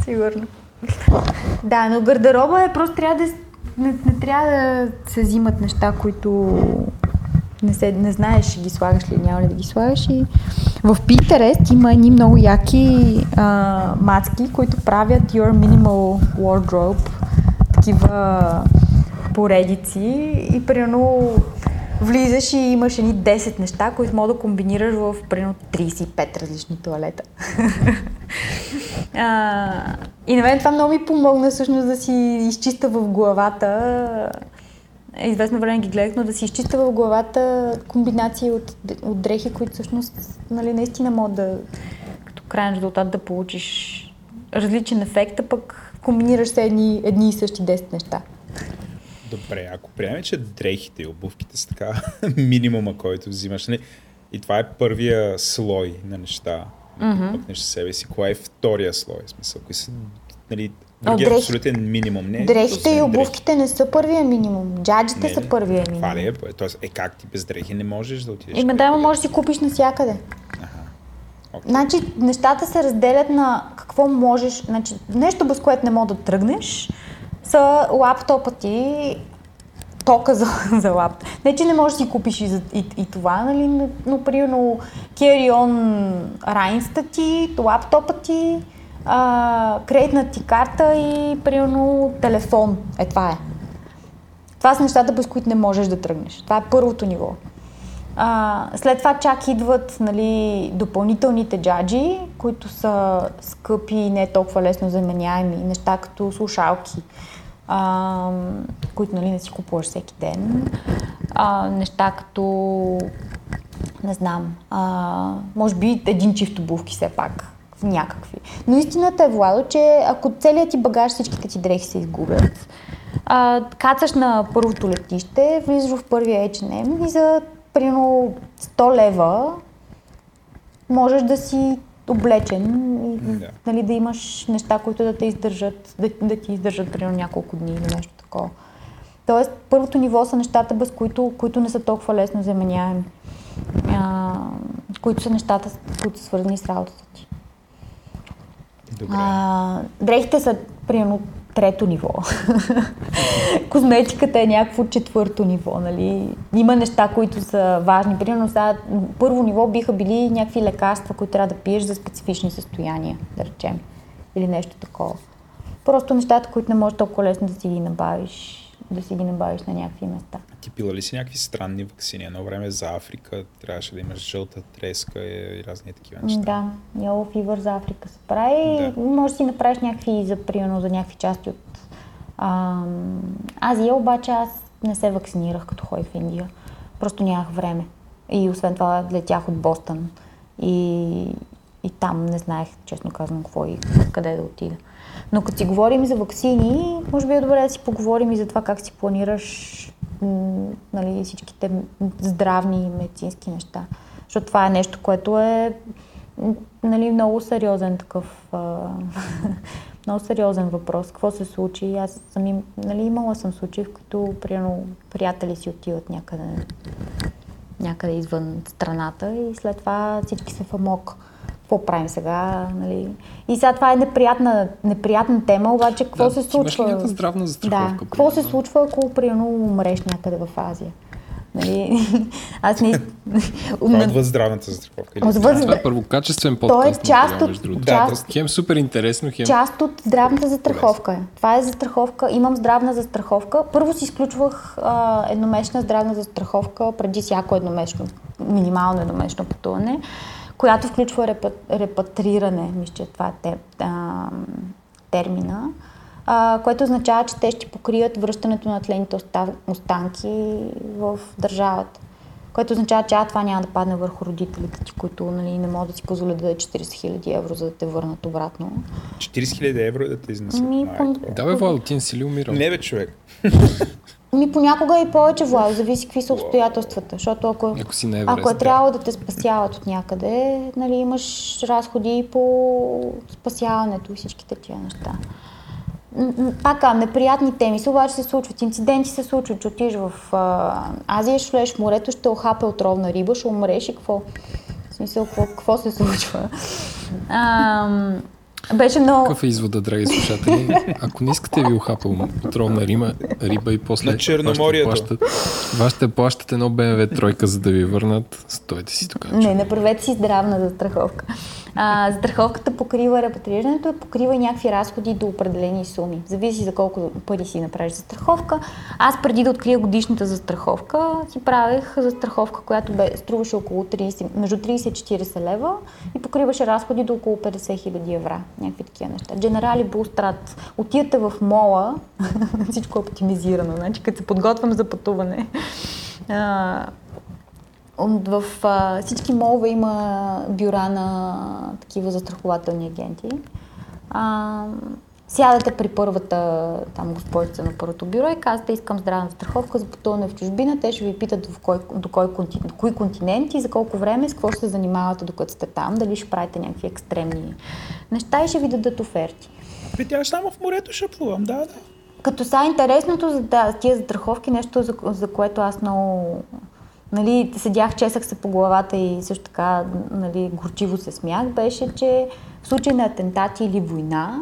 Сигурно. Да, но гардероба е просто трябва да не, не трябва да се взимат неща, които не, се, не знаеш ще ги слагаш ли, няма ли да ги слагаш. И в Pinterest има едни много яки а, мацки, които правят Your Minimal Wardrobe, такива поредици и примерно влизаш и имаш едни 10 неща, които мога да комбинираш в примерно 35 различни туалета. а, и на мен това много ми помогна всъщност да си изчиста в главата известно време ги гледах, но да си изчиста в главата комбинации от, от дрехи, които всъщност нали, наистина могат да като крайен резултат да получиш различен ефект, а пък комбинираш се едни, едни и същи 10 неща. Добре, ако приемем, че дрехите и обувките са така минимума, който взимаш, не? Нали, и това е първия слой на неща, mm-hmm. пъкнеш себе си, кое е втория слой? Смисъл, кои са нали, другия дрехи... абсолютен минимум? Не, дрехите и обувките дрехи. не са първия минимум. Джаджите не, са първия минимум. Това ли е? Тоест, е как ти без дрехи не можеш да отидеш? Има да, можеш да си купиш навсякъде. Okay. Значи нещата се разделят на какво можеш. Значи, нещо без което не мога да тръгнеш, са лаптопа ти, тока за, за лаптоп. Не, че не можеш да си купиш и, и, и това, нали, но, но примерно carry-on райнста ти, лаптопа ти, а, кредитна ти карта и примерно телефон. Е, това е. Това са нещата, без които не можеш да тръгнеш. Това е първото ниво. А, след това чак идват нали, допълнителните джаджи, които са скъпи и не толкова лесно заменяеми. Неща като слушалки, а, които нали, не си купуваш всеки ден. А, неща като, не знам, а, може би един чифт обувки все пак, някакви. Но истината е, Владо, че ако целият ти багаж, всичките ти дрехи се изгубят, а, кацаш на първото летище, влизаш в първия H&M и за примерно 100 лева можеш да си облечен и да. Нали, да имаш неща, които да те издържат, да, да ти издържат примерно няколко дни или нещо такова. Тоест, първото ниво са нещата, без които, които не са толкова лесно заменяеми. А, които са нещата, които са свързани с работата ти. Добре. А, дрехите са примерно трето ниво. Козметиката е някакво четвърто ниво. Нали? Има неща, които са важни. Примерно сега първо ниво биха били някакви лекарства, които трябва да пиеш за специфични състояния, да речем. Или нещо такова. Просто нещата, които не можеш толкова лесно да си ги набавиш. да си ги набавиш на някакви места. Ти пила ли си някакви странни вакцини? Едно време за Африка трябваше да имаш жълта треска и разни такива неща. Да, Yellow Fever за Африка се прави. Да. Може да си направиш някакви, за, примерно, за някакви части от ам, Азия, обаче аз не се вакцинирах като ходих в Индия. Просто нямах време. И освен това летях от Бостън. И, и там не знаех, честно казвам, какво и къде да отида. Но като си говорим за вакцини, може би е добре да си поговорим и за това как си планираш нали, всичките здравни и медицински неща. Защото това е нещо, което е нали, много сериозен такъв много сериозен въпрос. Какво се случи? Аз съм нали, имала съм случаи, в които примерно, приятели си отиват някъде, някъде извън страната и след това всички са в амок. Какво правим сега? Нали? И сега това е неприятна, неприятна тема, обаче какво Да, се ти имаш ли случва? здравна застраховка, Да, какво се случва, ако примерно умреш някъде в Азия? Нали? Аз не... Това е отвъд здравната застраховка. или? Отвъд Това е първокачествен То е подкаст. част от-. Да, част, Хем супер интересно, хем... част от здравната застраховка е. Това е застраховка. Имам здравна застраховка. Първо си изключвах а, едномесечна здравна застраховка преди всяко едномесечно, минимално едномесечно пътуване, която включва репа, репатриране, мисля, че това е те, а, термина, а, което означава, че те ще покрият връщането на тлените оста- останки в държавата. Което означава, че а, това няма да падне върху родителите ти, които нали, не могат да си позволят да дадат 40 000 евро, за да те върнат обратно. 40 000 евро е да те изнесат. Ми, пон- Да бе, Владо, ти не си ли умирал? Не бе, човек. Ми понякога и повече, Владо, зависи какви са обстоятелствата. Защото ако, Ако си на Еверест, ако е да. трябвало да те спасяват от някъде, нали, имаш разходи по спасяването и всичките тия неща. Пак неприятни теми се обаче се случват. Инциденти се случват, че отидеш в а, Азия, ще влезеш в морето, ще охапе отровна риба, ще умреш и какво? В смисъл, какво, какво се случва? Ам, беше много... Какъв е извода, драги слушатели? Ако не искате ви ухапал отровна рима, риба и после На Черноморието. вашите плащат, вашите плащат едно BMW тройка, за да ви върнат, стойте си тук. Не, направете си здравна застраховка. А, застраховката покрива репатрирането покрива някакви разходи до определени суми. Зависи за колко пари си направиш застраховка. Аз преди да открия годишната застраховка, си правех застраховка, която бе, струваше около 30, между 30 и 40 лева и покриваше разходи до около 50 хиляди евра. Някакви такива неща. Generali Булстрат. Отидете в мола, всичко е оптимизирано. Значи, като се подготвям за пътуване, В а, всички молове има бюра на такива застрахователни агенти. А, сядате при първата там госпожица на първото бюро и казвате, искам здравна страховка за пътуване в чужбина. Те ще ви питат в кой, до, кой, до кои континенти, за колко време, с какво ще се занимавате докато сте там, дали ще правите някакви екстремни неща и ще ви дадат оферти. Бе, тя само в морето ще плувам, да, да. Като са интересното за да, тия застраховки, нещо за, за което аз много нали, седях, чесах се по главата и също така нали, горчиво се смях, беше, че в случай на атентати или война,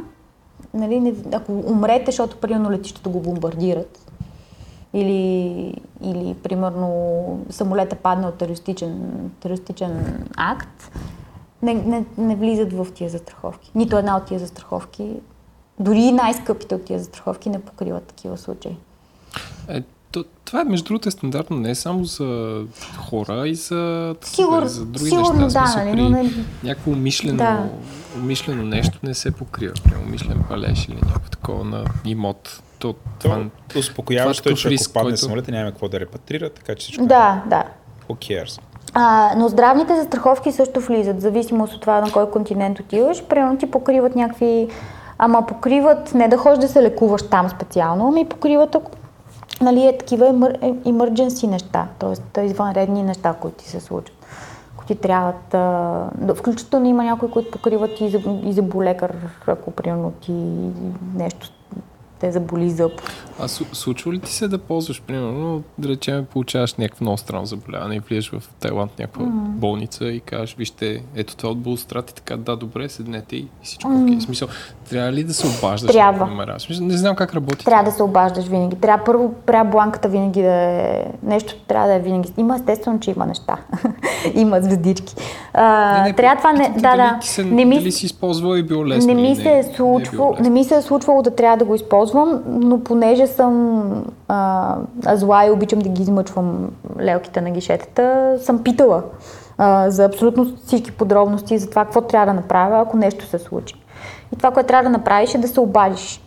нали, не, ако умрете, защото примерно летището го бомбардират, или, или примерно самолета падне от терористичен, терористичен акт, не, не, не влизат в тия застраховки. Нито една от тия застраховки, дори най-скъпите от тия застраховки не покриват такива случаи. Е, това е, между другото, е стандартно не само за хора, и за, Сигур- за други сигурно неща. да, нали, но не- Някакво умишлено, Да. умишлено нещо не се покрива. Умишлен палеж или някакво такова на имот. То, това, То, успокояващо това е, е че такъв ако риск, падне който- самолета, няма какво да репатрира, така че всичко Да, да. е who cares. А, но здравните застраховки също влизат, в зависимост от това на кой континент отиваш. Примерно ти покриват някакви... Ама покриват не да ходиш да се лекуваш там специално, ами покриват ако, нали, е такива емър, е- emergency неща, т.е. извънредни неща, които ти се случват. Ти трябват... А, да, включително има някои, които покриват и за, и за болекар, ако примерно ти нещо те заболи зъб. А случва ли ти се да ползваш, примерно, да речем, получаваш някакво много странно заболяване и влизаш в Тайланд, някаква болница и кажеш, вижте, ето това от Булстрат и така, да, добре, седнете и всичко е окей. В смисъл, трябва ли да се обаждаш Трябва. номера? Не знам как работи. Трябва да се обаждаш винаги. Трябва първо, трябва бланката винаги да е... Нещо трябва да е винаги. Има естествено, че има неща. има звездички. А, Не, не, трябва това не... Да, да. Се, не ми, дали си използвал и било лесно не ми се е случвало, не, е не ми се е случвало да трябва да го използвам, ползвам, но понеже съм а, зла и обичам да ги измъчвам лелките на гишетата, съм питала а, за абсолютно всички подробности за това какво трябва да направя, ако нещо се случи. И това, което трябва да направиш е да се обадиш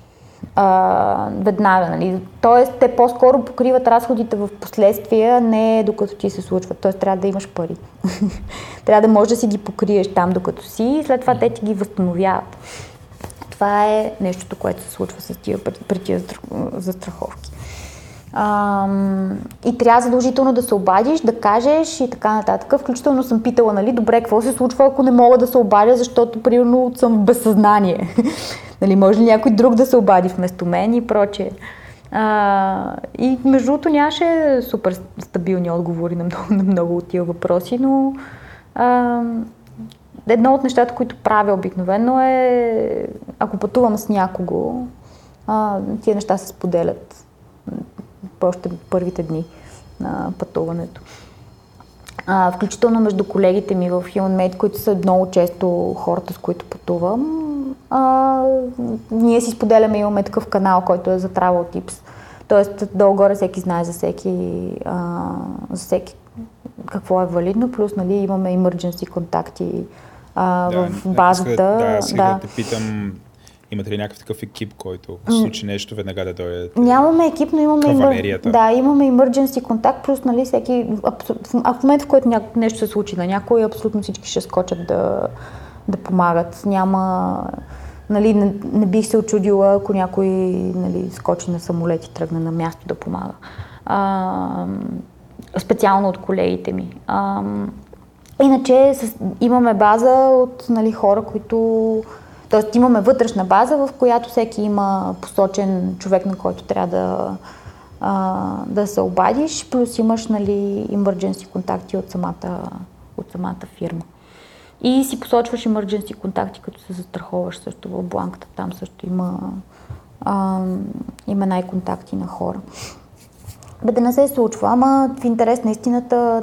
а, веднага. Нали? Тоест, те по-скоро покриват разходите в последствия, не докато ти се случва. Тоест, трябва да имаш пари. трябва да можеш да си ги покриеш там, докато си, и след това те ти ги възстановяват. Това е нещото, което се случва с тия, при тия застраховки. А, и трябва задължително да се обадиш, да кажеш и така нататък. Включително съм питала, нали, добре, какво се случва, ако не мога да се обадя, защото примерно съм в безсъзнание. нали, може ли някой друг да се обади вместо мен и прочее. А, и между другото нямаше супер стабилни отговори на много, на много от тия въпроси, но а, едно от нещата, които правя обикновено е, ако пътувам с някого, а, тия неща се споделят още първите дни на пътуването. А, включително между колегите ми в HumanMate, които са много често хората, с които пътувам, а, ние си споделяме, имаме такъв канал, който е за Travel Tips. Тоест, долу-горе всеки знае за всеки, а, за всеки какво е валидно, плюс нали, имаме emergency контакти а, да, в базата. Да, да. да те питам, Имате ли някакъв такъв екип, който се случи нещо, веднага да дойде? Нямаме екип, но имаме, имър... да, имаме emergency контакт, плюс нали, всеки, а в момента, в който ня... нещо се случи на някой, абсолютно всички ще скочат да, да помагат. Няма, нали, не, не бих се очудила, ако някой нали, скочи на самолет и тръгне на място да помага. А, специално от колегите ми. А, иначе с, имаме база от нали, хора, които Тоест имаме вътрешна база, в която всеки има посочен човек, на който трябва да, а, да се обадиш, плюс имаш нали, emergency контакти от самата, от самата фирма. И си посочваш emergency контакти, като се застраховаш също в бланката. Там също има а, имена и контакти на хора. Бе да не се случва, ама в интерес на истината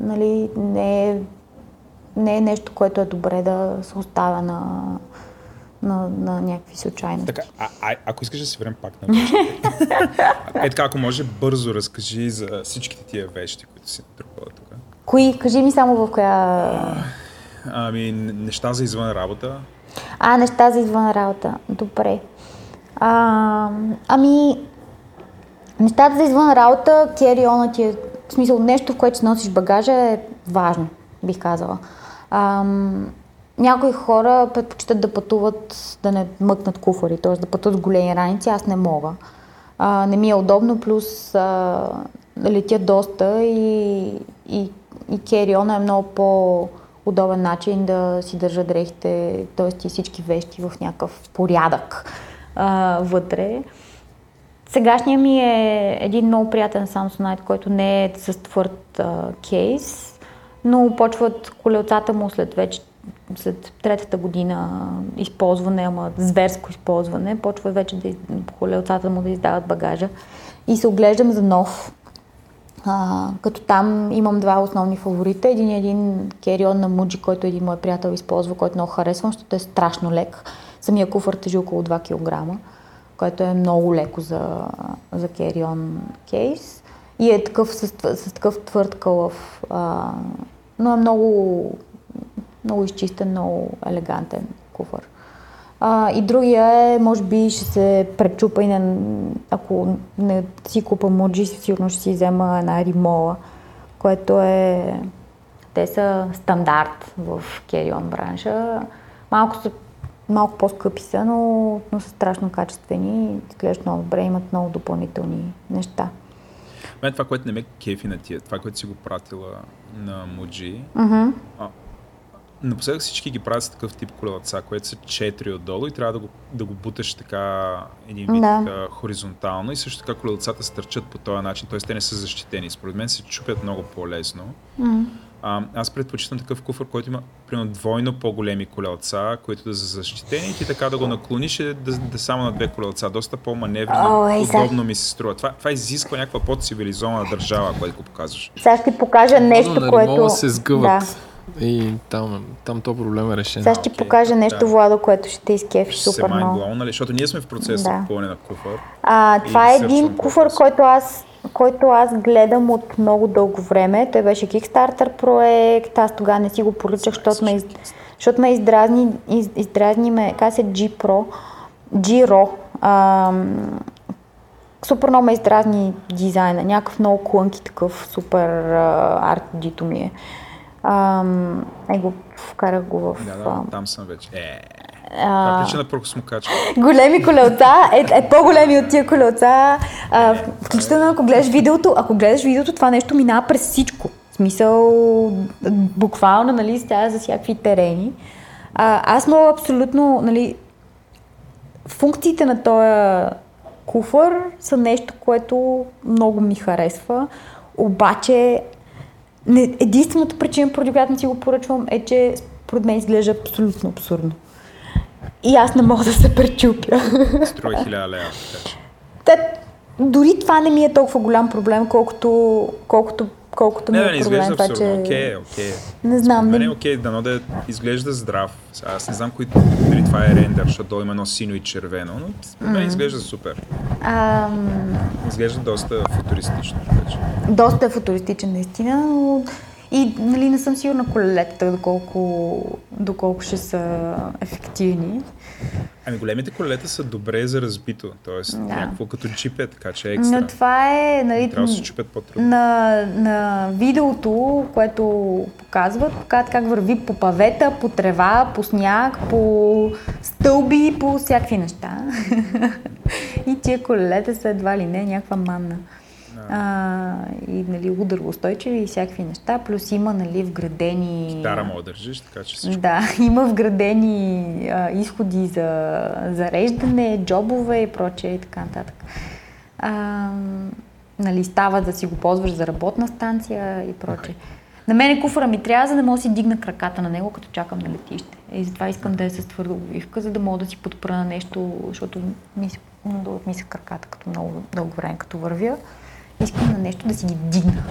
нали, не, е, не е нещо, което е добре да се оставя на, на, на някакви случайности. Така, а, а, ако искаш да се върнем пак на Е така, ако може бързо разкажи за всичките тия вещи, които си натрупала тук. Кои? Кажи ми само в коя... Ами, неща за извън работа. А, неща за извън работа. Добре. А, ами, нещата за извън работа, кери ти е, в смисъл нещо, в което си носиш багажа е важно, бих казала. Ам, някои хора предпочитат да пътуват, да не мъкнат куфари, т.е. да пътуват с големи раници, аз не мога. А, не ми е удобно, плюс а, летя доста и, и, и кериона е много по-удобен начин да си държа дрехите, т.е. и всички вещи в някакъв порядък а, вътре. Сегашният ми е един много приятен Samsonite, който не е с твърд а, кейс, но почват колелцата му след вече след третата година използване, ама зверско използване, почва вече да колелцата му да издават багажа и се оглеждам за нов. А, като там имам два основни фаворита. Един е един керион на Муджи, който един мой приятел използва, който много харесвам, защото е страшно лек. Самия куфър тежи около 2 кг, който е много леко за, за керион кейс. И е такъв с, с такъв твърд кълъв, а, но е много много изчистен, много елегантен куфър. А, и другия е, може би ще се пречупа и не, ако не си купа Муджи, сигурно ще си взема една римола, което е... Те са стандарт в керион бранша. Малко са малко по-скъпи са, но, но са страшно качествени, изглеждат много добре, имат много допълнителни неща. Мен това, което не ме кефи на тия, това, което си го пратила на Муджи, uh-huh. Напоследък всички ги правят с такъв тип колелца, което са 4 отдолу и трябва да го, да го буташ така един вид да. хоризонтално и също така колелцата стърчат по този начин, т.е. те не са защитени. Според мен се чупят много по-лесно. Mm. А, аз предпочитам такъв куфър, който има примерно двойно по-големи колелца, които да са защитени и ти така да го наклониш и да, да само на две колелца. Доста по-маневрено, oh, удобно ми се струва. Това, това изисква някаква по-цивилизована държава, което го показваш. Сега ще ти покажа нещо, Но, което... се сгъват. Да И там, там то проблем е решен. Сега ще ти покажа нещо, да. Владо, което ще те изкефи Ще супер много. майнблоун, нали? Защото ние сме в процес Да. на купуване на куфър. А, това е един куфър, който аз, който аз гледам от много дълго време. Той беше Kickstarter проект. Аз тогава не си го поръчах, защото ме, из, защото ме издразни, из, издразни ме, каза се G Pro, G-Ro. Супер много ме издразни дизайна. Някакъв много клънки такъв супер арт дито ми е. Ам, е го вкарах го в... Да, да, ам, там съм вече. Е, това а, е причина първо смукачка. големи колелца, е, е по-големи от тия колелца. А, включително ако гледаш видеото, ако гледаш видеото, това нещо минава през всичко. В смисъл, буквално, нали, става за всякакви терени. А, аз мога абсолютно, нали, функциите на този куфър са нещо, което много ми харесва. Обаче, не, единствената причина, поради която не си го поръчвам, е, че според мен изглежда абсолютно абсурдно. И аз не мога да се пречупя. Струва 1000 лева. Та, дори това не ми е толкова голям проблем, колкото, колкото, колкото ми Не, е да, не проблем това, че... Окей, окей. Не знам, е не... окей, дано да изглежда здрав. Сега, Аз не знам кои, дали това е рендър, защото има едно сино и червено, но според мен изглежда супер. Ам, Изглежда доста футуристично. Така че. доста е футуристичен наистина, но и нали, не съм сигурна колелетата доколко, доколко ще са ефективни. Ами големите колелета са добре за разбито, т.е. Да. някакво като чип е, така че е екстра. Но това е, нали, Трябва да се чупят по-трудно. на, на видеото, което показват, показват как върви по павета, по трева, по сняг, по стълби, по всякакви неща. и тия колелета са едва ли не някаква манна. А, и нали, удароустойчиви и всякакви неща, плюс има нали, вградени... Дара мога да държиш, така че всичко. Да, има вградени а, изходи за зареждане, джобове и прочее и така нататък. А, нали, става да си го ползваш за работна станция и прочее. На мен куфара ми трябва, за да мога да си дигна краката на него, като чакам на летище. И затова искам да е с твърда обвивка, за да мога да си подпра на нещо, защото ми, се- ми са краката като много дълго време, като вървя. Искам на нещо да си ги дигна.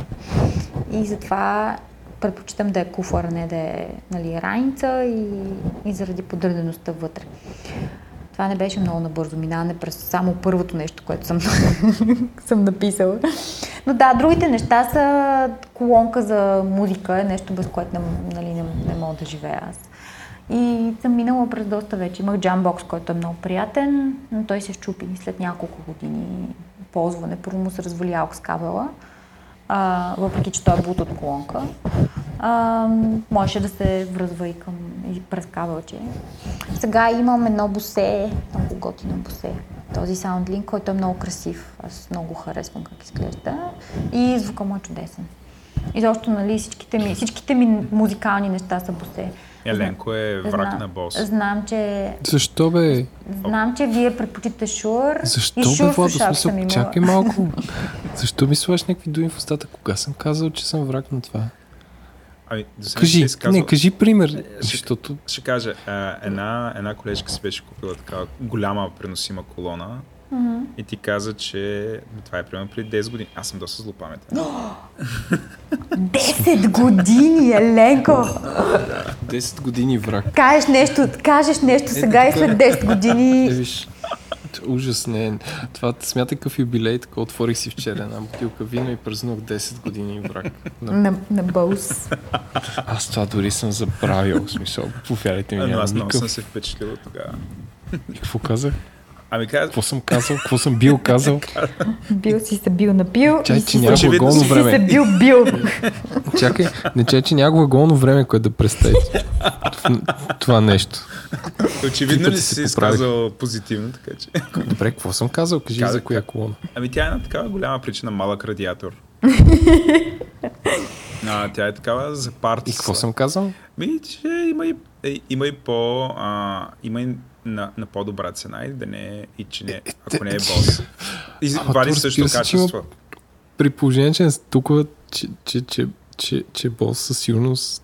И затова предпочитам да е куфар, а не да е нали, раница и, и заради подредеността вътре. Това не беше много набързо минаване през само първото нещо, което съм, съм написала. Но да, другите неща са колонка за музика, е нещо без което не, нали, не, не мога да живея аз. И съм минала през доста вече. Имах джамбокс, който е много приятен, но той се щупи след няколко години ползване. Първо му се развали с кабела, а, въпреки че той е бут от колонка. А, можеше да се връзва и, към, и през кабелче. Сега имам едно босе, много готино босе. Този саундлинк, който е много красив. Аз много харесвам как изглежда. И звука му е чудесен. И защо, нали, всичките ми, всичките ми музикални неща са босе. Еленко е враг Знам- на бос. Знам, че Защо бе? Знам, че вие предпочитате Шур. Защо и бе, Шур Владо? в шап Смисъл, съм чакай малко. Защо ми слагаш някакви думи в устата? Кога съм казал, че съм враг на това? Ами, сега Кажи, не кажи пример. ще- Защото Ще кажа, една, една колежка си беше купила такава голяма преносима колона и ти каза, че това е примерно преди 10 години. Аз съм доста злопаметен. 10 години, Еленко! 10 години враг. Кажеш нещо, кажеш нещо сега и след 10 Е, години. виж, ужас не е. Това смятай какъв юбилей, така отворих си вчера една бутилка вино и празнувах 10 години враг. На... На, на Бълс. Аз това дори съм забравил, в смисъл. Повярвайте ми, А, но аз много съм никакъв. се впечатлил тогава. И какво казах? Ами каза, Какво съм казал? Какво съм бил казал? Бил си се бил напил Чай, и че няма глаголно си се време. бил бил. Чакай, не чай, че няма глаголно време, което да представи това нещо. очевидно ли си изказал позитивно, така че. Добре, какво съм казал? Кажи Казах за коя колона. Ами тя е една такава голяма причина, малък радиатор. А, тя е такава за парти. И какво съм казал? Ми, че има и, е, има и по... А, има и на, на по-добра цена и да не е, и че не, ако не е бос. И вади също има- качество. При положение, че толкова, че, че, че, че, че бос със сигурност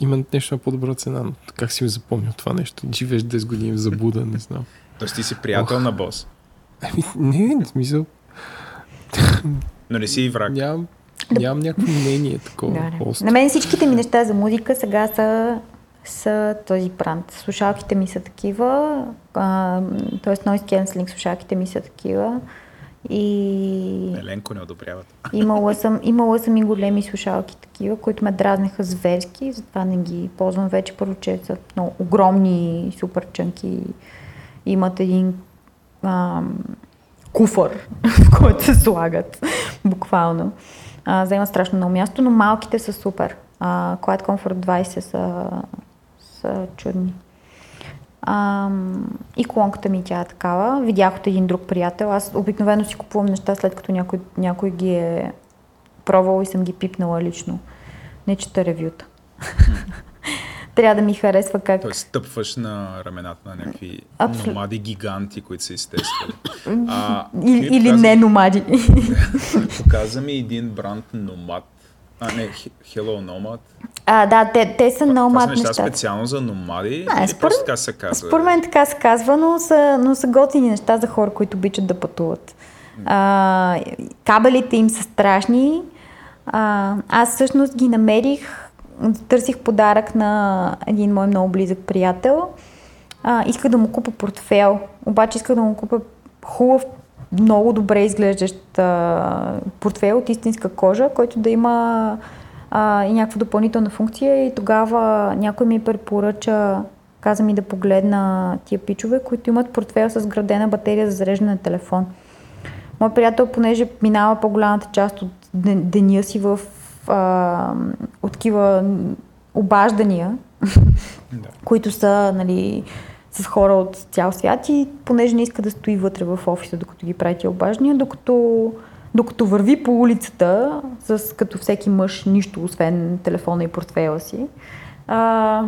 има нещо на по-добра цена. Но Как си ми запомнил това нещо? Живееш 10 години в заблуда, не знам. Тоест ти си приятел на бос. Ами, не, в смисъл, Но не си и враг. нямам... Нямам някакво мнение такова. Да, да. На мен всичките ми неща за музика сега са, са този бранд. Слушалките ми са такива, а, т.е. noise cancelling слушалките ми са такива. И Еленко не одобряват. имала съм, имала съм и големи слушалки такива, които ме дразнеха зверски, затова не ги ползвам вече. Първо, че са много огромни, супер чънки. Имат един ам, куфър, в който се слагат, буквално. А, заемат страшно много място, но малките са супер. А, Quiet Comfort 20 са, са чудни. Ам, и колонката ми тя е такава. Видях от един друг приятел. Аз обикновено си купувам неща след като някой, някой ги е пробвал и съм ги пипнала лично. Не чета ревюта. Трябва да ми харесва как... Тоест стъпваш на рамената на някакви Абсолютно. номади гиганти, които са изтествали. А, Или, или показа- не номади. Показа ми един бранд Номад. А, не, He- Hello Nomad. а, да, те, те са номад неща неща. специално за номади А, или според- просто така се казва? Според мен така се казва, но са, но са готини неща за хора, които обичат да пътуват. А, кабелите им са страшни. А, аз всъщност ги намерих, търсих подарък на един мой много близък приятел. А, исках да му купа портфел, обаче исках да му купа хубав, много добре изглеждащ а, портфел от истинска кожа, който да има а, и някаква допълнителна функция и тогава някой ми препоръча, каза ми да погледна тия пичове, които имат портфел с градена батерия за зареждане на телефон. Мой приятел, понеже минава по-голямата част от ден- деня си в а, от такива обаждания, Да. които са нали, с хора от цял свят и понеже не иска да стои вътре в офиса, докато ги прави тия обаждания, докато, докато върви по улицата, с, като всеки мъж, нищо освен телефона и портфела си, а,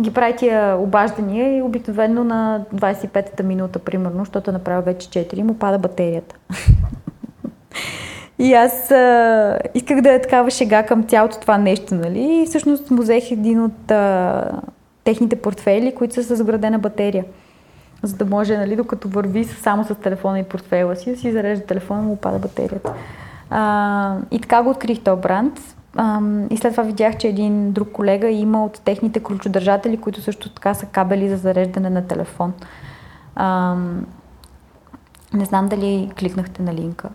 ги прави тия обаждания и обикновено на 25-та минута, примерно, защото е направил вече 4, му пада батерията. И аз а, исках да е такава шега към цялото това нещо, нали? И всъщност му взех един от а, техните портфели, които са с вградена батерия. За да може, нали, докато върви само с телефона и портфела си, да си зарежда телефона, му пада батерията. А, и така го открих този бранд. И след това видях, че един друг колега има от техните ключодържатели, които също така са кабели за зареждане на телефон. А, не знам дали кликнахте на линка.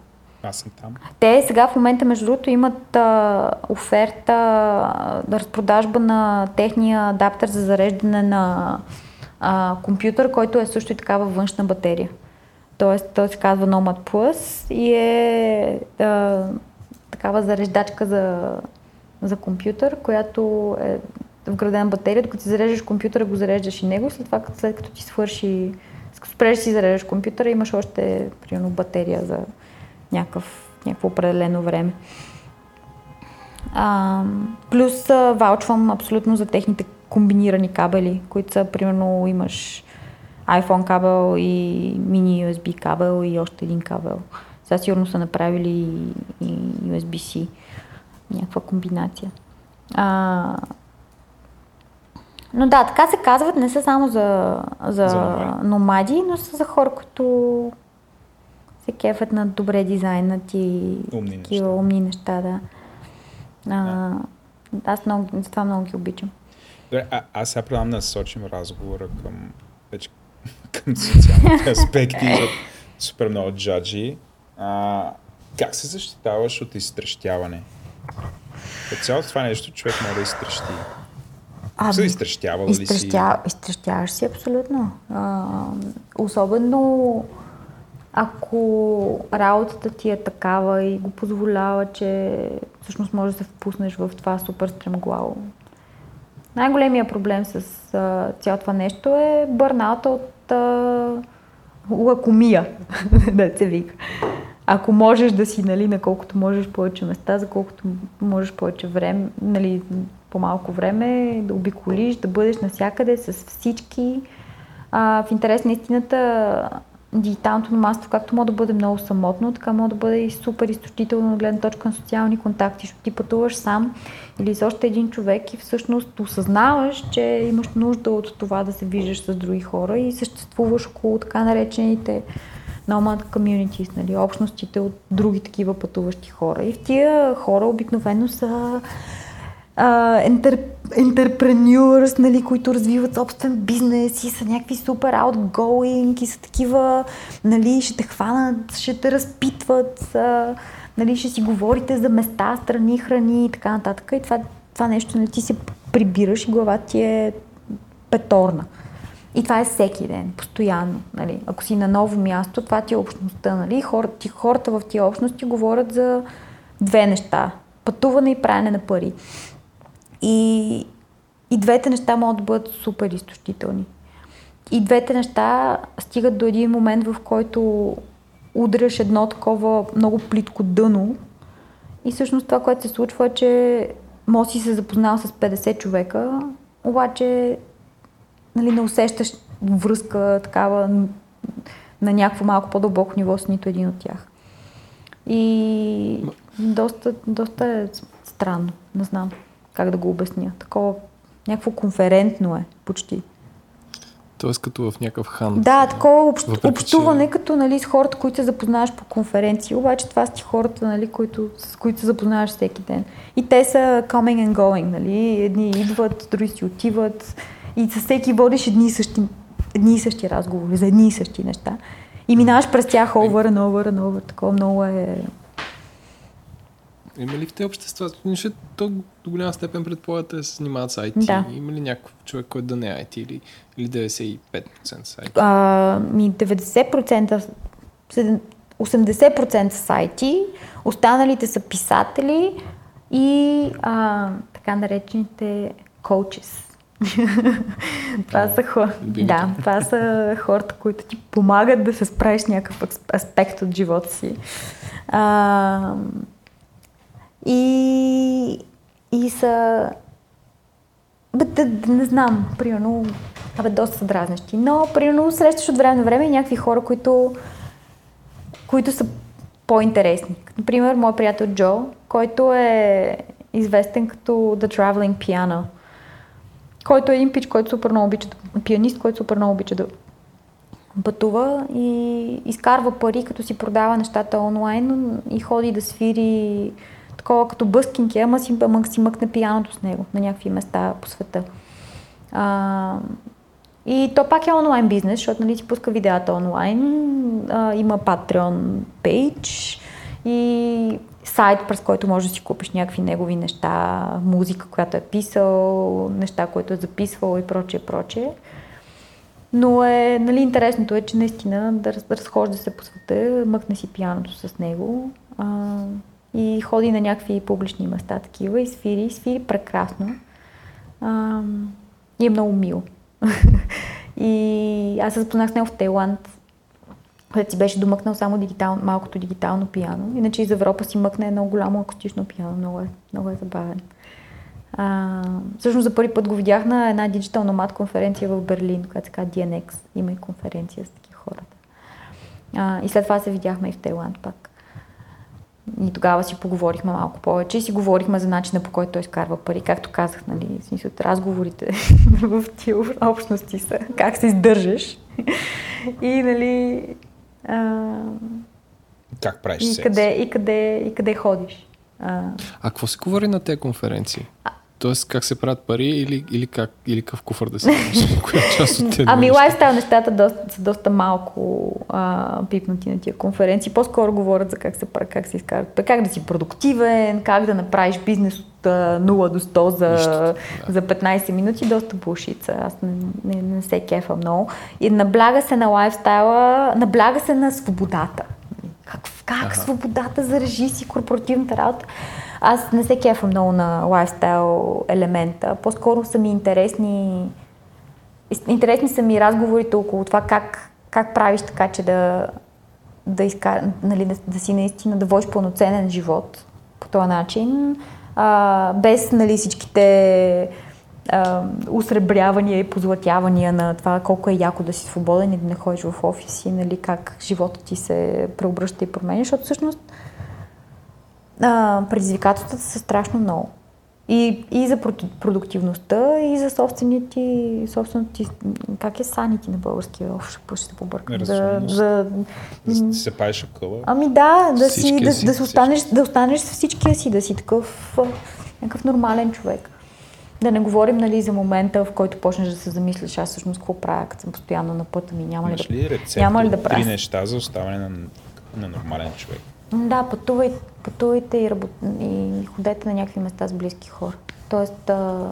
Аз съм там. Те сега в момента, между другото, имат а, оферта, а, разпродажба на техния адаптер за зареждане на а, компютър, който е също и такава външна батерия. Тоест, той се казва Nomad Plus и е а, такава зареждачка за, за компютър, която е вградена батерия. Докато си зареждаш компютъра, го зареждаш и него. След това, след като ти свърши, спреш си зареждаш компютъра, имаш още, примерно, батерия за някакъв, някакво определено време. А, плюс а, ваучвам абсолютно за техните комбинирани кабели, които са, примерно, имаш iPhone кабел и мини USB кабел и още един кабел. Сега сигурно са направили и, и USB-C. Някаква комбинация. А, но да, така се казват, не са само за, за, За номади. но са за хора, които се кефят на добре дизайнати Умни такива неща. умни неща, да. А, аз много, затова много ги обичам. Добре, а, аз сега предлагам да насочим разговора към, вече, към социалните аспекти за супер много джаджи. А, как се защитаваш от изтрещяване? От цялото това нещо човек може да изтрещи. Ами, се изтрещявала ли си? Изтрещя... Изтрещяваш си абсолютно. А, особено ако работата ти е такава и го позволява, че всъщност можеш да се впуснеш в това супер стремглаво. Най-големия проблем с цялото това нещо е бърната от а, лакомия, да се вика. Ако можеш да си, нали, на колкото можеш повече места, за колкото можеш повече време, нали, по-малко време, да обиколиш, да бъдеш навсякъде с всички. А, в интерес на истината, дигиталното номадство, както може да бъде много самотно, така може да бъде и супер изтощително от гледна точка на социални контакти, защото ти пътуваш сам или с още един човек и всъщност осъзнаваш, че имаш нужда от това да се виждаш с други хора и съществуваш около така наречените nomad communities, нали, общностите от други такива пътуващи хора. И в тия хора обикновено са ентер, нали, които развиват собствен бизнес и са някакви супер outgoing и са такива, нали, ще те хванат, ще те разпитват, а, нали, ще си говорите за места, страни, храни и така нататък. И това, това нещо, нали, ти се прибираш и главата ти е петорна. И това е всеки ден, постоянно. Нали. Ако си на ново място, това ти е общността. Нали. Хората, хората в тия общности говорят за две неща. Пътуване и правене на пари. И, и двете неща могат да бъдат супер изтощителни. И двете неща стигат до един момент, в който удряш едно такова много плитко дъно. И всъщност това, което се случва е, че може си се запознал с 50 човека, обаче нали, не усещаш връзка такава на някакво малко по-дълбоко ниво с нито един от тях. И доста, доста е странно, не знам как да го обясня. Такова, някакво конферентно е, почти. Тоест като в някакъв хан. Да, такова общ, Въпреки, общуване, че... като нали, с хората, които се запознаваш по конференции, обаче това са ти хората, нали, които, с които се запознаваш всеки ден. И те са coming and going, нали? Едни идват, други си отиват и с всеки водиш едни и същи, едни и същи разговори за едни и същи неща. И минаваш през тях over and over and over. Такова много е има ли в тези общества? Защото то до голяма степен предполагате да се занимават с IT. Да. Има ли някакъв човек, който да не е IT или, или 95% с IT? А, ми 90%, 80% с IT, останалите са писатели и а, така наречените coaches. това, са хора, да, това са хората, които ти помагат да се справиш някакъв аспект от живота си. А, и, и са... Бе, да, да, не знам, примерно, абе, доста са дразнещи. Но, примерно, срещаш от време на време някакви хора, които, които са по-интересни. Например, моят приятел Джо, който е известен като The Traveling Piano, който е един пич, който супер много обича, пианист, който супер много обича да пътува и изкарва пари, като си продава нещата онлайн и ходи да свири такова като бъскинки, ама си, ама си мъкне пияното с него на някакви места по света. А, и то пак е онлайн бизнес, защото нали, си пуска видеята онлайн, а, има Patreon пейдж и сайт, през който можеш да си купиш някакви негови неща, музика, която е писал, неща, които е записвал и прочее, прочее. Но е, нали, интересното е, че наистина да разхожда се по света, мъкне си пияното с него. А, и ходи на някакви публични места такива и свири, и свири прекрасно. А, и е много мил. и аз се запознах с него в Тайланд, където си беше домъкнал само дигитал, малкото дигитално пиано. Иначе из Европа си мъкне едно голямо акустично пиано. Много е, много е забавен. А, всъщност за първи път го видях на една Digital Nomad конференция в Берлин, която се казва DNX. Има и конференция с такива хората. А, и след това се видяхме и в Тайланд пак. И тогава си поговорихме малко повече и си говорихме за начина по който той изкарва пари. Както казах, нали, в смисъл, разговорите в тия общности са как се издържаш. и, нали... А... Как правиш и къде, и, къде, и къде ходиш. А, а какво се говори на тези конференции? А, Тоест как се правят пари или, или, как, или какъв куфър да се Коя част от тези Ами лайфстайл нещата доста, са доста малко а, пипнати на тия конференции. По-скоро говорят за как се, как се изкарат, как да си продуктивен, как да направиш бизнес от а, 0 до 100 за, да. за 15 минути. Доста бушица. Аз не, не, не се кефа много. И набляга се на лайфстайла, набляга се на свободата. Как, как ага. свободата за режиси, корпоративната работа. Аз не се кефа много на лайфстайл елемента. По-скоро са ми интересни интересни са ми разговорите около това как, как правиш така, че да, да, изка, нали, да, да си наистина да водиш пълноценен живот по този начин, а, без нали, всичките а, усребрявания и позлатявания на това колко е яко да си свободен и да не ходиш в офиси, нали, как живота ти се преобръща и променя, защото всъщност а, предизвикателствата са страшно много. И, и за проду- продуктивността, и за собствения ти, собственото ти, как е санити на български, Оф, ще, се побъркам. За, Да си- се паеш акъла. Ами да, да, си, да, си, да, си останеш, да останеш с всичкия си, да си такъв някакъв нормален човек. Да не говорим нали, за момента, в който почнеш да се замислиш, аз всъщност какво правя, като съм постоянно на пътя ми, няма ли Имаш да... ли рецепт няма ли да правя? три неща за оставане на, на нормален човек? Да, пътувай, пътувайте и, работ... и ходете на някакви места с близки хора. Тоест, а...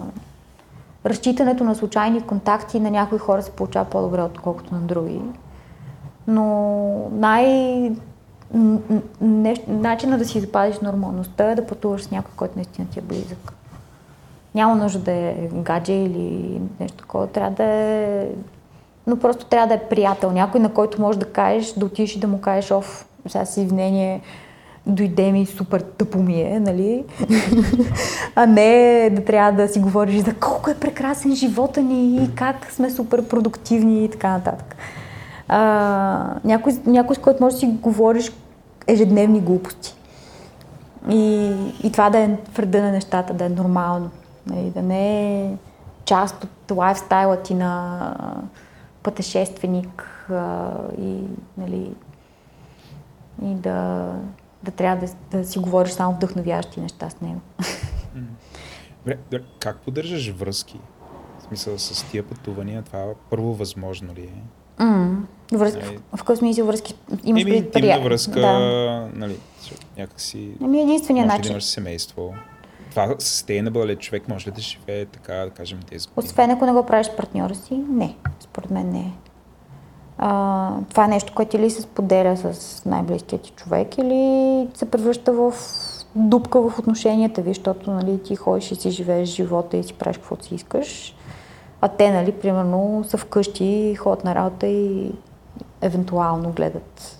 разчитането на случайни контакти на някои хора се получава по-добре, отколкото на други. Но най... н- н- Нещо, начинът да си запазиш нормалността е да пътуваш с някой, който наистина ти е близък. Няма нужда да е гадже или нещо такова. Трябва да е... Но просто трябва да е приятел. Някой, на който можеш да кажеш, да отидеш и да му кажеш, оф, сега си извинение, дойде ми супер тъпо ми е, нали? а не да трябва да си говориш за колко е прекрасен живота ни и как сме супер продуктивни и така нататък. А, някой, някой, с който можеш да си говориш ежедневни глупости. И, и това да е вреда на нещата, да е нормално. Нали, да не е част от лайфстайла ти на пътешественик а, и, нали, и да, да трябва да, да си говориш само вдъхновящи неща с него. Добре, добре, как поддържаш връзки? В смисъл с тия пътувания, това първо възможно ли е? М, Връзка, Нали? в, в какъв смисъл връзки имаш Еми, предвид интимна прия- връзка, Да. нали, някакси... Ами единственият може ли да начин. имаш семейство? Това sustainable ли човек може ли да живее така, да кажем, 10 години? Освен ако не го правиш партньора си, не. Според мен не е. А, това е нещо, което или се споделя с най-близкият ти човек, или се превръща в дупка в отношенията ви, защото нали, ти ходиш и си живееш живота и си правиш каквото си искаш. А те, нали, примерно, са вкъщи, ходят на работа и евентуално гледат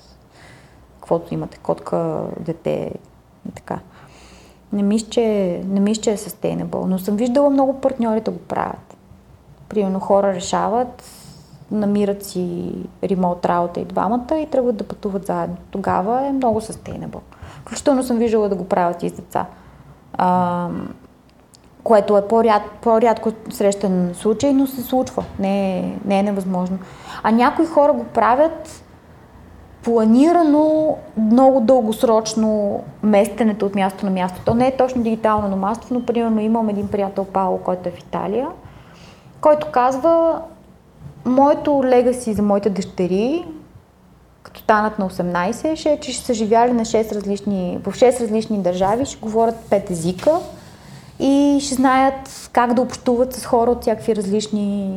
каквото имате, котка, дете и така. Не мисля, че, не мисля, че е sustainable, но съм виждала много партньори да го правят. Примерно хора решават, намират си ремонт работа и двамата и тръгват да пътуват заедно. Тогава е много sustainable. Включително съм виждала да го правят и с деца. А, което е по-ряд, по-рядко срещан случай, но се случва. Не е, не е невъзможно. А някои хора го правят планирано много дългосрочно местенето от място на място. То не е точно дигитално номадство, но примерно имам един приятел Пауло, който е в Италия, който казва моето легаси за моите дъщери, като станат на 18, ще е, че ще са живяли на 6 различни, в 6 различни държави, ще говорят 5 езика и ще знаят как да общуват с хора от всякакви различни,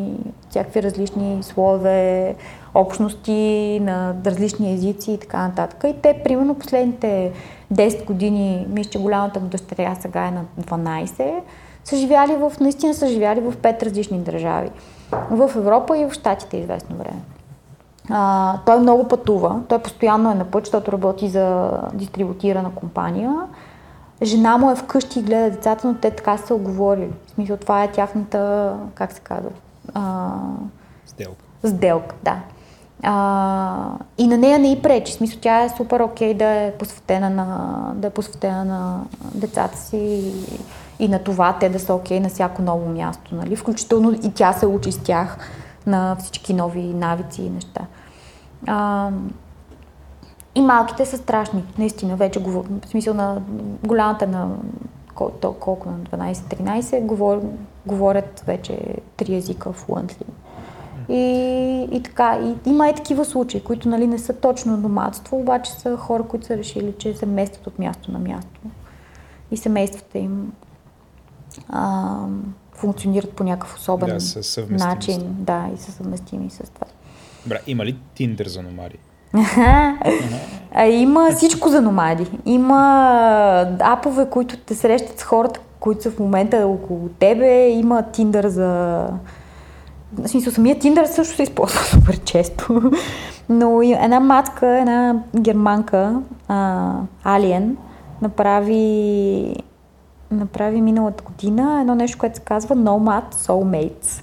всякакви различни слове, общности, на различни езици и така нататък. И те, примерно, последните 10 години, мисля, че голямата му дъщеря сега е на 12, са живяли в, наистина са живяли в 5 различни държави. В Европа и в Штатите известно време. А, той много пътува, той постоянно е на път, защото работи за дистрибутирана компания. Жена му е вкъщи и гледа децата, но те така са се оговорили. В смисъл, това е тяхната, как се казва, а, Сделка. сделка, да. А, и на нея не и пречи. В смисъл, тя е супер окей да е посветена на, да е посветена на децата си и, и на това те да са окей на всяко ново място. Нали? Включително и тя се учи с тях на всички нови навици и неща. А, и малките са страшни, наистина. Вече в смисъл на голямата на колко на 12-13 говор... говорят вече три езика fluently. И, и така, и има и такива случаи, които нали, не са точно номадство, обаче са хора, които са решили, че се местят от място на място. И семействата им а, функционират по някакъв особен Да, с начин. Да, и са съвместими с това. Добре, има ли Тиндър за номади? А, има всичко за номади. Има апове, които те срещат с хората, които са в момента около тебе. Има Тиндър за... В смисъл, самия Тиндър също се използва супер често. Но една матка, една германка, а, Алиен, направи, направи миналата година едно нещо, което се казва Nomad Soulmates.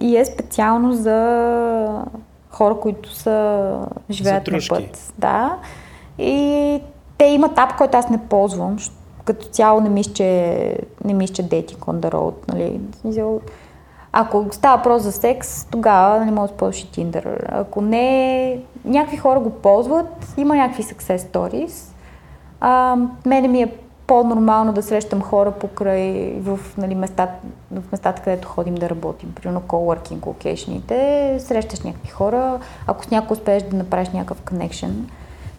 И е специално за хора, които са живеят на път. Да. И те имат ап, който аз не ползвам, като цяло не мисля, че, не мисля, че dating on the road, нали. Ако става въпрос за секс, тогава не може да ползваш и Tinder. Ако не, някакви хора го ползват, има някакви success stories. А, мене ми е по-нормално да срещам хора покрай в, нали, местата, в местата, където ходим да работим. Примерно coworking locationите, срещаш някакви хора, ако с някой успееш да направиш някакъв connection,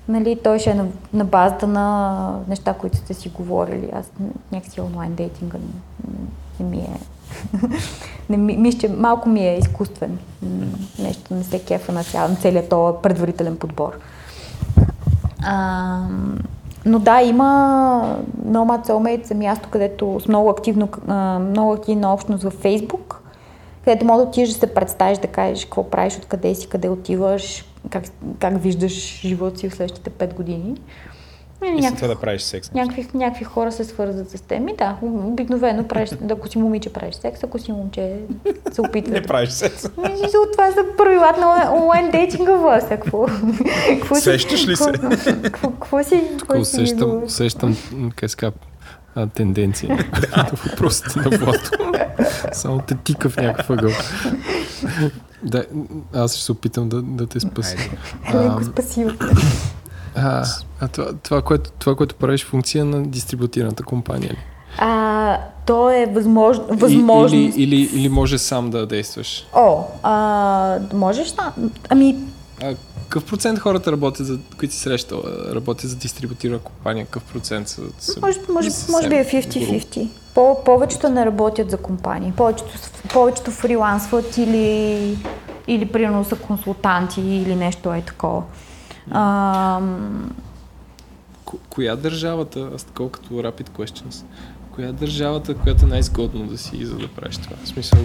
нали, той ще е на, на базата на неща, които сте си говорили. Аз някакси онлайн дейтинга не, не ми е... не, мисля, че малко ми е изкуствен. Нещо не се кефа на, цял, на целият този предварителен подбор. А, но да, има Nomad Soulmates е място, където с много, активно, много активна общност във Facebook, където може да отидеш да се представиш, да кажеш какво правиш, откъде си, къде отиваш, как, как виждаш живота си в следващите 5 години. И някакви, това да правиш секс. Някакви, някакви хора се свързват с теми. Да, обикновено правиш, да, ако си момиче правиш секс, ако си момче се опитва. Не правиш секс. Това са правилата на онлайн дейтинга власт. Какво? Сещаш ли се? Какво си? Усещам, усещам, как тенденция. Въпросите на Владо. Само те тика в някакъв ъгъл. Да, аз ще се опитам да, да те спася. Леко спасил. А, а това, това, което, това, което правиш функция на дистрибутираната компания ли? А, то е възможно. възможно... Или, или, или може сам да действаш? О, а, можеш сам. Ами. А, какъв процент хората работят, за, които си срещал, работят за дистрибутирана компания? Какъв процент са? са може, може, може би е 50-50. По, повечето не работят за компании. Повечето, повечето фрилансват или, или примерно са консултанти или нещо е такова. А, коя държавата, аз такова като Rapid Questions, коя държавата, която е най-изгодно да си, за да правиш това? В смисъл,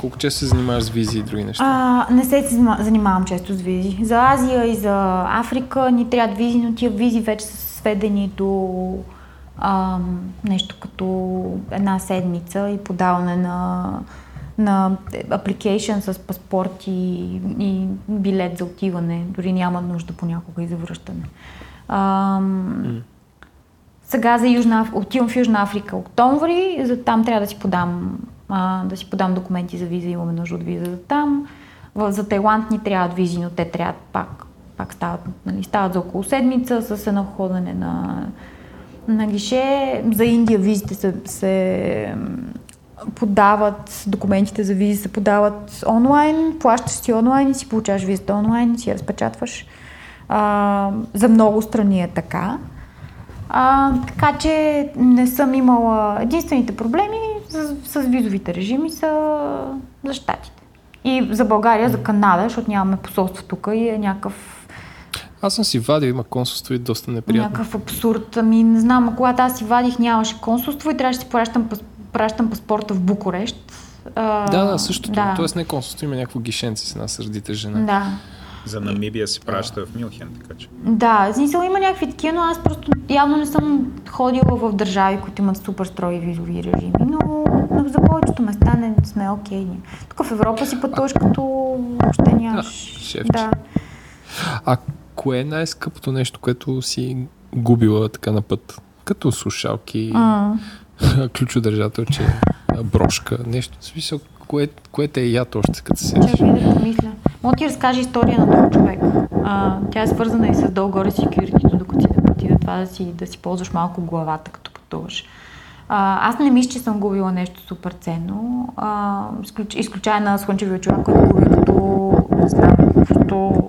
колко често се занимаваш с визи и други неща? А, не се занимавам често с визи. За Азия и за Африка ни трябват визи, но тия визи вече са сведени до а, нещо като една седмица и подаване на на application с паспорт и, и билет за отиване. Дори няма нужда понякога и за връщане. А, mm. Сега за Южна, отивам в Южна Африка октомври, за там трябва да си подам, а, да си подам документи за виза, имаме нужда от виза за там. В, за Тайланд ни трябват визи, но те трябват пак, пак стават, нали, стават за около седмица с едно ходене на, на гише. За Индия визите се, се подават документите за визи, се подават онлайн, плащаш си онлайн и си получаваш визата онлайн, си я разпечатваш. А, за много страни е така. А, така че не съм имала... Единствените проблеми с, с визовите режими са за щатите. И за България, за Канада, защото нямаме посолство тук и е някакъв аз съм си вадил, има консулство и доста неприятно. Някакъв абсурд. Ами не знам, а когато аз си вадих, нямаше консулство и трябваше да си плащам пращам паспорта в Букурещ. А, да, да, същото. Да. Тоест не консулство, има някакво гишенце с една сърдита жена. Да. За Намибия си праща в Милхен, така че. Да, смисъл има някакви такива, но аз просто явно не съм ходила в държави, които имат супер строги визови режими, но, но за повечето места не сме окей. Okay. Тук в Европа си пътуваш като въобще нямаш. Да, да. А кое е най-скъпото нещо, което си губила така на път? Като слушалки, mm. ключодържателче, брошка, нещо. В смисъл, кое, кое те е яд още, като се седиш? Чакай да помисля. Мога ти разкажа история на друг човек. А, тя е свързана и с долу-горе security, докато си да пъти да това да си, да си ползваш малко главата, като пътуваш. А, аз не мисля, че съм губила нещо супер ценно. А, изключ, изключая на слънчевия човек, който губи като... Не знам, като...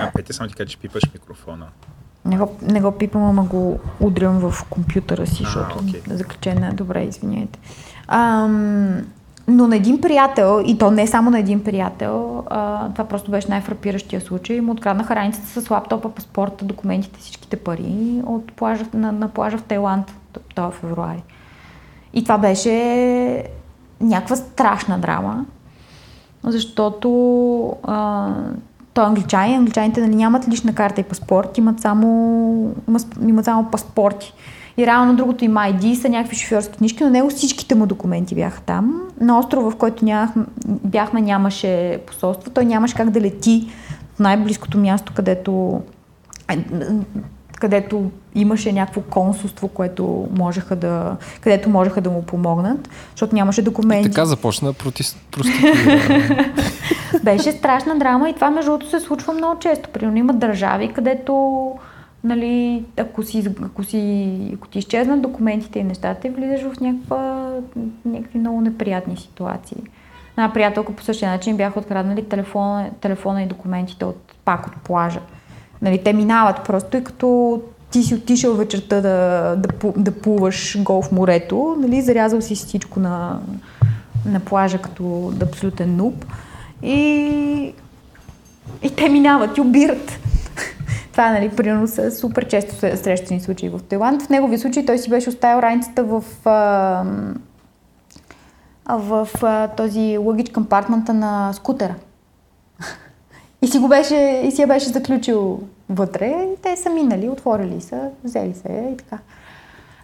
А, Петя, само ти кажа, че пипаш микрофона. Не го, не го пипам, ама го удрям в компютъра си, защото okay. закачена. Добре, извиняйте. Ам, но на един приятел, и то не само на един приятел, а, това просто беше най-фрапиращия случай, му откраднаха раницата с лаптопа, паспорта, документите, всичките пари от плажа, на, на плажа в Тайланд, това в февруари. И това беше някаква страшна драма, защото а, то е англичани, англичаните нали, нямат лична карта и паспорт, имат само, имат само паспорти. И реално другото има ID са някакви шофьорски книжки, но него всичките му документи бяха там. На острова, в който нямах, бяхме, нямаше посолство. Той нямаше как да лети в най-близкото място, където където имаше някакво консулство, което можеха да, където можеха да му помогнат, защото нямаше документи. И така започна протест. Беше страшна драма и това между другото се случва много често. Примерно има държави, където нали, ако, си, ако, си, ако ти изчезнат документите и нещата, влизаш в някаква, някакви много неприятни ситуации. Една приятелка по същия начин бяха откраднали телефона, телефона и документите от, пак от плажа. Нали, те минават просто и като ти си отишъл вечерта да, да, да плуваш гол в морето, нали, зарязал си всичко на, на плажа като абсолютен нуб и, и те минават и обират. Това, нали, примерно са супер често срещани случаи в Тайланд. В негови случай той си беше оставил раницата в, а, в този лъгич компартмента на скутера. И си го беше, и си я беше заключил вътре и те са минали, отворили са, взели се и така.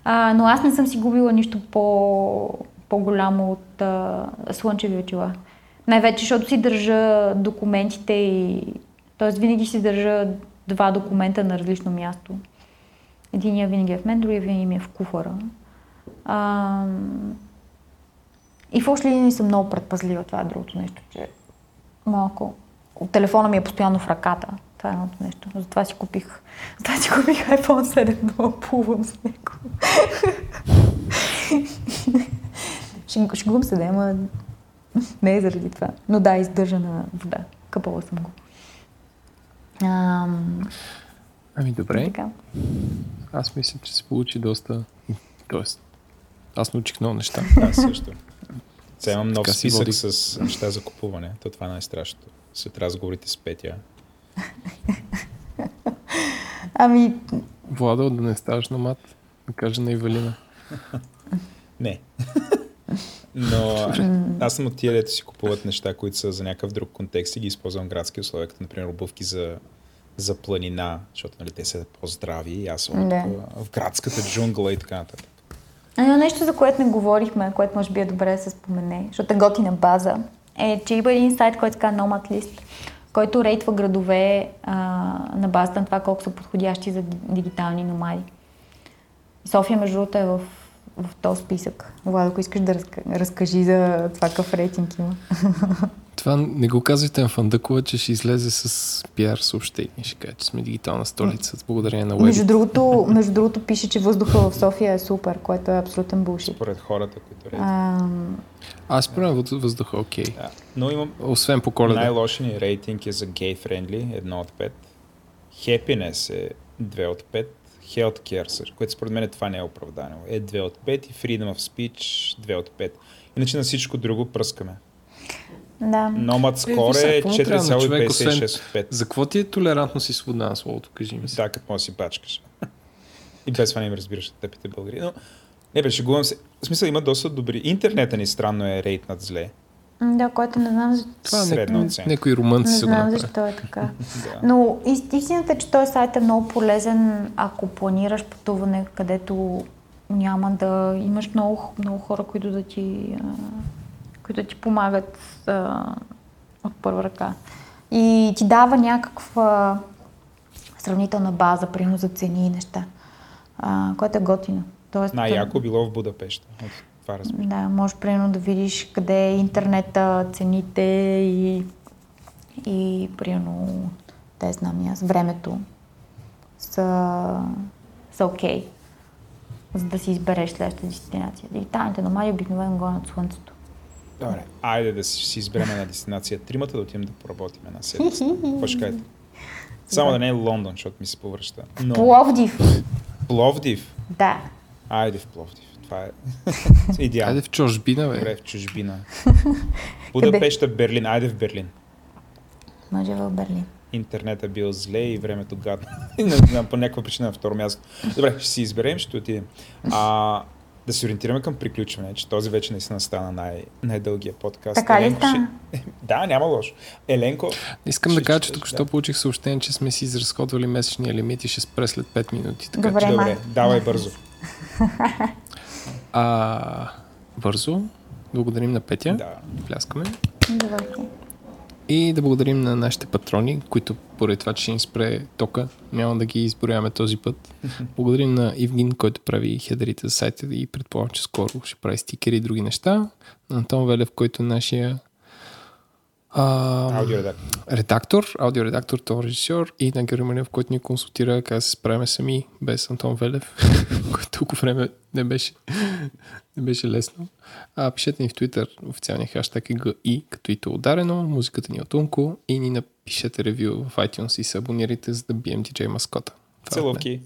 А, но аз не съм си губила нищо по, по-голямо от а, слънчеви очила. Най-вече, защото си държа документите и... Тоест винаги си държа два документа на различно място. Единия винаги е в мен, другия винаги ми е в куфара. А, и в още линии съм много предпазлива. Това е другото нещо, че малко... Телефона ми е постоянно в ръката. Това е едното нещо. Затова си купих, затова си купих iPhone 7, но плувам с него. Шегувам се, да, ама не е заради това. Но да, издържа на вода. Къпала съм го. Ам... Ами добре. Така. Аз мисля, че се получи доста... Тоест, аз научих много неща. Аз също. Сега имам нов списък води. с неща за купуване. То това е най-страшното. След разговорите с Петя. Ами, Владо, да не ставаш намат, да кажа на Ивалина. Не. Но аз съм от тия, дето си купуват неща, които са за някакъв друг контекст и ги използвам в градски условия, като например обувки за, за планина, защото нали, те са по-здрави и аз съм Да. в градската джунгла и така нататък. Едно нещо, за което не говорихме, което може би е добре да се спомене, защото е готина база, е, че има един сайт, който се казва Nomad List, който рейтва градове а, на базата на това колко са подходящи за ди- дигитални номади. София, между другото, е в, в този списък. Владо, ако искаш да разка, разкажи за това какъв рейтинг има. Това не го казвайте на Фандъкова, че ще излезе с пиар съобщение. Ще каже, че сме дигитална столица с благодарение на Между Web. другото, между другото пише, че въздуха в София е супер, което е абсолютен булшит. Според хората, които. Ам, Аз въз- въздуха, окей. Да. Но имам Освен по коледа. най-лошия ни рейтинг е за gay friendly, 1 от 5. Happiness е 2 от 5. Healthcare, също, което според мен това не е оправдано. Е 2 от 5 и Freedom of Speech 2 от 5. Иначе на всичко друго пръскаме. да. Сега, е на човек, 4,56 от 5. За какво ти е толерантност и свобода на словото, кажи ми се. Да, като може да си бачкаш. и без това не им разбираш тъпите българи. Но, не бе, шегувам се. В смисъл има доста добри. Интернета ни странно е рейтнат зле. Да, което не знам, за- Това не, Средна оценка. някои румънци не са го знам направили. защо е така. Да. Но ист- истината е, че този сайт е много полезен, ако планираш пътуване, където няма да имаш много, много хора, които да ти, които да ти помагат а, от първа ръка. И ти дава някаква сравнителна база, примерно за цени и неща, а, което е готино. Тоест, Най-яко било в Будапешта. Това разбирам. да, можеш примерно да видиш къде е интернета, цените и, и примерно, те знам аз, времето са, са окей, за да си избереш следващата дестинация. Дигиталните номади обикновено гонят слънцето. Добре, айде да си, си изберем една дестинация. Тримата да отидем да поработим една седмица. Какво ще кажете? Само да не е Лондон, защото ми се повръща. Но Пловдив! Пловдив. Да. Айде в Пловдив. Това е идеално. Айде в чужбина, бе. Добре, в чужбина. Будапешта, Берлин. Айде в Берлин. Може в Берлин. Интернетът е бил зле и времето гадно. Не знам, по някаква причина на второ място. Добре, ще си изберем, ще отидем. А, да се ориентираме към приключване, че този вече наистина стана най- най-дългия подкаст. Така ли Еленко стана? ще- Да, няма лошо. Еленко, Искам да Ще кажа, че току-що да. получих съобщение, че сме си изразходвали месечния лимит и ще спре след 5 минути. Така Добре, че, добре, давай бързо. А, бързо. Благодарим на Петя. Да. Пляскаме. Добре. И да благодарим на нашите патрони, които поради това, че ще ни спре тока. Няма да ги изборяваме този път. Благодарим на Ивгин, който прави хедерите за сайта и предполагам, че скоро ще прави стикери и други неща. На Антон Велев, който е нашия а, Аудиоредактор. редактор, аудиоредактор, то режисьор и на Георги Манев, който ни консултира как да се справяме сами без Антон Велев, който толкова време не беше, не беше лесно. А, пишете ни в Twitter, официалния хаштаг е GI, като и то ударено, музиката ни е от Умко и ни напишете ревю в iTunes и се абонирайте, за да бием DJ маскота. Е. Целувки.